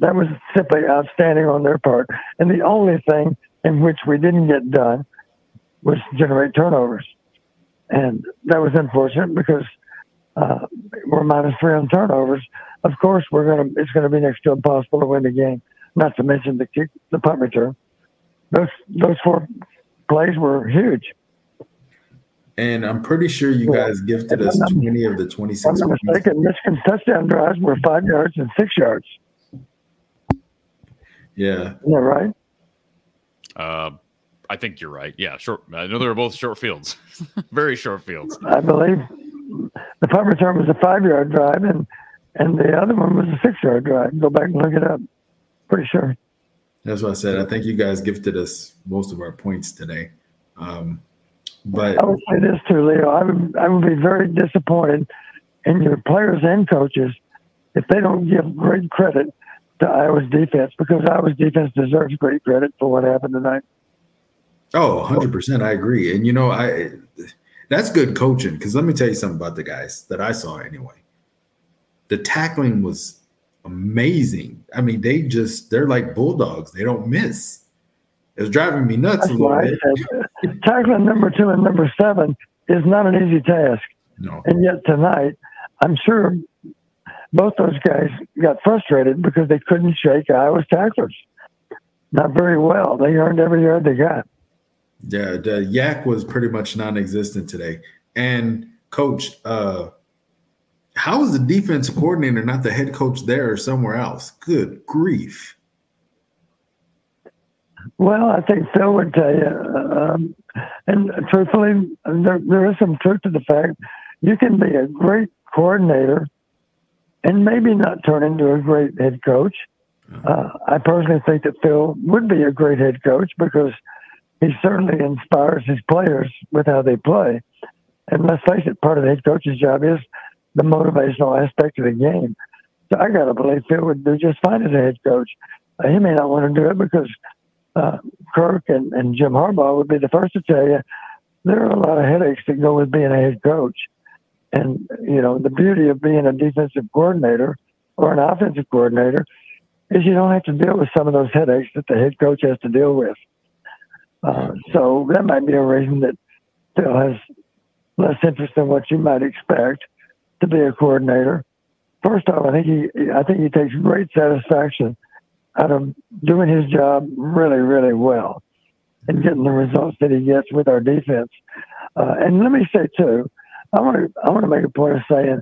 That was simply outstanding on their part. And the only thing in which we didn't get done was generate turnovers. And that was unfortunate because uh, we're minus three on turnovers. Of course, we're gonna. It's gonna be next to impossible to win the game. Not to mention the kick, the punt return. Those those four plays were huge. And I'm pretty sure you Yeah. guys gifted us 20 of the 26 If I'm not points. mistaken, Michigan's touchdown drives were five yards and six yards. Yeah. Isn't that right? Uh, I think you're right. Yeah, short. I know they were both short fields, very short fields. I believe the punt return was a five yard drive and and the other one was a six yard drive. Go back and look it up. Pretty sure. That's what I said. I think you guys gifted us most of our points today. Um, But I would say this too, Leo. I would I would be very disappointed in your players and coaches if they don't give great credit to Iowa's defense because Iowa's defense deserves great credit for what happened tonight. Oh, 100%. I agree. And, you know, I that's good coaching because let me tell you something about the guys that I saw anyway. The tackling was amazing. I mean, they just, they're like bulldogs, they don't miss. It was driving me nuts That's a little bit. tackling number two and number seven is not an easy task. No. And yet tonight, I'm sure both those guys got frustrated because they couldn't shake Iowa's tacklers. Not very well. They earned every yard they got. Yeah, the yak was pretty much non-existent today. And coach, uh how is the defensive coordinator not the head coach there or somewhere else? Good grief. Well, I think Phil would tell you, um, and truthfully, there, there is some truth to the fact you can be a great coordinator and maybe not turn into a great head coach. Uh, I personally think that Phil would be a great head coach because he certainly inspires his players with how they play. And let's face it, part of the head coach's job is the motivational aspect of the game. So I got to believe Phil would do just fine as a head coach. Uh, he may not want to do it because uh, Kirk and, and Jim Harbaugh would be the first to tell you there are a lot of headaches that go with being a head coach. And, you know, the beauty of being a defensive coordinator or an offensive coordinator is you don't have to deal with some of those headaches that the head coach has to deal with. Uh, so that might be a reason that Phil has less interest than what you might expect to be a coordinator. First off, I think he, I think he takes great satisfaction out of doing his job really, really well and getting the results that he gets with our defense. Uh, and let me say too, I want to, I want to make a point of saying,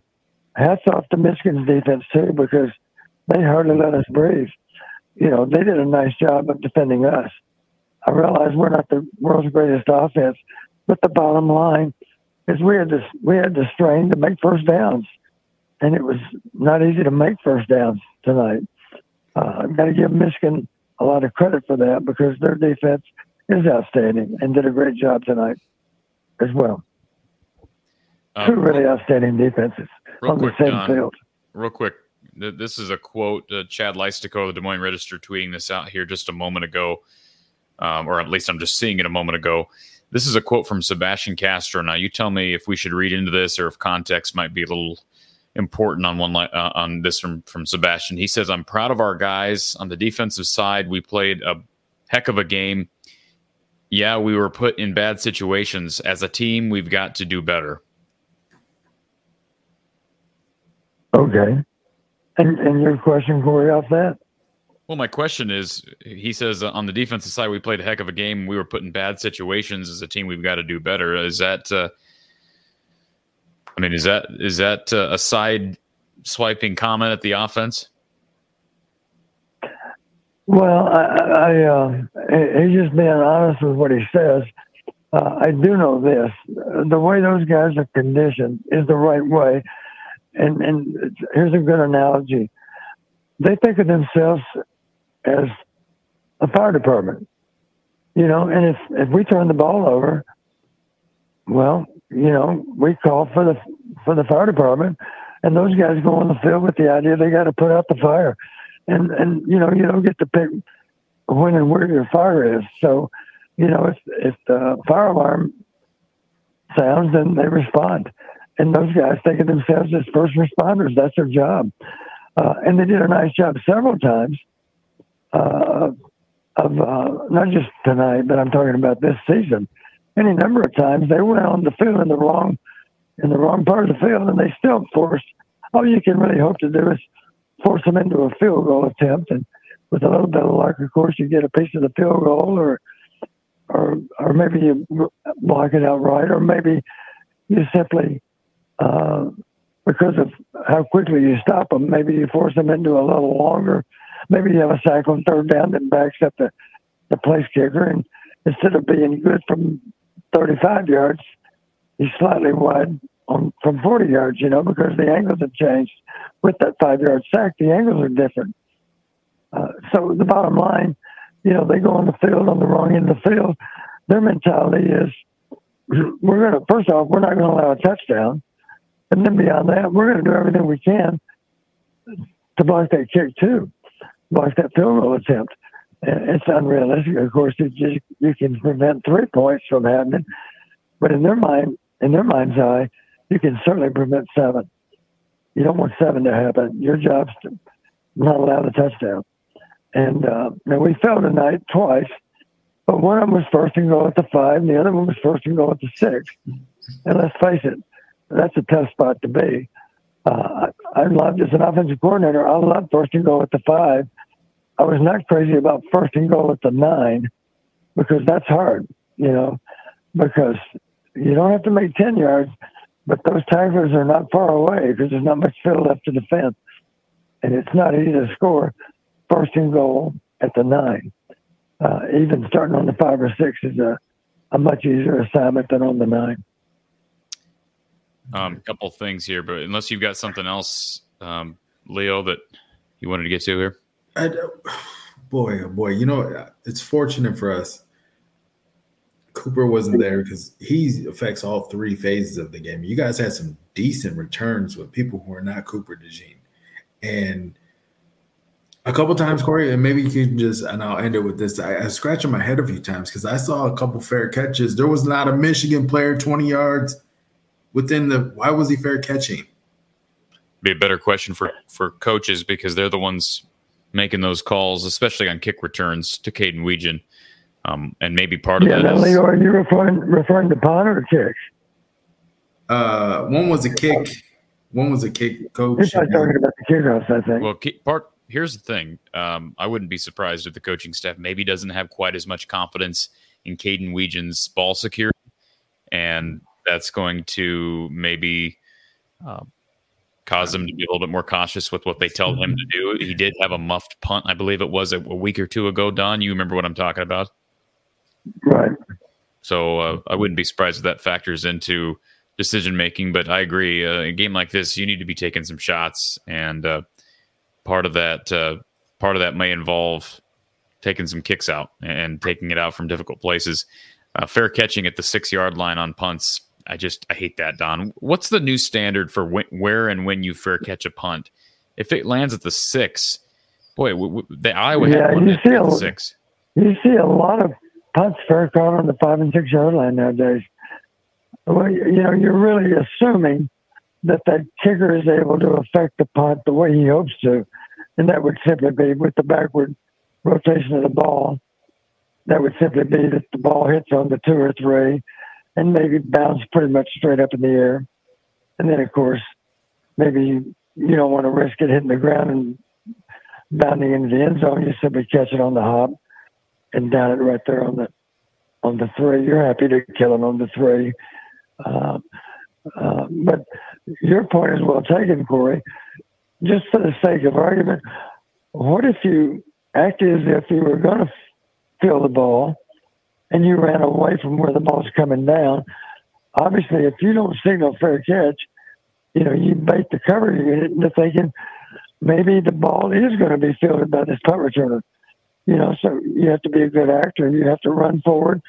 hats off to Michigan's defense too because they hardly let us breathe. You know, they did a nice job of defending us. I realize we're not the world's greatest offense, but the bottom line is we had this we had to strain to make first downs, and it was not easy to make first downs tonight. Uh, I've got to give Michigan a lot of credit for that because their defense is outstanding and did a great job tonight as well. Two Um, really outstanding defenses on the quick, same Don, field. real quick. th- This is a quote. Uh, Chad Leistikow, of the Des Moines Register, tweeting this out here just a moment ago, um, or at least I'm just seeing it a moment ago. This is a quote from Sebastian Castro. Now, you tell me if we should read into this or if context might be a little important on one uh, on this from from Sebastian. He says, "I'm proud of our guys on the defensive side. We played a heck of a game. Yeah, we were put in bad situations. As a team, we've got to do better." Okay. And and your question, Cory, off that? Well, my question is, he says uh, on the defensive side, we played a heck of a game. We were put in bad situations as a team. We've got to do better. Is that? Uh, I mean, is that is that uh, a side swiping comment at the offense? Well, I, I he- he's just being honest with what he says. Uh, I do know this: the way those guys are conditioned is the right way. And and here's a good analogy: they think of themselves as a fire department, you know. And if if we turn the ball over, well, you know, we call for the for the fire department, and those guys go on the field with the idea they got to put out the fire and and you know you don't get to pick when and where your fire is. So, you know, if if the fire alarm sounds, then they respond. And those guys think of themselves as first responders. That's their job, uh, and they did a nice job several times. Uh, of uh, not just tonight, but I'm talking about this season. Any number of times they went on the field in the wrong in the wrong part of the field, and they still forced. All you can really hope to do is force them into a field goal attempt, and with a little bit of luck, of course, you get a piece of the field goal, or or or maybe you block it outright, or maybe you simply uh, because of how quickly you stop them, maybe you force them into a little longer. Maybe you have a sack on third down that backs up the the place kicker, and instead of being good from 35 yards, he's slightly wide on from 40 yards. You know, because the angles have changed with that five yard sack, the angles are different. Uh, so the bottom line, you know, they go on the field on the wrong end of the field. Their mentality is we're going to first off, we're not going to allow a touchdown, and then beyond that, we're going to do everything we can to block that kick too, block that field goal attempt. It's unrealistic. Of course, it just, you can prevent three points from happening, but in their mind, in their mind's eye, you can certainly prevent seven. You don't want seven to happen. Your job's to not allow the touchdown. And uh, now we fell tonight twice, but one of them was first and goal at the five, and the other one was first and goal at the six. And let's face it, that's a tough spot to be. Uh, I, I loved as an offensive coordinator. I love first and goal at the five. I was not crazy about first and goal at the nine because that's hard, you know, because you don't have to make ten yards, but those Tigers are not far away because there's not much field left to defend, and it's not easy to score first and goal at the nine. Uh, even starting on the five or six is a, a much easier assignment than on the nine. Um, a couple things here, but unless you've got something else, um, Leo, that you wanted to get to here. I, boy, oh boy, you know, it's fortunate for us. Cooper wasn't there because he affects all three phases of the game. You guys had some decent returns with people who are not Cooper DeJean. And a couple times, Cory, and maybe you can just, and I'll end it with this. I, I my head a few times because I saw a couple fair catches. There was not a Michigan player 20 yards within the, why was he fair catching? Be a better question for, for coaches because they're the ones making those calls, especially on kick returns to Kaden Wetjen. Um, and maybe part of yeah, that now, is, Leo, are you referring, referring to punt or kick? Uh, one was a kick. One was a kick, You're coach. talking about the kickoffs, I think. well, ki- part here's the thing. Um, I wouldn't be surprised if the coaching staff maybe doesn't have quite as much confidence in Kaden Wetjen's ball security, and that's going to maybe um, cause them to be a little bit more cautious with what they tell him to do. He did have a muffed punt, I believe it was a, a week or two ago. Don, you remember what I'm talking about? right. So uh, I wouldn't be surprised if that factors into decision making. But I agree, uh, a game like this, you need to be taking some shots, and uh, part of that uh, part of that may involve taking some kicks out and taking it out from difficult places. Uh, fair catching at the six yard line on punts. I just I hate that, Don. What's the new standard for when, where and when you fair catch a punt? If it lands at the six, boy, w- w- the Iowa Yeah, had one you at the six. You see a lot of punts fair caught on the five and six yard line nowadays. Well, you you know, you're really assuming that that kicker is able to affect the punt the way he hopes to, and that would simply be with the backward rotation of the ball. That would simply be that the ball hits on the two or three, and maybe bounce pretty much straight up in the air, and then of course, maybe you, don't want to risk it hitting the ground and bounding into the end zone. You simply catch it on the hop and down it right there on the on the three. You're happy to kill it on the three. Um, uh, but your point is well taken, Cory. Just for the sake of argument, what if you acted as if you were going to fill the ball and you ran away from where the ball's coming down? Obviously, if you don't signal fair catch, you know, you bait the cover unit into thinking maybe the ball is going to be fielded by this punt returner. You know, so you have to be a good actor you have to run forward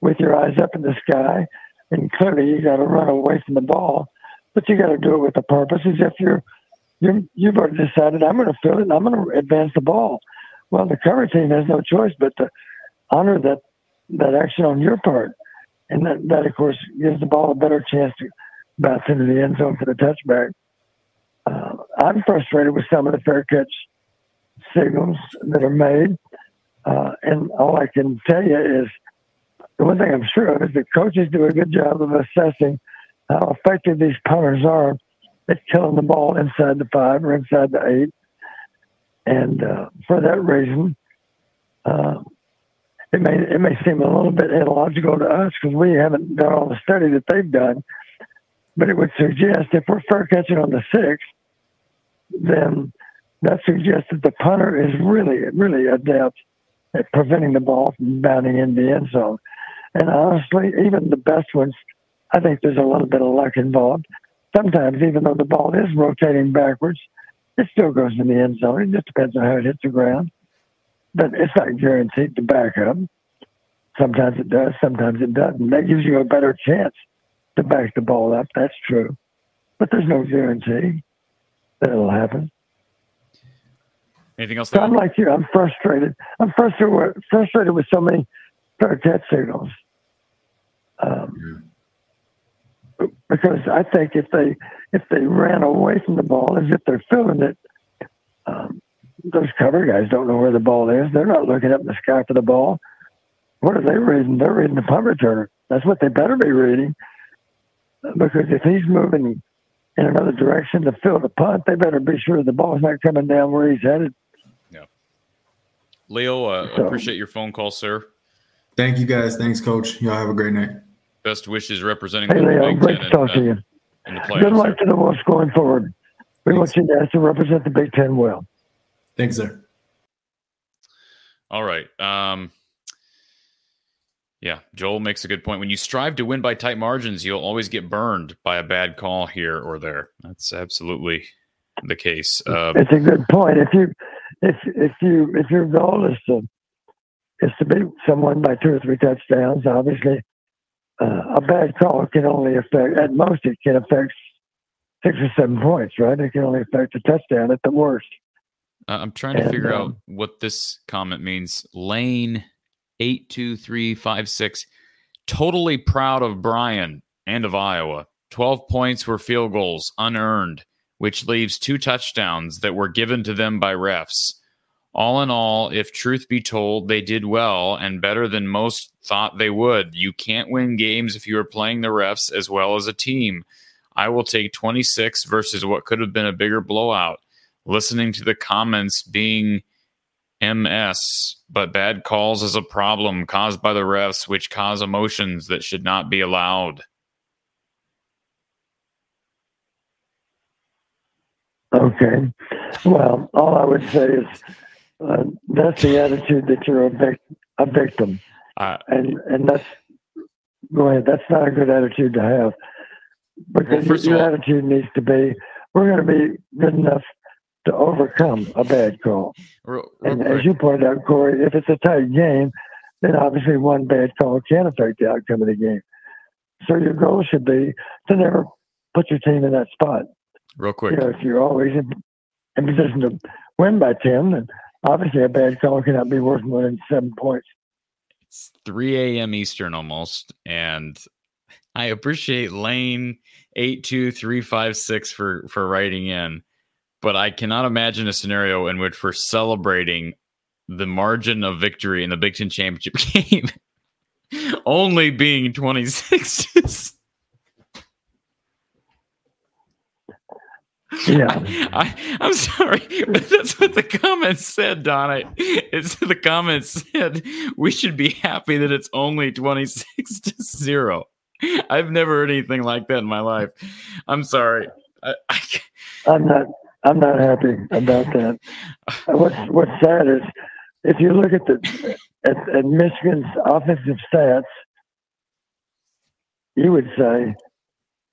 with your eyes up in the sky. And clearly you got to run away from the ball, but you got to do it with a purpose as if you're, you're, you've already decided I'm going to field it and I'm going to advance the ball. Well, the cover team has no choice but to honor that, that action on your part. And that, that, of course, gives the ball a better chance to bounce into the end zone for the touchback. Uh, I'm frustrated with some of the fair catch signals that are made. Uh, and all I can tell you is the one thing I'm sure of is that coaches do a good job of assessing how effective these punters are at killing the ball inside the five or inside the eight. And uh, for that reason, uh, it may it may seem a little bit illogical to us because we haven't done all the study that they've done, but it would suggest if we're fair catching on the six, then that suggests that the punter is really really adept at preventing the ball from bounding in the end zone. And honestly, even the best ones, I think there's a little bit of luck involved. Sometimes, even though the ball is rotating backwards, it still goes in the end zone. It just depends on how it hits the ground. But it's not guaranteed to back up. Sometimes it does, sometimes it doesn't. That gives you a better chance to back the ball up. That's true. But there's no guarantee that it'll happen. Anything else? So I'm like you. I'm frustrated. I'm frustrated. With, frustrated with so many catch signals. Um, because I think if they if they ran away from the ball as if they're filling it, um, those cover guys don't know where the ball is. They're not looking up in the sky for the ball. What are they reading? They're reading the punt returner. That's what they better be reading. Because if he's moving in another direction to fill the punt, they better be sure the ball's not coming down where he's headed. Yeah. Leo, uh, So- appreciate your phone call, sir. Thank you guys. Thanks, Coach. Y'all have a great night. Best wishes representing Hey, the Leo, Big great Ten to talk to in, uh, you. Good luck to the Wolves going forward. We want you guys to represent the Big Ten well. Thanks, sir. All right. Um, yeah, Joel makes a good point. When you strive to win by tight margins, you'll always get burned by a bad call here or there. That's absolutely the case. Uh, It's a good point. If you, if if you, if your goal is to is to beat someone by two or three touchdowns, obviously, uh, a bad call can only affect at most it can affect six or seven points, right? It can only affect a touchdown at the worst. Uh, I'm trying to And, figure out um, what this comment means. Lane eight two three five six. Totally proud of Brian and of Iowa. Twelve points were field goals unearned, which leaves two touchdowns that were given to them by refs. All in all, if truth be told, they did well and better than most thought they would. You can't win games if you are playing the refs as well as a team. I will take 26 versus what could have been a bigger blowout listening to the comments being MS, but bad calls is a problem caused by the refs, which cause emotions that should not be allowed. Okay. Well, all I would say is uh, that's the attitude that you're a, vic- a victim. Uh, and and that's go ahead. That's not a good attitude to have because of your all- attitude needs to be we're going to be good enough to overcome a bad call. real, real And quick, as you pointed out, Cory, if it's a tight game, then obviously one bad call can affect the outcome of the game. So your goal should be to never put your team in that spot. real You quick. know, if you're always in, in position to win by ten, then obviously a bad call cannot be worth more than seven points. It's 3 a.m. Eastern almost. And I appreciate Lane 82356 for, for writing in, but I cannot imagine a scenario in which we're celebrating the margin of victory in the Big Ten championship game only being 26. Yeah. I, I'm sorry, but that's what the comments said, Donna. It's the comments said we should be happy that it's only 26 to 0. I've never heard anything like that in my life. I'm sorry. I, I, I'm not. I'm not happy about that. What's What's sad is if you look at the at, at Michigan's offensive stats, you would say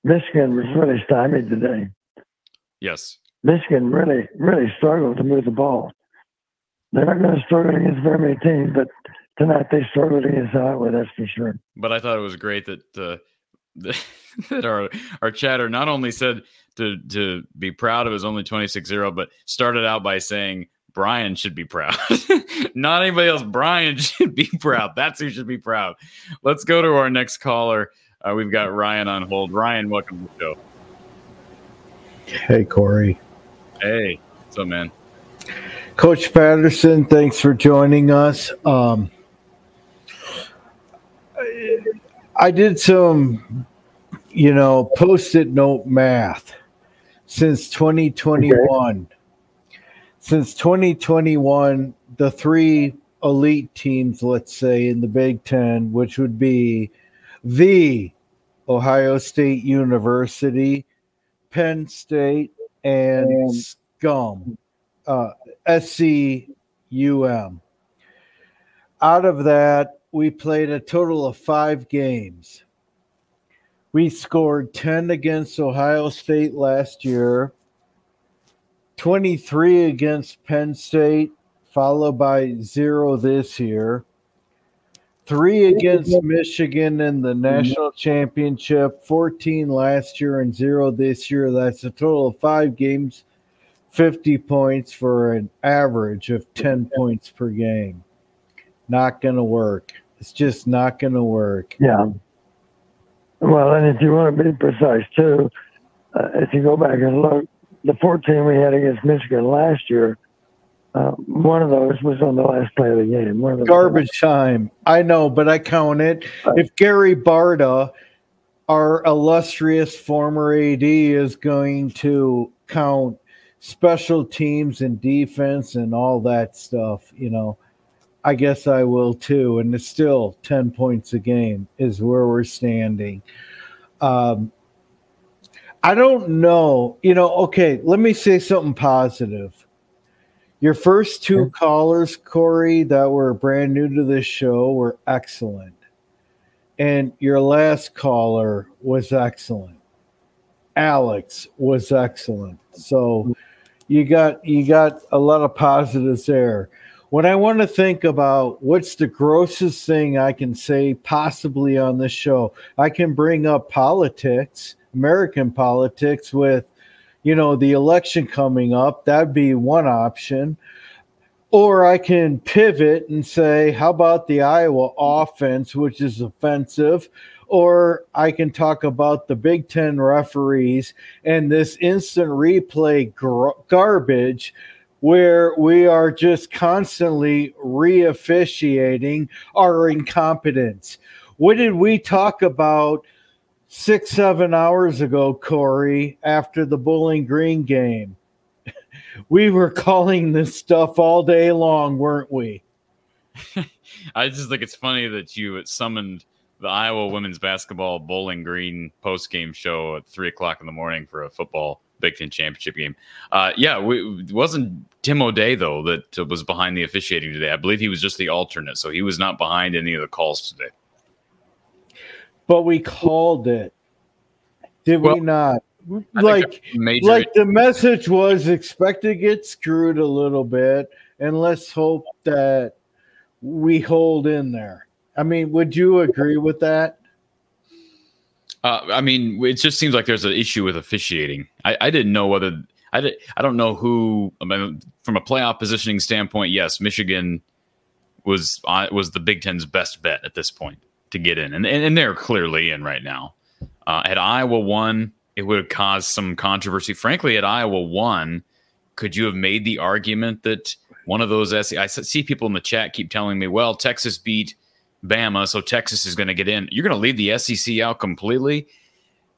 Michigan was really stymied today. yes. Michigan really, really struggled to move the ball. They're not going to struggle against very many teams, but tonight they struggled against Iowa. That's for sure. But I thought it was great that uh, that our our chatter not only said to to be proud of his only 26-0, but started out by saying Brian should be proud. not anybody else. Brian should be proud. That's who should be proud. Let's go to our next caller. Uh, we've got Ryan on hold. Ryan, welcome to the show. Hey, Cory. Hey, what's up, man? Coach Patterson, thanks for joining us. Um, I- did some, you know, post it note math since 2021. Since 2021, the three elite teams, let's say, in the Big Ten, which would be the Ohio State University, Penn State, and Scum, uh, SCUM. Out of that, we played a total of five games. We scored 10 against Ohio State last year, 23 against Penn State, followed by zero this year, three against Michigan in the national championship, 14 last year, and zero this year. That's a total of five games, 50 points for an average of 10 points per game. Not going to work. It's just not going to work. Yeah. Well, and if you want to be precise too, uh, if you go back and look, the 14 we had against Michigan last year, uh, one of those was on the last play of the game. One of the Garbage time. I know, but I count it. If Gary Barta, our illustrious former AD, is going to count special teams and defense and all that stuff, you know, I guess I will too. And it's still 10 points a game is where we're standing. Um, I don't know. You know, okay, let me say something positive. Your first two callers, Cory, that were brand new to this show were excellent. And your last caller was excellent. Alex was excellent. So you got you got a lot of positives there. When I want to think about what's the grossest thing I can say possibly on this show, I can bring up politics, American politics with you know, the election coming up, that'd be one option. Or I can pivot and say, how about the Iowa offense, which is offensive? Or I can talk about the Big Ten referees and this instant replay gr- garbage where we are just constantly re officiating our incompetence. What did we talk about six, seven hours ago, Cory, after the Bowling Green game. we were calling this stuff all day long, weren't we? I just think it's funny that you summoned the Iowa women's basketball Bowling Green post game show at three o'clock in the morning for a football Big Ten championship game. Uh, yeah, we, it wasn't Tim O'Day though that was behind the officiating today. I believe he was just the alternate, so he was not behind any of the calls today but we called it. Did well, we not? I like, like the message was expect to get screwed a little bit, and let's hope that we hold in there. I mean, would you agree with that? Uh, I mean, it just seems like there's an issue with officiating. I, I didn't know whether I did, I don't know who. I mean, from a playoff positioning standpoint, yes, Michigan was uh, was the Big Ten's best bet at this point to get in, and and, they're clearly in right now. Uh, had Iowa won, it would have caused some controversy. Frankly, at Iowa won, could you have made the argument that one of those SEC? I see people in the chat keep telling me, "Well, Texas beat Bama, so Texas is going to get in." You're going to leave the SEC out completely.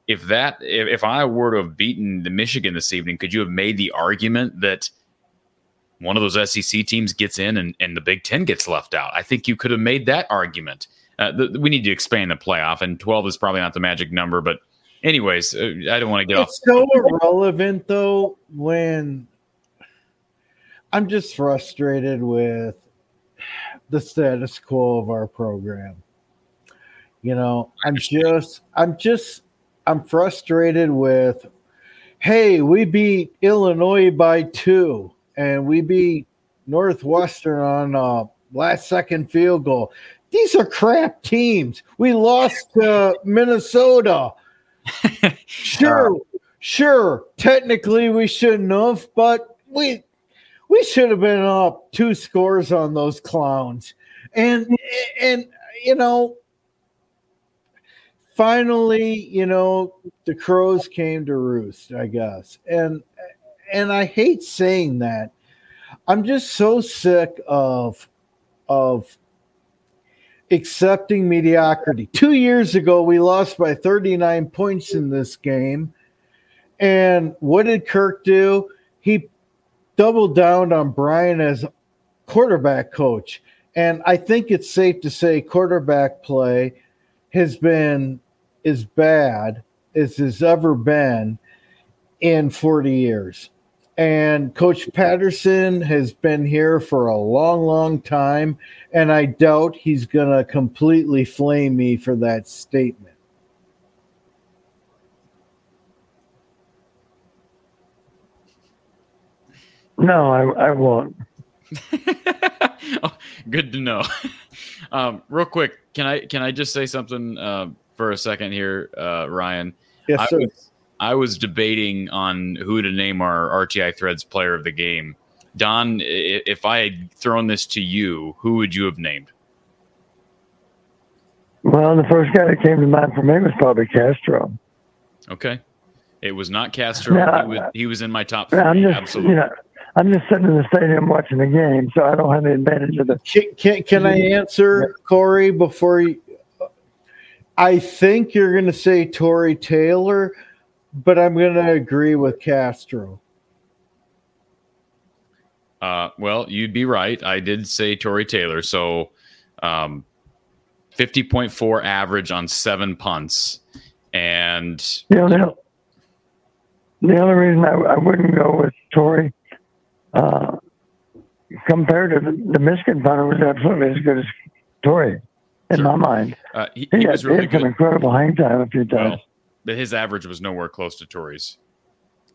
If that, if, if I were to have beaten the Michigan this evening, could you have made the argument that? One of those SEC teams gets in and, and the Big Ten gets left out. I think you could have made that argument uh, the, we need to expand the playoff, and 12 is probably not the magic number. But, anyways, uh, I don't want to get it's off. so irrelevant, though, when I'm just frustrated with the status quo of our program. You know, I'm just, I'm just, I'm frustrated with, hey, we beat Illinois by two, and we beat Northwestern on a last second field goal. These are crap teams. We lost to Minnesota. sure, sure. Technically, we shouldn't have, but we we should have been up two scores on those clowns. And and you know, finally, you know, the crows came to roost, I guess. And and I hate saying that. I'm just so sick of of accepting mediocrity. Two years ago, we lost by 39 points in this game. And what did Kirk do? He doubled down on Brian as quarterback coach. And I think it's safe to say quarterback play has been as bad as has ever been in 40 years. And Coach Patterson has been here for a long, long time. And I doubt he's going to completely flame me for that statement. No, I, I won't. oh, good to know. Um, real quick, can I can I just say something uh, for a second here, uh, Ryan? Yes, I sir. was, I was debating on who to name our RTI Threads player of the game. Don, if I had thrown this to you, who would you have named? Well, the first guy that came to mind for me was probably Castro. Okay, it was not Castro. No, he, was, he was in my top three. I'm just, Absolutely. you know, I'm just sitting in the stadium watching the game, so I don't have the advantage of the. Can, can, can I answer, Cory, before you? I think you're going to say Tory Taylor, but I'm going to agree with Castro. Uh, well, you'd be right. I did say Tory Taylor. So, um, 50.4 average on seven punts. And You know, the, the only reason I, I wouldn't go with Tory, uh, compared to the, the Michigan punter, was absolutely as good as Tory in Sure. my mind. uh, he, He, he had, was he really had some good. incredible hang time a few times. Well, but his average was nowhere close to Tory's.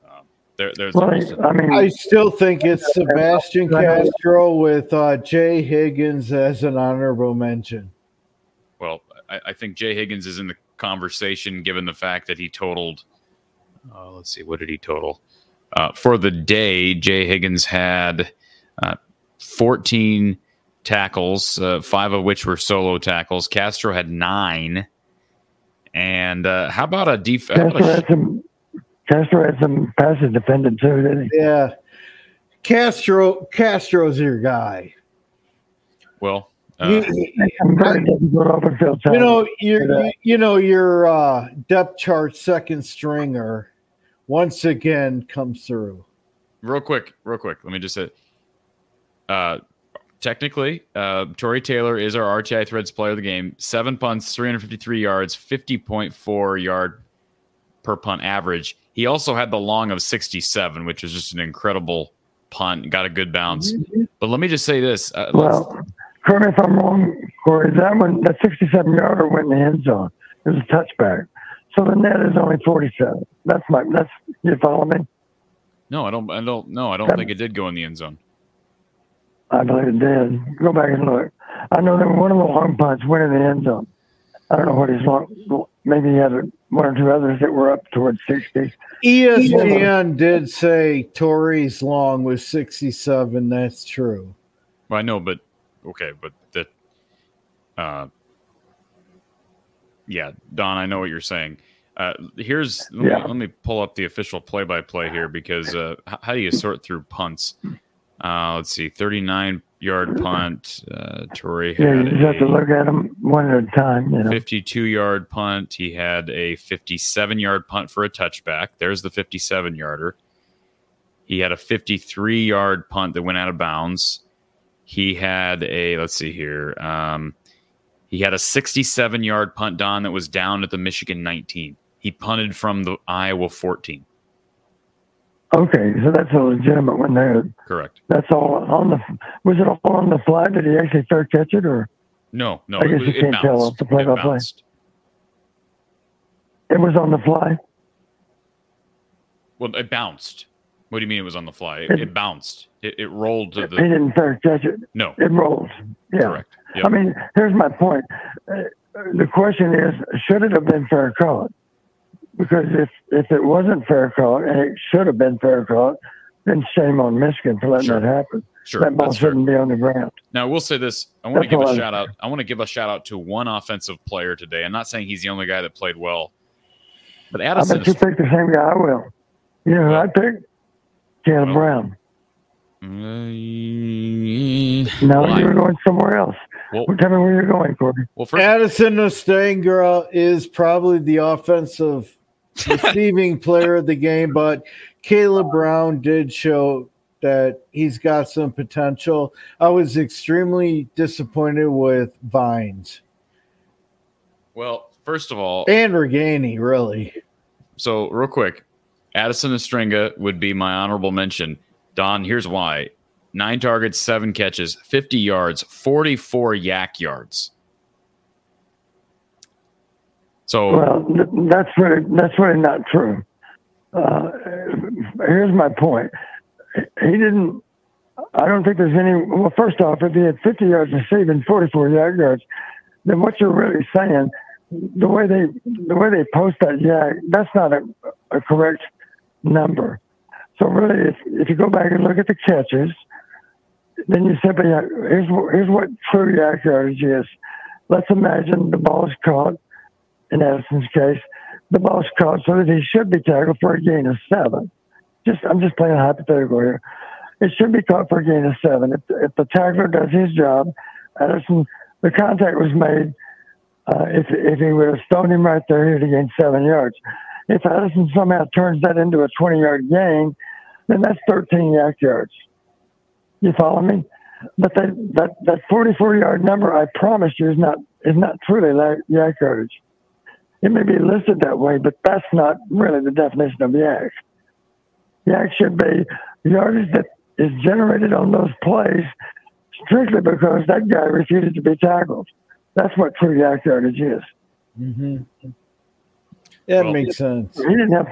Um, there, there's Well, almost- I mean, I still think it's Sebastian Castro with uh, Jay Higgins as an honorable mention. well, I, I think Jay Higgins is in the conversation given the fact that he totaled. Uh, let's see, what did he total? Uh, for the day, Jay Higgins had uh, 14 tackles, uh, five of which were solo tackles. Castro had nine. And uh, how about a defense? Castro a had some. Castro had some passes defended too, didn't he? Yeah. Castro Castro's your guy. well, uh, He- Some very difficult open field time. you know, your Yeah. you, you know your uh, depth chart second stringer once again comes through. real quick, real quick. Let me just say, uh, technically, uh, Tory Taylor is our RTI Threads player of the game. Seven punts, 353 yards, 50.4 yard per punt average. He also had the long of 67, which was just an incredible punt. Got a good bounce. But let me just say this. Uh, Well, correct me if I'm wrong, Cory. That one, that 67 yarder went in the end zone. It was a touchback. So the net is only 47. That's my. That's you follow me? no, I don't. I don't. No, I don't That- think it did go in the end zone. I believe it did. Go back and look. I know that one of the long punts went in the end zone. I don't know what his long. Maybe he had one or two others that were up towards 60. E ESPN did say Tory's long was 67. That's true. Well, I know, but okay, but that, uh, yeah, Don, I know what you're saying. Uh, here's let me, let me pull up the official play-by-play here because uh, how do you sort through punts? Uh, let's see, 39 yard punt. Uh, Tory Yeah, you had just have to look at them one at a time. You know. 52 yard punt. He had a 57 yard punt for a touchback. There's the 57 yarder. He had a 53 yard punt that went out of bounds. He had a, let's see here. Um, he had a 67 yard punt, Don, that was down at the Michigan 19. He punted from the Iowa 14. Okay, so that's a legitimate one there. Correct. That's all on the. Was it all on the fly? Did he actually fair catch it, or No, no, I guess it, you it can't tell bounced. off the play-by-play. It was on the fly? Well, it bounced. What do you mean it was on the fly? It, It- it bounced. It, it rolled to He the. didn't fair catch it. No, It rolled. Yeah. correct. Yep. I mean, here's my point. Uh, the question is, should it have been fair caught? Because if if it wasn't fair caught and it should have been fair caught, then shame on Michigan for letting Sure. that happen. sure. that ball That's shouldn't be on the ground. Now, I will say this: I want to give a shout out. I want to give a shout out to one offensive player today. I'm not saying he's the only guy that played well, but Addison. I bet you pick the same guy I will. You know who I picked? Kaleb Well, Brown. Uh, No, well, you were going somewhere else. Well, Well, tell me where you're going, Cory. well, first, Addison Ostrenga is probably the offensive receiving player of the game, but Kaleb Brown did show that he's got some potential. I was extremely disappointed with Vines well, first of all, and Ragaini, really. so real quick, Addison Ostrenga would be my honorable mention. Don, here's why: nine targets, seven catches, 50 yards, 44 yak yards. So Well, that's really that's really not true. Uh, here's my point. He didn't. I don't think there's any. Well, first off, if he had 50 yards receiving, 44 yard yards, then what you're really saying, the way they the way they post that yak, that's not a, a correct number. So really, if, if you go back and look at the catches, then you simply here's here's what true yardage is. Let's imagine the ball is caught. In Addison's case, the ball is caught so that he should be tackled for a gain of seven. Just I'm just playing hypothetical here. It should be caught for a gain of seven. If, if the tackler does his job, Addison, the contact was made. Uh, if if he would have stoned him right there, he'd have gained seven yards. If Addison somehow turns that into a 20 yard gain, then that's 13 yak yards. You follow me? But that, that, that 44 yard number, I promise you, is not, is not truly YAC yardage. It may be listed that way, but that's not really the definition of YAC. YAC should be yardage that is generated on those plays strictly because that guy refused to be tackled. That's what true YAC yardage is. Mm-hmm. That Well, makes sense. He didn't have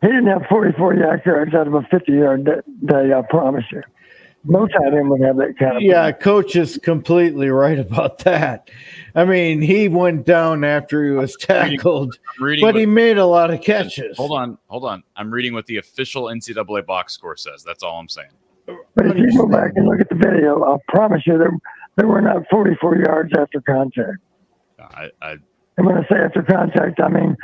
he didn't have 44 YAC yards out of a 50 yard day. I promise you. No tight end would have that kind of. Yeah, coach is completely right about that. I mean, he went down after he was tackled, I'm reading but what- he made a lot of catches. hold on, hold on. I'm reading what the official NCAA box score says. That's all I'm saying. But if you go back and look at the video, I promise you there there were not 44 yards after contact. I, I And when I say after contact, I mean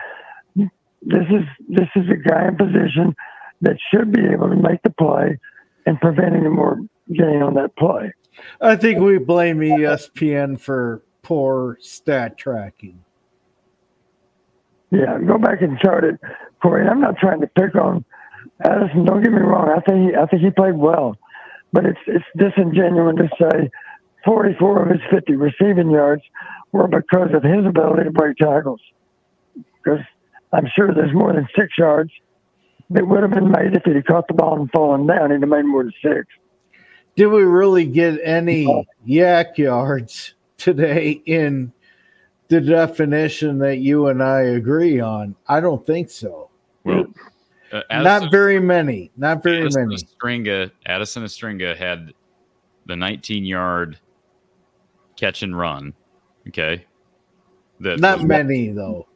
this is this is a guy in position that should be able to make the play and prevent any more gain on that play. I think we blame ESPN for poor stat tracking. Yeah, go back and chart it, Cory. I'm not trying to pick on Addison. Don't get me wrong. I think he, I think he played well, but it's it's disingenuous to say 44 of his 50 receiving yards were because of his ability to break tackles. Because I'm sure there's more than six yards that would have been made if he'd have caught the ball and fallen down. He'd have made more than six. Did we really get any YAC yards today in the definition that you and I agree on? I don't think so. well, uh, Not very many. Not very Addison many. Stringa, Addison Ostrenga had the 19 yard catch and run. Okay. That Not was- many though.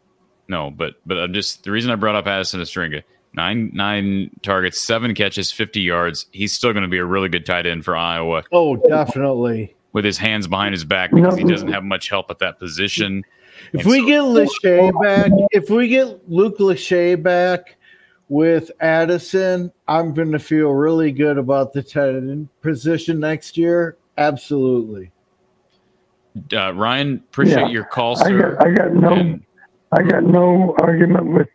No, but but I'm just the reason I brought up Addison Ostrenga. Nine nine targets, seven catches, 50 yards. He's still going to be a really good tight end for Iowa Oh, definitely. with his hands behind his back because he doesn't have much help at that position. If And we so- get Lachey back, if we get Luke Lachey back with Addison, I'm going to feel really good about the tight end position next year. Absolutely. Uh, Ryan, appreciate Yeah. your call, I sir. got I got no And- I got no argument with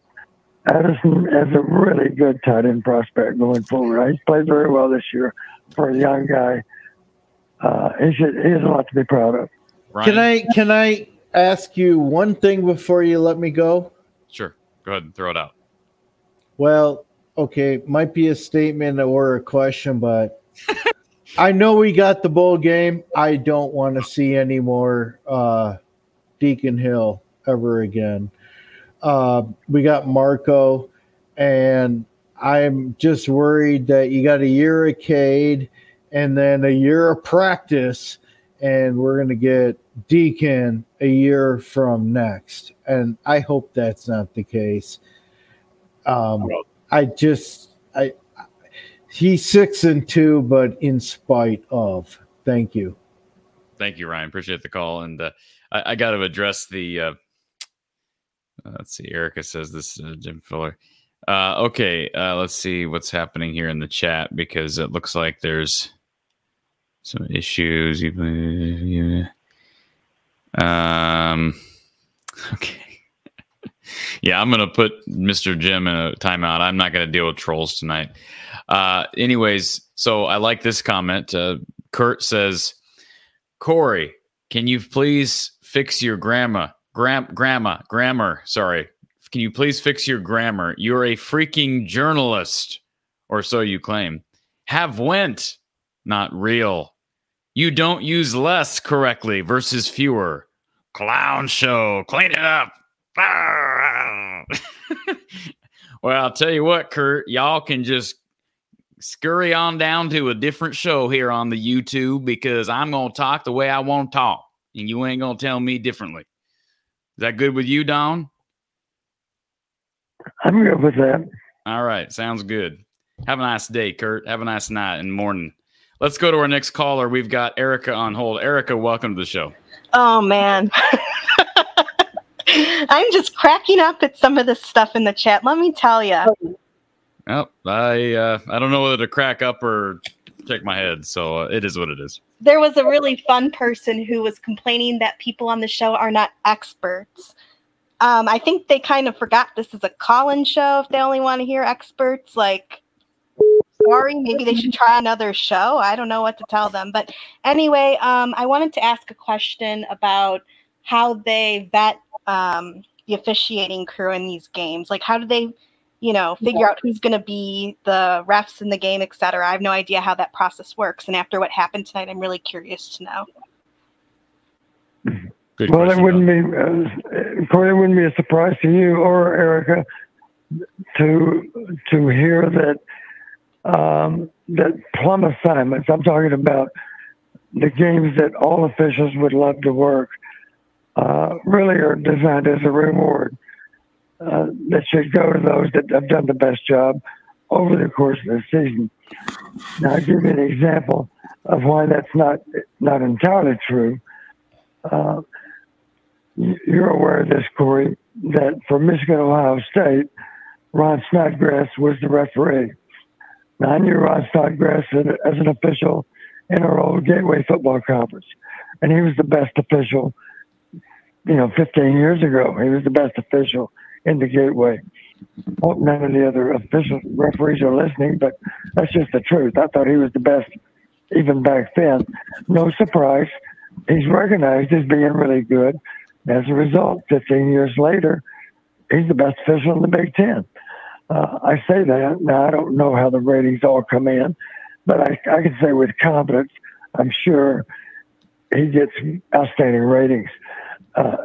Addison as a really good tight end prospect going forward. He's played very well this year for a young guy. Uh, he should he has a lot to be proud of. Ryan, Can I can I ask you one thing before you let me go? Sure. Go ahead and throw it out. Well, okay, might be a statement or a question, but I know we got the bowl game. I don't want to see any more uh, Deacon Hill ever again. Uh, we got Marco, and I'm just worried that you got a year of Cade and then a year of practice, and we're going to get Deacon a year from next. And I hope that's not the case. Um, I just, I, he's six and two, but in spite of. Thank you. Thank you, Ryan. Appreciate the call. And uh, I, I got to address the. Uh, uh, let's see. Erica says this. Uh, Jim Fuller. Uh, okay. Uh, let's see what's happening here in the chat because it looks like there's some issues. Um. Okay. Yeah, I'm gonna put Mr. Jim in a timeout. I'm not gonna deal with trolls tonight. Uh, anyways, so I like this comment. Uh, Kurt says, Cory, can you please fix your grammar? Gram, grammar, grammar. Sorry. Can you please fix your grammar? You're a freaking journalist, or so you claim. Have went, not real. You don't use less correctly versus fewer. Clown show. Clean it up. well, I'll tell you what, Kurt, y'all can just scurry on down to a different show here on the YouTube because I'm going to talk the way I want to talk, and you ain't going to tell me differently. Is that good with you, Don? I'm good with that. All right, sounds good. Have a nice day, Kurt. Have a nice night and morning. Let's go to our next caller. We've got Erica on hold. Erica, welcome to the show. Oh man. I'm just cracking up at some of this stuff in the chat. Let me tell you. Oh, I uh, I don't know whether to crack up or shake my head. So uh, it is what it is. There was a really fun person who was complaining that people on the show are not experts. Um, I think they kind of forgot this is a call-in show. If they only want to hear experts, like, sorry, maybe they should try another show. I don't know what to tell them. But anyway, um, I wanted to ask a question about how they vet um, the officiating crew in these games. Like, how do they, you know, figure out who's going to be the refs in the game, et cetera? I have no idea how that process works. And after what happened tonight, I'm really curious to know. Good well, it wouldn't be, uh, Cory, it wouldn't be a surprise to you or Erica to to hear that um, that plum assignments. I'm talking about the games that all officials would love to work. Uh, really are designed as a reward uh, that should go to those that have done the best job over the course of the season. Now, I'll give you an example of why that's not not entirely true. Uh, you- you're aware of this, Cory, that for Michigan Ohio State, Ron Snodgrass was the referee. Now, I knew Ron Snodgrass as as an official in our old Gateway Football Conference, and he was the best official. You know, 15 years ago, he was the best official in the Gateway. Hope none of the other official referees are listening, but that's just the truth. I thought he was the best even back then. No surprise, he's recognized as being really good. As a result, 15 years later, he's the best official in the Big Ten. Uh, I say that. Now, I don't know how the ratings all come in, but I, I can say with confidence, I'm sure he gets outstanding ratings. Uh,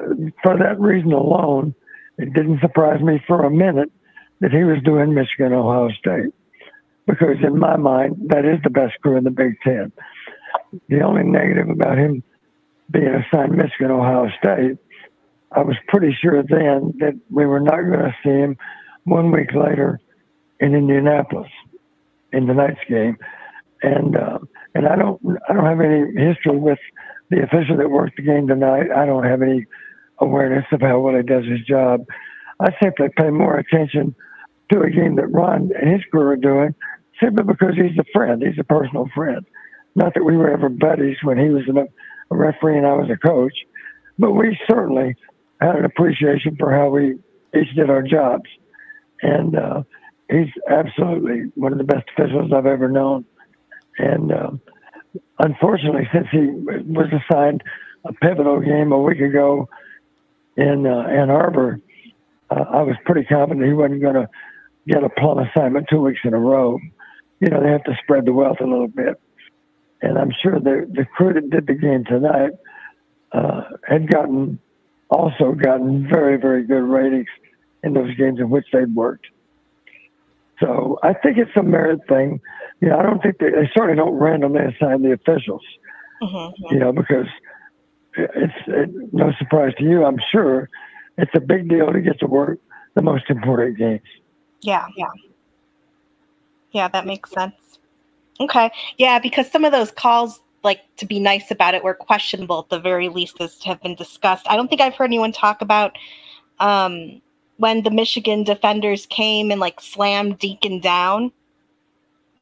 for that reason alone, it didn't surprise me for a minute that he was doing Michigan Ohio State because, in my mind, that is the best crew in the Big Ten. The only negative about him being assigned Michigan Ohio State, I was pretty sure then that we were not going to see him one week later in Indianapolis in the night's game, and uh, and I don't I don't have any history with the official that worked the game tonight. I don't have any awareness of how well he does his job. I simply pay more attention to a game that Ron and his crew are doing simply because he's a friend. He's a personal friend. Not that we were ever buddies when he was a, referee and I was a coach, but we certainly had an appreciation for how we each did our jobs. And uh, he's absolutely one of the best officials I've ever known. And um, unfortunately, since he was assigned a pivotal game a week ago in uh, Ann Arbor, uh, I was pretty confident he wasn't going to get a plum assignment two weeks in a row. You know, they have to spread the wealth a little bit. And I'm sure the, the crew that did the game tonight uh, had gotten also gotten very, very good ratings in those games in which they'd worked. So I think it's a merit thing. You know, I don't think they, they certainly don't randomly assign the officials, Mm-hmm. you know, because it's it, no surprise to you, I'm sure. It's a big deal to get to work the most important games. Yeah, yeah. Yeah, that makes sense. Okay. Yeah, because some of those calls, like to be nice about it, were questionable at the very least as to have been discussed. I don't think I've heard anyone talk about um, when the Michigan defenders came and like slammed Deacon down.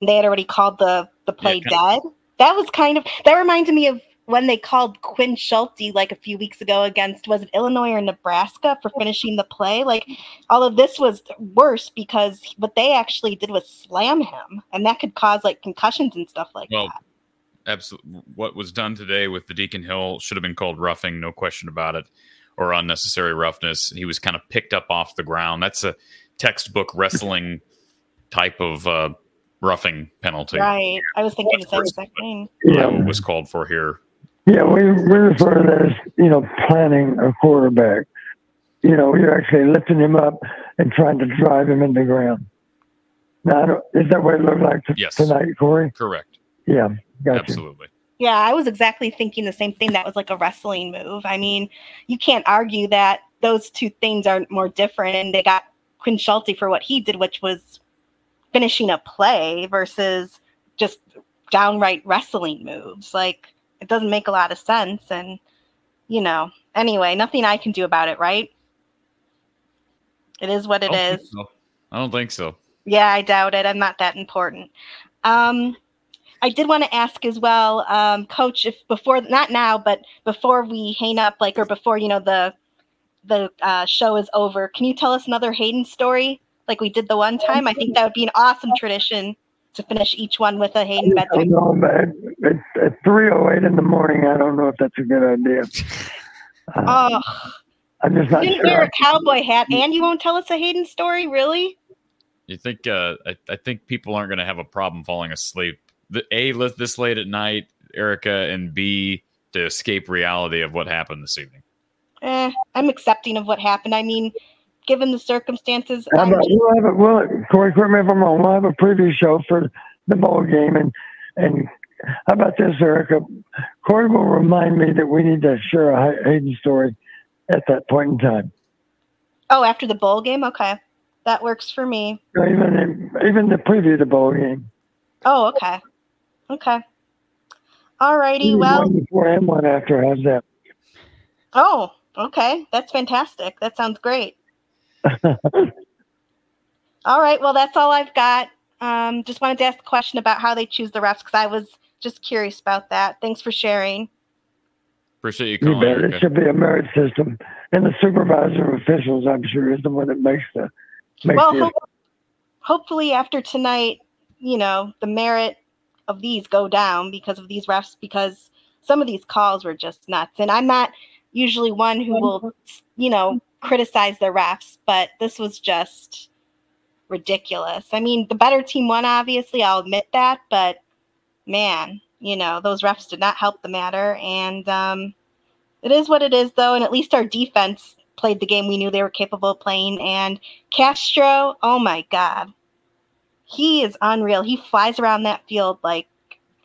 They had already called the the play Yeah, dead. That was kind of that reminded me of when they called Quinn Schulte like a few weeks ago against was it Illinois or Nebraska for finishing the play. Like all of this was worse because what they actually did was slam him, and that could cause like concussions and stuff like Well, that. absolutely. What was done today with the Deacon Hill should have been called roughing, no question about it, or unnecessary roughness. He was kind of picked up off the ground. That's a textbook wrestling type of uh, roughing penalty. Right. I was thinking the same thing. That what was called for here. Yeah, we, we refer to that as, you know, planning a quarterback. You know, you're actually lifting him up and trying to drive him into the ground. No, is that what it looked like t- Yes. tonight, Cory? Correct. Yeah, gotcha. Absolutely. Yeah, I was exactly thinking the same thing. That was like a wrestling move. I mean, you can't argue that those two things are more different. And they got Quinn Schulte for what he did, which was finishing a play versus just downright wrestling moves. Like, it doesn't make a lot of sense. And, you know, anyway, nothing I can do about it, right? It is what it I don't is. think so. I don't think so. Yeah, I doubt it. I'm not that important. Um, I did want to ask as well, um, Coach, if before not now, but before we hang up, like or before you know the the uh, show is over, can you tell us another Hayden story like we did the one time? I think that would be an awesome tradition to finish each one with a Hayden bedtime. don't know, but at, at 3.08 in the morning, I don't know if that's a good idea. Uh, Oh, I'm just not you didn't wear a cowboy hat, and you won't tell us a Hayden story, really? You think? Uh, I, I think people aren't going to have a problem falling asleep. The a this late at night, Erica, and B to escape reality of what happened this evening. Eh, I'm accepting of what happened. I mean, given the circumstances, How I'm about, we'll have a, we'll, Cory, correct me if I'm wrong. We'll have a preview show for the bowl game, and and how about this, Erica? Cory will remind me that we need to share a Hay- Hayden story at that point in time. Oh, after the bowl game? Okay. That works for me. Even even the preview of the bowl game. Oh, okay. Okay. Alrighty. Maybe Well, one before and one after. How's that? oh, okay. That's fantastic. That sounds great. All right. Well, that's all I've got. Um, just wanted to ask a question about how they choose the refs because I was just curious about that. Thanks for sharing. Appreciate you You calling, bet. It should be a merit system, and the supervisor of officials, I'm sure, is the one that makes the makes well, the ho- hopefully after tonight, you know, the merit of these go down because of these refs because some of these calls were just nuts. And I'm not usually one who will, you know, criticize the refs, but this was just ridiculous. I mean, the better team won, obviously, I'll admit that, but man, you know, those refs did not help the matter. And um, it is what it is, though. And at least our defense played the game we knew they were capable of playing. And Castro, oh my God. He is unreal. He flies around that field like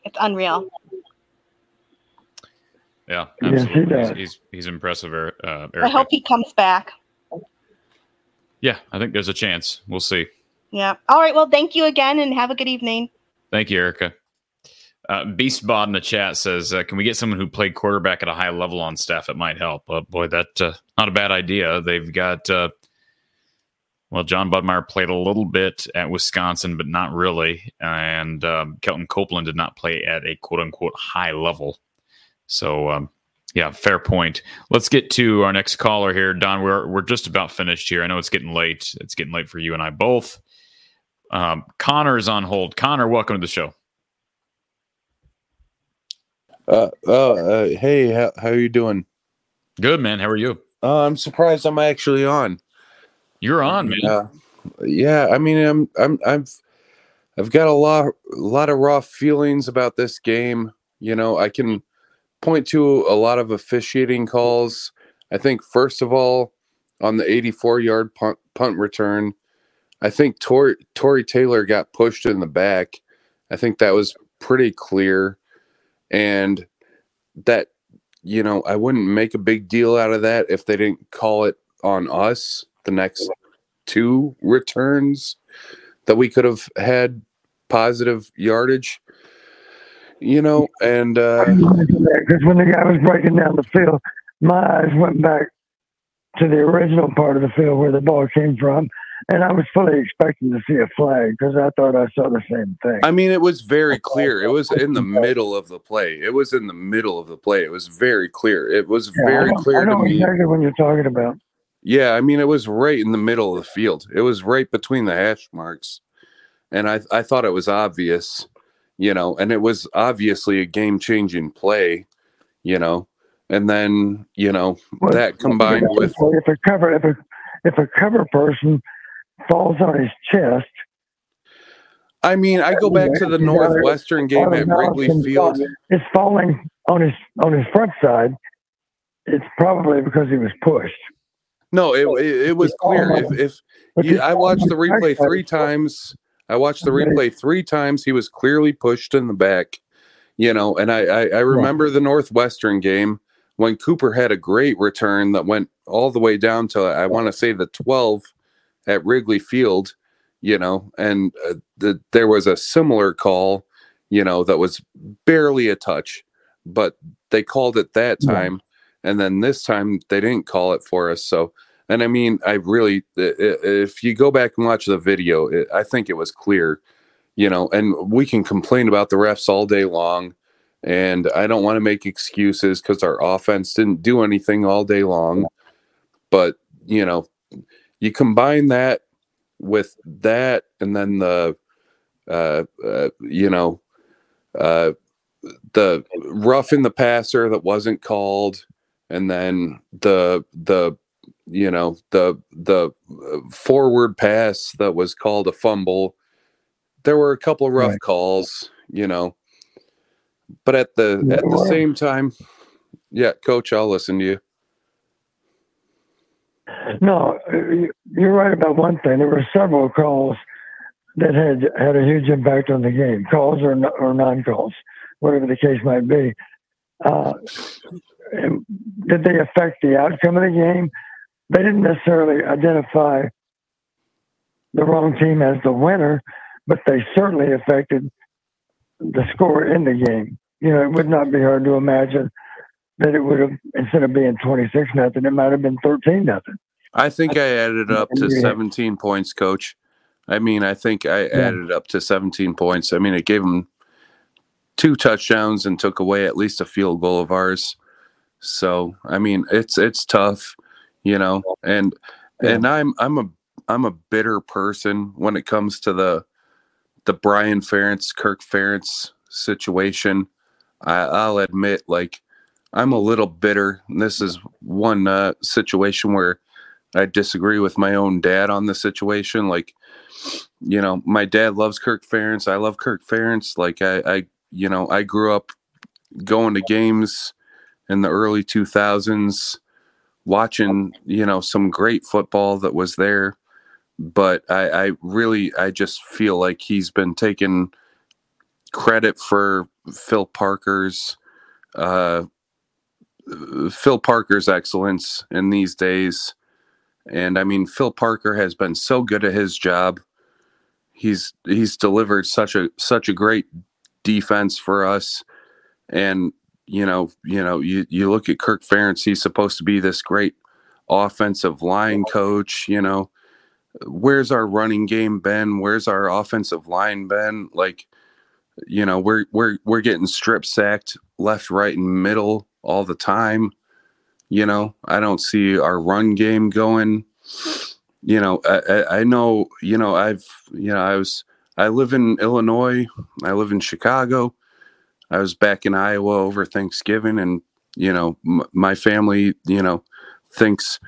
it's unreal. Yeah, Yes, he absolutely. does. he's, he's he's impressive, uh, I hope he comes back. yeah, I think there's a chance. We'll see. Yeah. All right. Well, thank you again and have a good evening. Thank you, Erica. Uh, Beastbot in the chat says, uh, "Can we get someone who played quarterback at a high level on staff? It might help." Uh, boy, that uh, not a bad idea. They've got uh, well, Jon Budmayr played a little bit at Wisconsin, but not really. And um, Kelton Copeland did not play at a quote unquote high level. So, um, yeah, fair point. Let's get to our next caller here, Don. We're we're just about finished here. I know it's getting late. It's getting late for you and I both. Um, is on hold. Connor, welcome to the show. Uh, oh, uh, hey, how, how are you doing? Good, man. How are you? Uh, I'm surprised I'm actually on. You're on, man. Uh, yeah, I mean, I'm, I'm, I've, I've got a lot, a lot of raw feelings about this game. You know, I can point to a lot of officiating calls. I think first of all, on the 84 yard punt, punt return, I think Tori, Tory Taylor got pushed in the back. I think that was pretty clear. And that, you know, I wouldn't make a big deal out of that if they didn't call it on us the next two returns that we could have had positive yardage. You know, and uh because when the guy was breaking down the field, my eyes went back to the original part of the field where the ball came from, and I was fully expecting to see a flag because I thought I saw the same thing. I mean, it was very clear. It was in the middle of the play. It was in the middle of the play. It was very clear. It was Yeah, very clear I to know me. exactly what you're talking about. Yeah, I mean, it was right in the middle of the field. It was right between the hash marks, and I I thought it was obvious, you know, and it was obviously a game changing play, you know, and then you know Well, that combined with if a cover if a if a cover person falls on his chest, I mean, I go back to the Northwestern game at Wrigley Field. It's falling on his on his front side. It's probably because he was pushed. No, it it, it was clear. If if you, I watched the replay three times, I watched the replay three times. He was clearly pushed in the back, you know. And I, I, I remember the Northwestern game when Cooper had a great return that went all the way down to I want to say the 12 at Wrigley Field, you know, and uh, the, there was a similar call, you know, that was barely a touch, but they called it that Yeah. time, and then this time they didn't call it for us. So, and I mean, I really, if you go back and watch the video, it, I think it was clear, you know, and we can complain about the refs all day long. And I don't want to make excuses because our offense didn't do anything all day long. But, you know, you combine that with that and then the, uh, uh, you know, uh, the rough in the passer that wasn't called, and then the the you know the the uh, forward pass that was called a fumble. There were a couple of rough Right. calls, you know, but at the at the same time, yeah, coach, I'll listen to you. No, uh, you- you're right about one thing. There were several calls that had had a huge impact on the game, calls or or non-calls, whatever the case might be. Uh, did they affect the outcome of the game? They didn't necessarily identify the wrong team as the winner, but they certainly affected the score in the game. You know, it would not be hard to imagine that it would have instead of being twenty six nothing, it might have been thirteen nothing. I think I added up to Yeah. 17 points, coach. I mean, I think I added up to 17 points. I mean, it gave them two touchdowns and took away at least a field goal of ours. So, I mean, it's it's tough, you know. And and I'm I'm a I'm a bitter person when it comes to the the Brian Ferentz, Kirk Ferentz situation. I, I'll admit, like, I'm a little bitter. This is one uh, situation where I disagree with my own dad on the situation. Like, you know, my dad loves Kirk Ferentz. I love Kirk Ferentz. Like, I, I, you know, I grew up going to games in the early 2000s, watching, you know, some great football that was there. But I, I really, I just feel like he's been taking credit for Phil Parker's, uh, Phil Parker's excellence in these days. And I mean, Phil Parker has been so good at his job. He's he's delivered such a such a great defense for us. And you know, you know, you you look at Kirk Ferentz. He's supposed to be this great offensive line coach. You know, where's our running game been? Where's our offensive line been? Like, you know, we're we're we're getting strip sacked left, right, and middle all the time. You know, I don't see our run game going. You know, I, I, I know. You know, I've you know, I was I live in Illinois. I live in Chicago. I was back in Iowa over Thanksgiving, and you know, m- my family, you know, thinks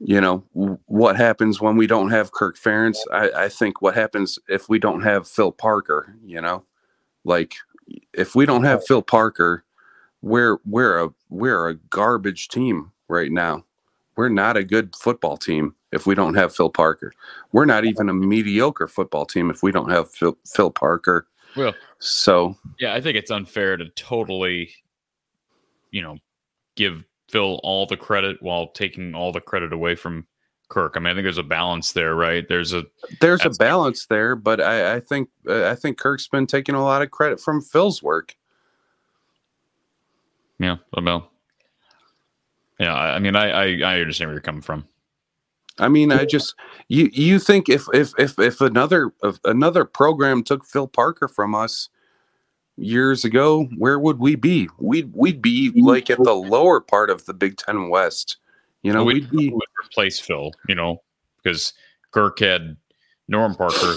you know w- what happens when we don't have Kirk Ferentz. I, I think what happens if we don't have Phil Parker. You know, like if we don't have Phil Parker, we're we're a we're a garbage team right now. We're not a good football team if we don't have Phil Parker. We're not even a mediocre football team if we don't have Phil, Phil Parker. Well, So yeah, I think it's unfair to totally, you know, give Phil all the credit while taking all the credit away from Kirk. I mean, I think there's a balance there, right? There's a there's a balance there, but I, I think uh, I think Kirk's been taking a lot of credit from Phil's work. Yeah, well, yeah. I I mean, I, I I understand where you're coming from. I mean, I just you you think if if if if another if another program took Phil Parker from us years ago, where would we be? We'd we'd be like at the lower part of the Big Ten West. You know, Well, we'd be would replace Phil, you know, because Kirk had Norm Parker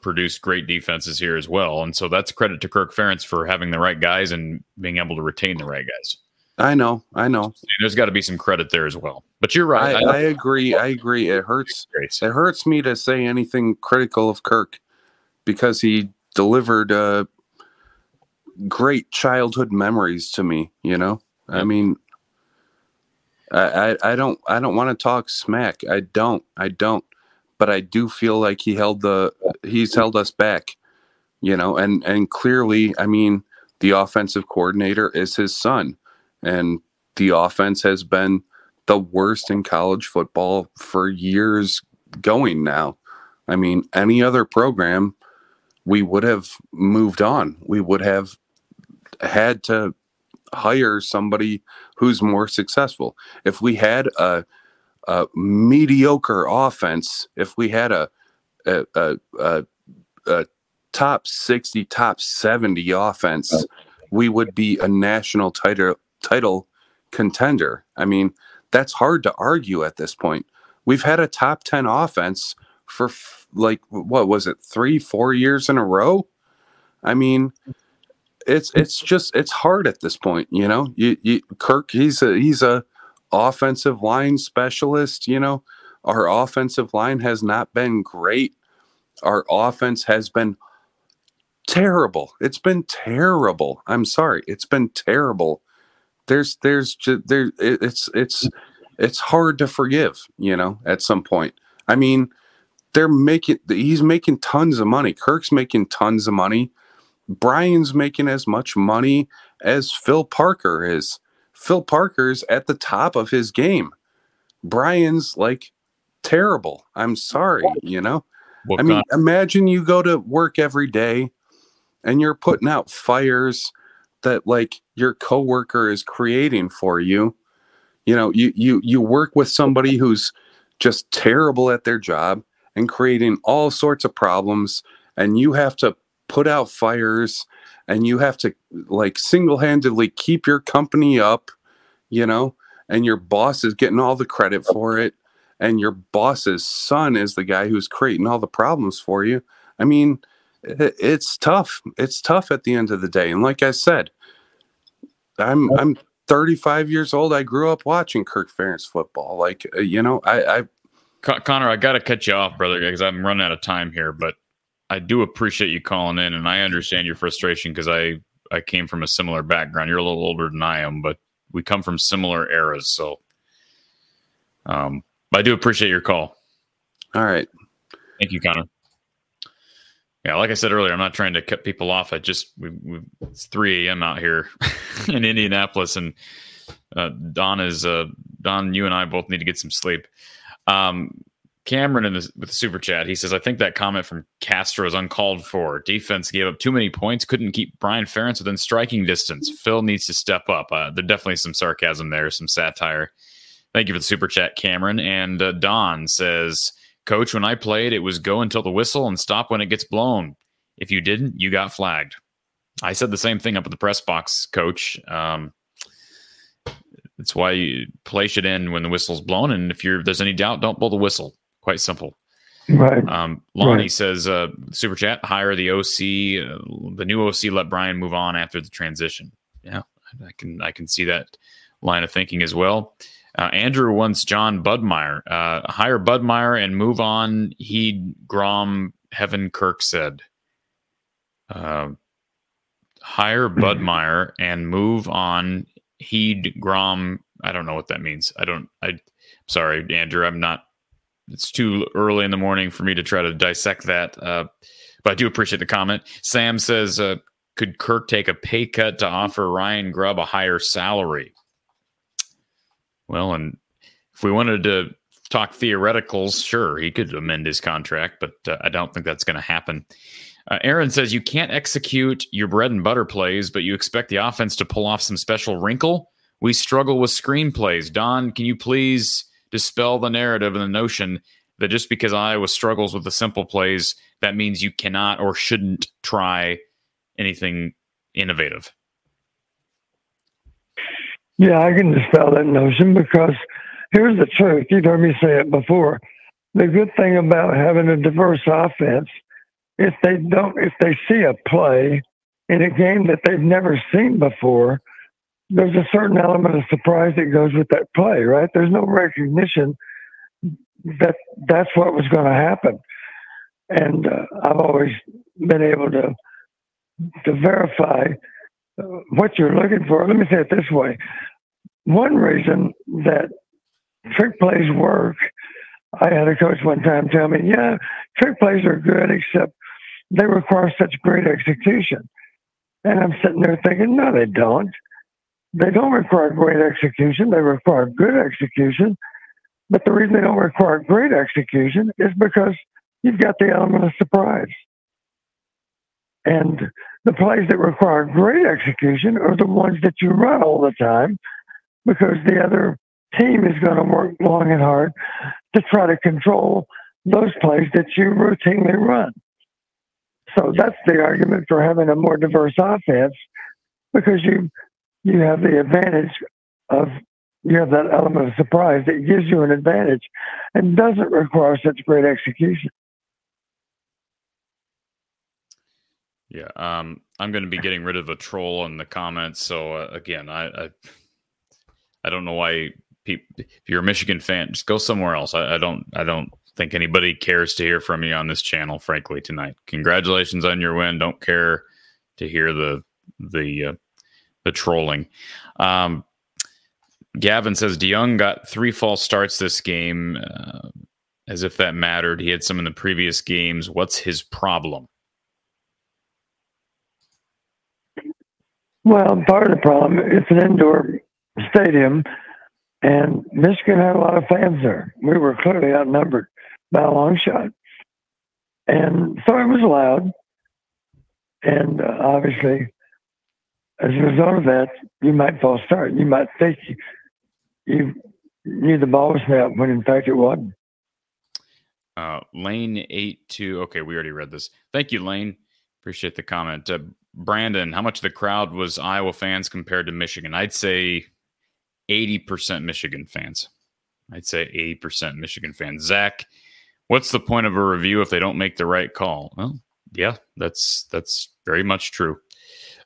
produced great defenses here as well, and so that's credit to Kirk Ferentz for having the right guys and being able to retain the right guys. I know, I know. There's got to be some credit there as well. But you're right. I, I agree. I agree. It hurts. It hurts me to say anything critical of Kirk because he delivered uh, great childhood memories to me. You know, I mean, I, I I don't I don't want to talk smack. I don't. I don't. But I do feel like he held the he's held us back, you know, and and clearly, I mean, the offensive coordinator is his son, and the offense has been the worst in college football for years going now. I mean, any other program, we would have moved on. We would have had to hire somebody who's more successful. If we had a, a mediocre offense, if we had a a, a, a, a top 60, top 70 offense, we would be a national title title contender. I mean, that's hard to argue at this point. We've had a top 10 offense for f- like what was it? 3 4 years in a row? I mean, it's it's just it's hard at this point, you know. You, you Kirk, he's a he's a offensive line specialist, you know. Our offensive line has not been great. Our offense has been terrible. It's been terrible. I'm sorry. It's been terrible. There's there's there it's it's it's hard to forgive, you know, at some point. I mean, they're making he's making tons of money. Kirk's making tons of money. Brian's making as much money as Phil Parker is. Phil Parker's at the top of his game. Brian's like terrible. I'm sorry, you know. What I mean, kind- imagine you go to work every day and you're putting out fires that like your coworker is creating for you. You know, you you you work with somebody who's just terrible at their job and creating all sorts of problems and you have to put out fires and you have to like single-handedly keep your company up, you know, and your boss is getting all the credit for it and your boss's son is the guy who's creating all the problems for you. I mean, it's tough. It's tough at the end of the day. And like I said, I'm I'm 35 years old. I grew up watching Kirk Ferentz football. Like uh, you know, I I Con- Connor, I got to cut you off, brother, because I'm running out of time here. But I do appreciate you calling in, and I understand your frustration because I I came from a similar background. You're a little older than I am, but we come from similar eras. So, um, I do appreciate your call. all right. Thank you, Connor. Yeah, like I said earlier, I'm not trying to cut people off. I just we, we it's 3 a.m. out here in Indianapolis, and uh, Don is uh, Don. You and I both need to get some sleep. Um, Cameron in the, with the super chat, he says, "I think that comment from Castro is uncalled for. Defense gave up too many points, couldn't keep Brian Ferentz within striking distance. Phil needs to step up. Uh, there definitely some sarcasm there, some satire. Thank you for the super chat, Cameron. And uh, Don says." Coach, when I played, it was go until the whistle and stop when it gets blown. If you didn't, you got flagged. I said the same thing up at the press box, Coach. Um, that's why you play should end when the whistle's blown, and if you're there's any doubt, don't blow the whistle. Quite simple. Right. Um, Lonnie Right. says, uh, "Super chat, hire the OC, uh, the new OC. Let Brian move on after the transition." Yeah, I can I can see that line of thinking as well. Uh, Andrew wants Jon Budmayr. Uh, hire Budmayr and move on. He Grom Heaven Kirk said. Uh, hire Budmayr and move on. Heed Grom. I don't know what that means. I don't. I. Sorry, Andrew. I'm not. It's too early in the morning for me to try to dissect that. Uh, but I do appreciate the comment. Sam says, uh, "Could Kirk take a pay cut to offer Ryan Grubb a higher salary?" Well, and if we wanted to talk theoreticals, sure, he could amend his contract, but uh, I don't think that's going to happen. Uh, Aaron says you can't execute your bread and butter plays, but you expect the offense to pull off some special wrinkle. We struggle with screenplays. Don, can you please dispel the narrative and the notion that just because Iowa struggles with the simple plays, that means you cannot or shouldn't try anything innovative? Yeah, I can dispel that notion because here's the truth. You've heard me say it before. The good thing about having a diverse offense, if they don't, if they see a play in a game that they've never seen before, there's a certain element of surprise that goes with that play, right? There's no recognition that that's what was going to happen. And uh, I've always been able to to verify uh, what you're looking for. Let me say it this way: one reason that trick plays work I had a coach one time tell me, "Yeah, trick plays are good, except they require such great execution." And I'm sitting there thinking, "No, they don't. They don't require great execution. They require good execution. But the reason they don't require great execution is because you've got the element of surprise." And the plays that require great execution are the ones that you run all the time because the other team is going to work long and hard to try to control those plays that you routinely run. So that's the argument for having a more diverse offense because you you have the advantage of you have that element of surprise that gives you an advantage and doesn't require such great execution. Yeah, um, I'm going to be getting rid of a troll in the comments. So uh, again, I, I, I don't know why people. If you're a Michigan fan, just go somewhere else. I, I, don't. I don't think anybody cares to hear from you on this channel. Frankly, tonight, congratulations on your win. Don't care to hear the the uh, the trolling. Um, Gavin says DeYoung got three false starts this game, uh, as if that mattered. He had some in the previous games. What's his problem? Well, part of the problem, it's an indoor stadium, and Michigan had a lot of fans there. We were clearly outnumbered by a long shot. And so it was loud. And uh, obviously, as a result of that, you might false start. You might think you, knew the ball was snapped when in fact it wasn't. Uh, lane eight two. Okay, we already read this. Thank you, Lane. Appreciate the comment. Uh, Brandon, how much of the crowd was Iowa fans compared to Michigan? I'd say 80% Michigan fans. I'd say 80% Michigan fans. Zach, what's the point of a review if they don't make the right call? Well, yeah, that's that's very much true.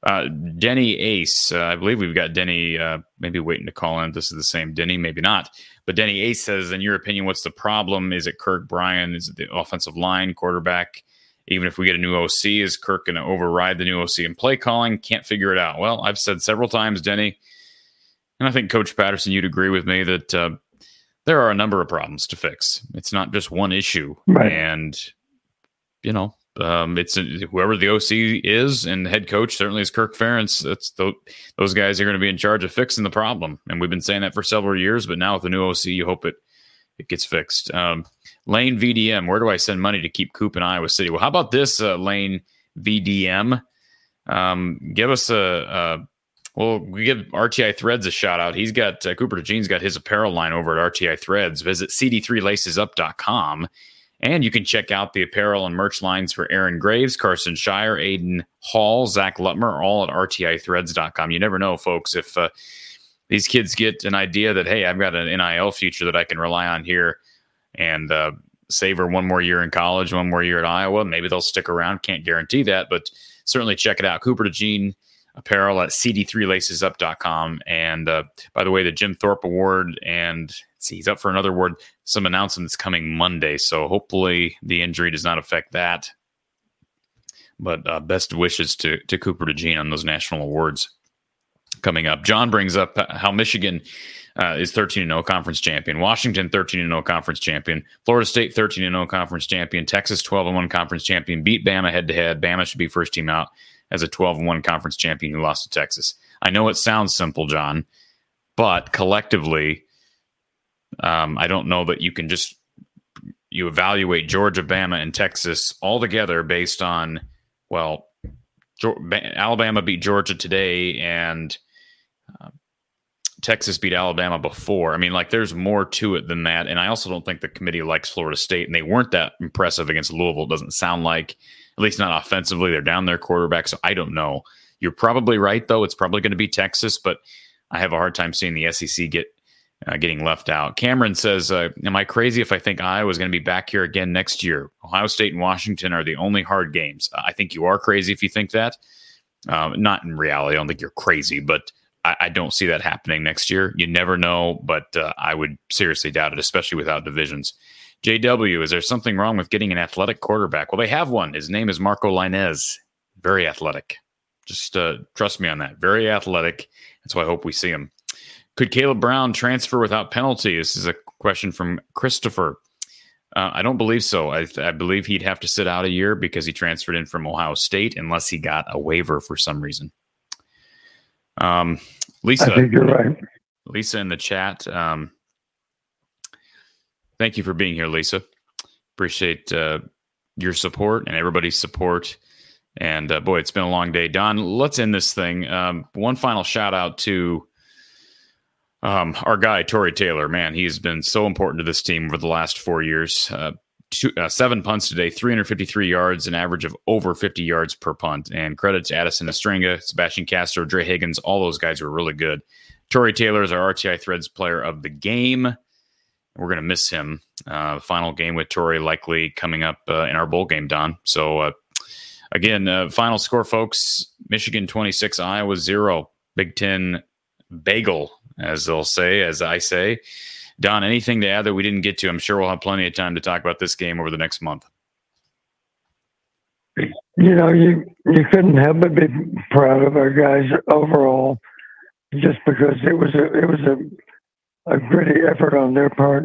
Uh, Denny Ace, uh, I believe we've got Denny uh, maybe waiting to call in. This is the same Denny, maybe not. But Denny Ace says, in your opinion, what's the problem? Is it Kirk Brian? Is it the offensive line, quarterback? Even if we get a new OC, is Kirk going to override the new OC in play calling? Can't figure it out. Well, I've said several times, Denny, and I think Coach Patterson, you'd agree with me that uh, there are a number of problems to fix. It's not just one issue, right. and you know, um, it's whoever the OC is, and the head coach certainly is Kirk Ferentz. That's the, those guys are going to be in charge of fixing the problem, and we've been saying that for several years. But now with the new OC, you hope it it gets fixed. Um, Lane VDM, where do I send money to keep Coop in Iowa City? Well, how about this, uh, Lane VDM? Um, give us a, a, well, we give RTI Threads a shout out. He's got uh, Cooper DeJean's got his apparel line over at RTI Threads. Visit cd3lacesup.com and you can check out the apparel and merch lines for Aaron Graves, Carson Shire, Aiden Hall, Zach Lutmer, all at rtithreads.com. You never know, folks, if uh, these kids get an idea that, hey, I've got an NIL future that I can rely on here and uh, savor one more year in college, one more year at Iowa. Maybe they'll stick around. Can't guarantee that, but certainly check it out. Cooper DeJean apparel at cd3lacesup.com. And uh, by the way, the Jim Thorpe Award, and see, he's up for another award. Some announcements coming Monday. So hopefully the injury does not affect that. But uh, best wishes to, to Cooper DeJean on those national awards coming up. John brings up how Michigan uh, is 13 0 conference champion. Washington 13 0 conference champion. Florida State 13 0 conference champion. Texas 12 1 conference champion. Beat Bama head to head. Bama should be first team out as a 12 1 conference champion who lost to Texas. I know it sounds simple, John, but collectively, um, I don't know that you can just you evaluate Georgia, Bama, and Texas all together based on well, Alabama beat Georgia today, and uh, Texas beat Alabama before. I mean, like there's more to it than that. And I also don't think the committee likes Florida State, and they weren't that impressive against Louisville. It doesn't sound like, at least not offensively. They're down their quarterback, so I don't know. You're probably right, though. It's probably going to be Texas, but I have a hard time seeing the SEC get uh, getting left out. Cameron says, uh, "Am I crazy if I think Iowa is going to be back here again next year? Ohio State and Washington are the only hard games. I think you are crazy if you think that. Um, not in reality. I don't think you're crazy, but." I, I, don't see that happening next year. You never know, but uh, I would seriously doubt it, especially without divisions. JW, is there something wrong with getting an athletic quarterback? Well, they have one. His name is Marco Lainez. Very athletic. Just uh, trust me on that. Very athletic. That's why I hope we see him. Could Kaleb Brown transfer without penalty? This is a question from Christopher. Uh, I don't believe so. I, I, believe he'd have to sit out a year because he transferred in from Ohio State, unless he got a waiver for some reason. Um, Lisa, I think you're right. Lisa in the chat. Um, thank you for being here, Lisa. Appreciate uh, your support and everybody's support. And uh, boy, it's been a long day. Don, let's end this thing. Um, one final shout out to um, our guy, Tory Taylor. Man, he's been so important to this team over the last four years. Uh, two, uh, seven punts today, 353 yards, an average of over 50 yards per punt. And credit to Addison Ostrenga, Sebastian Castro, Dre Higgins. All those guys were really good. Tory Taylor is our RTI Threads player of the game. We're going to miss him. Uh, final game with Tory likely coming up uh, in our bowl game, Don. So, uh, again, uh, final score, folks Michigan 26, Iowa 0. Big Ten bagel, as they'll say, as I say. Don, anything to add that we didn't get to? I'm sure we'll have plenty of time to talk about this game over the next month. You know, you you couldn't help but be proud of our guys overall, just because it was a it was a a gritty effort on their part.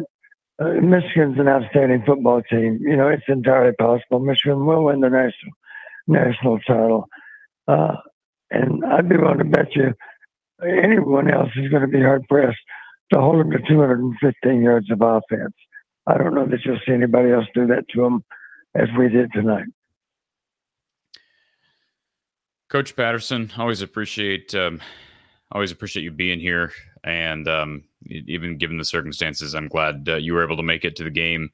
Uh, Michigan's an outstanding football team. You know, it's entirely possible Michigan will win the national national title. Uh, and I'd be willing to bet you anyone else is going to be hard pressed to hold them to 215 yards of offense. I don't know that you'll see anybody else do that to them as we did tonight. Coach Patterson, always appreciate um, always appreciate you being here, and um, even given the circumstances, I'm glad uh, you were able to make it to the game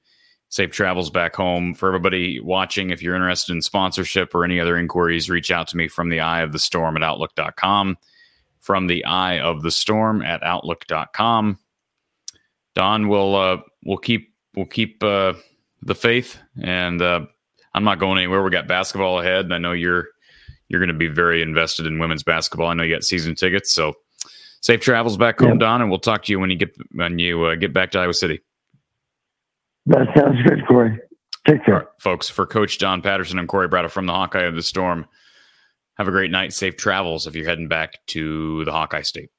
safe travels back home. For everybody watching, if you're interested in sponsorship or any other inquiries, reach out to me from the eye of the storm at outlook.com. From the eye of the storm at outlook.com. Don will uh, we'll keep we'll keep uh, the faith, and uh, I'm not going anywhere. We got basketball ahead, and I know you're you're going to be very invested in women's basketball. I know you got season tickets, so safe travels back home, Don, and we'll talk to you when you get when you uh, get back to Iowa City. That sounds good, Cory. Take care. Right, folks. For Coach Don Patterson and Cory Braddock from the Hawkeye of the Storm, have a great night. Safe travels if you're heading back to the Hawkeye State.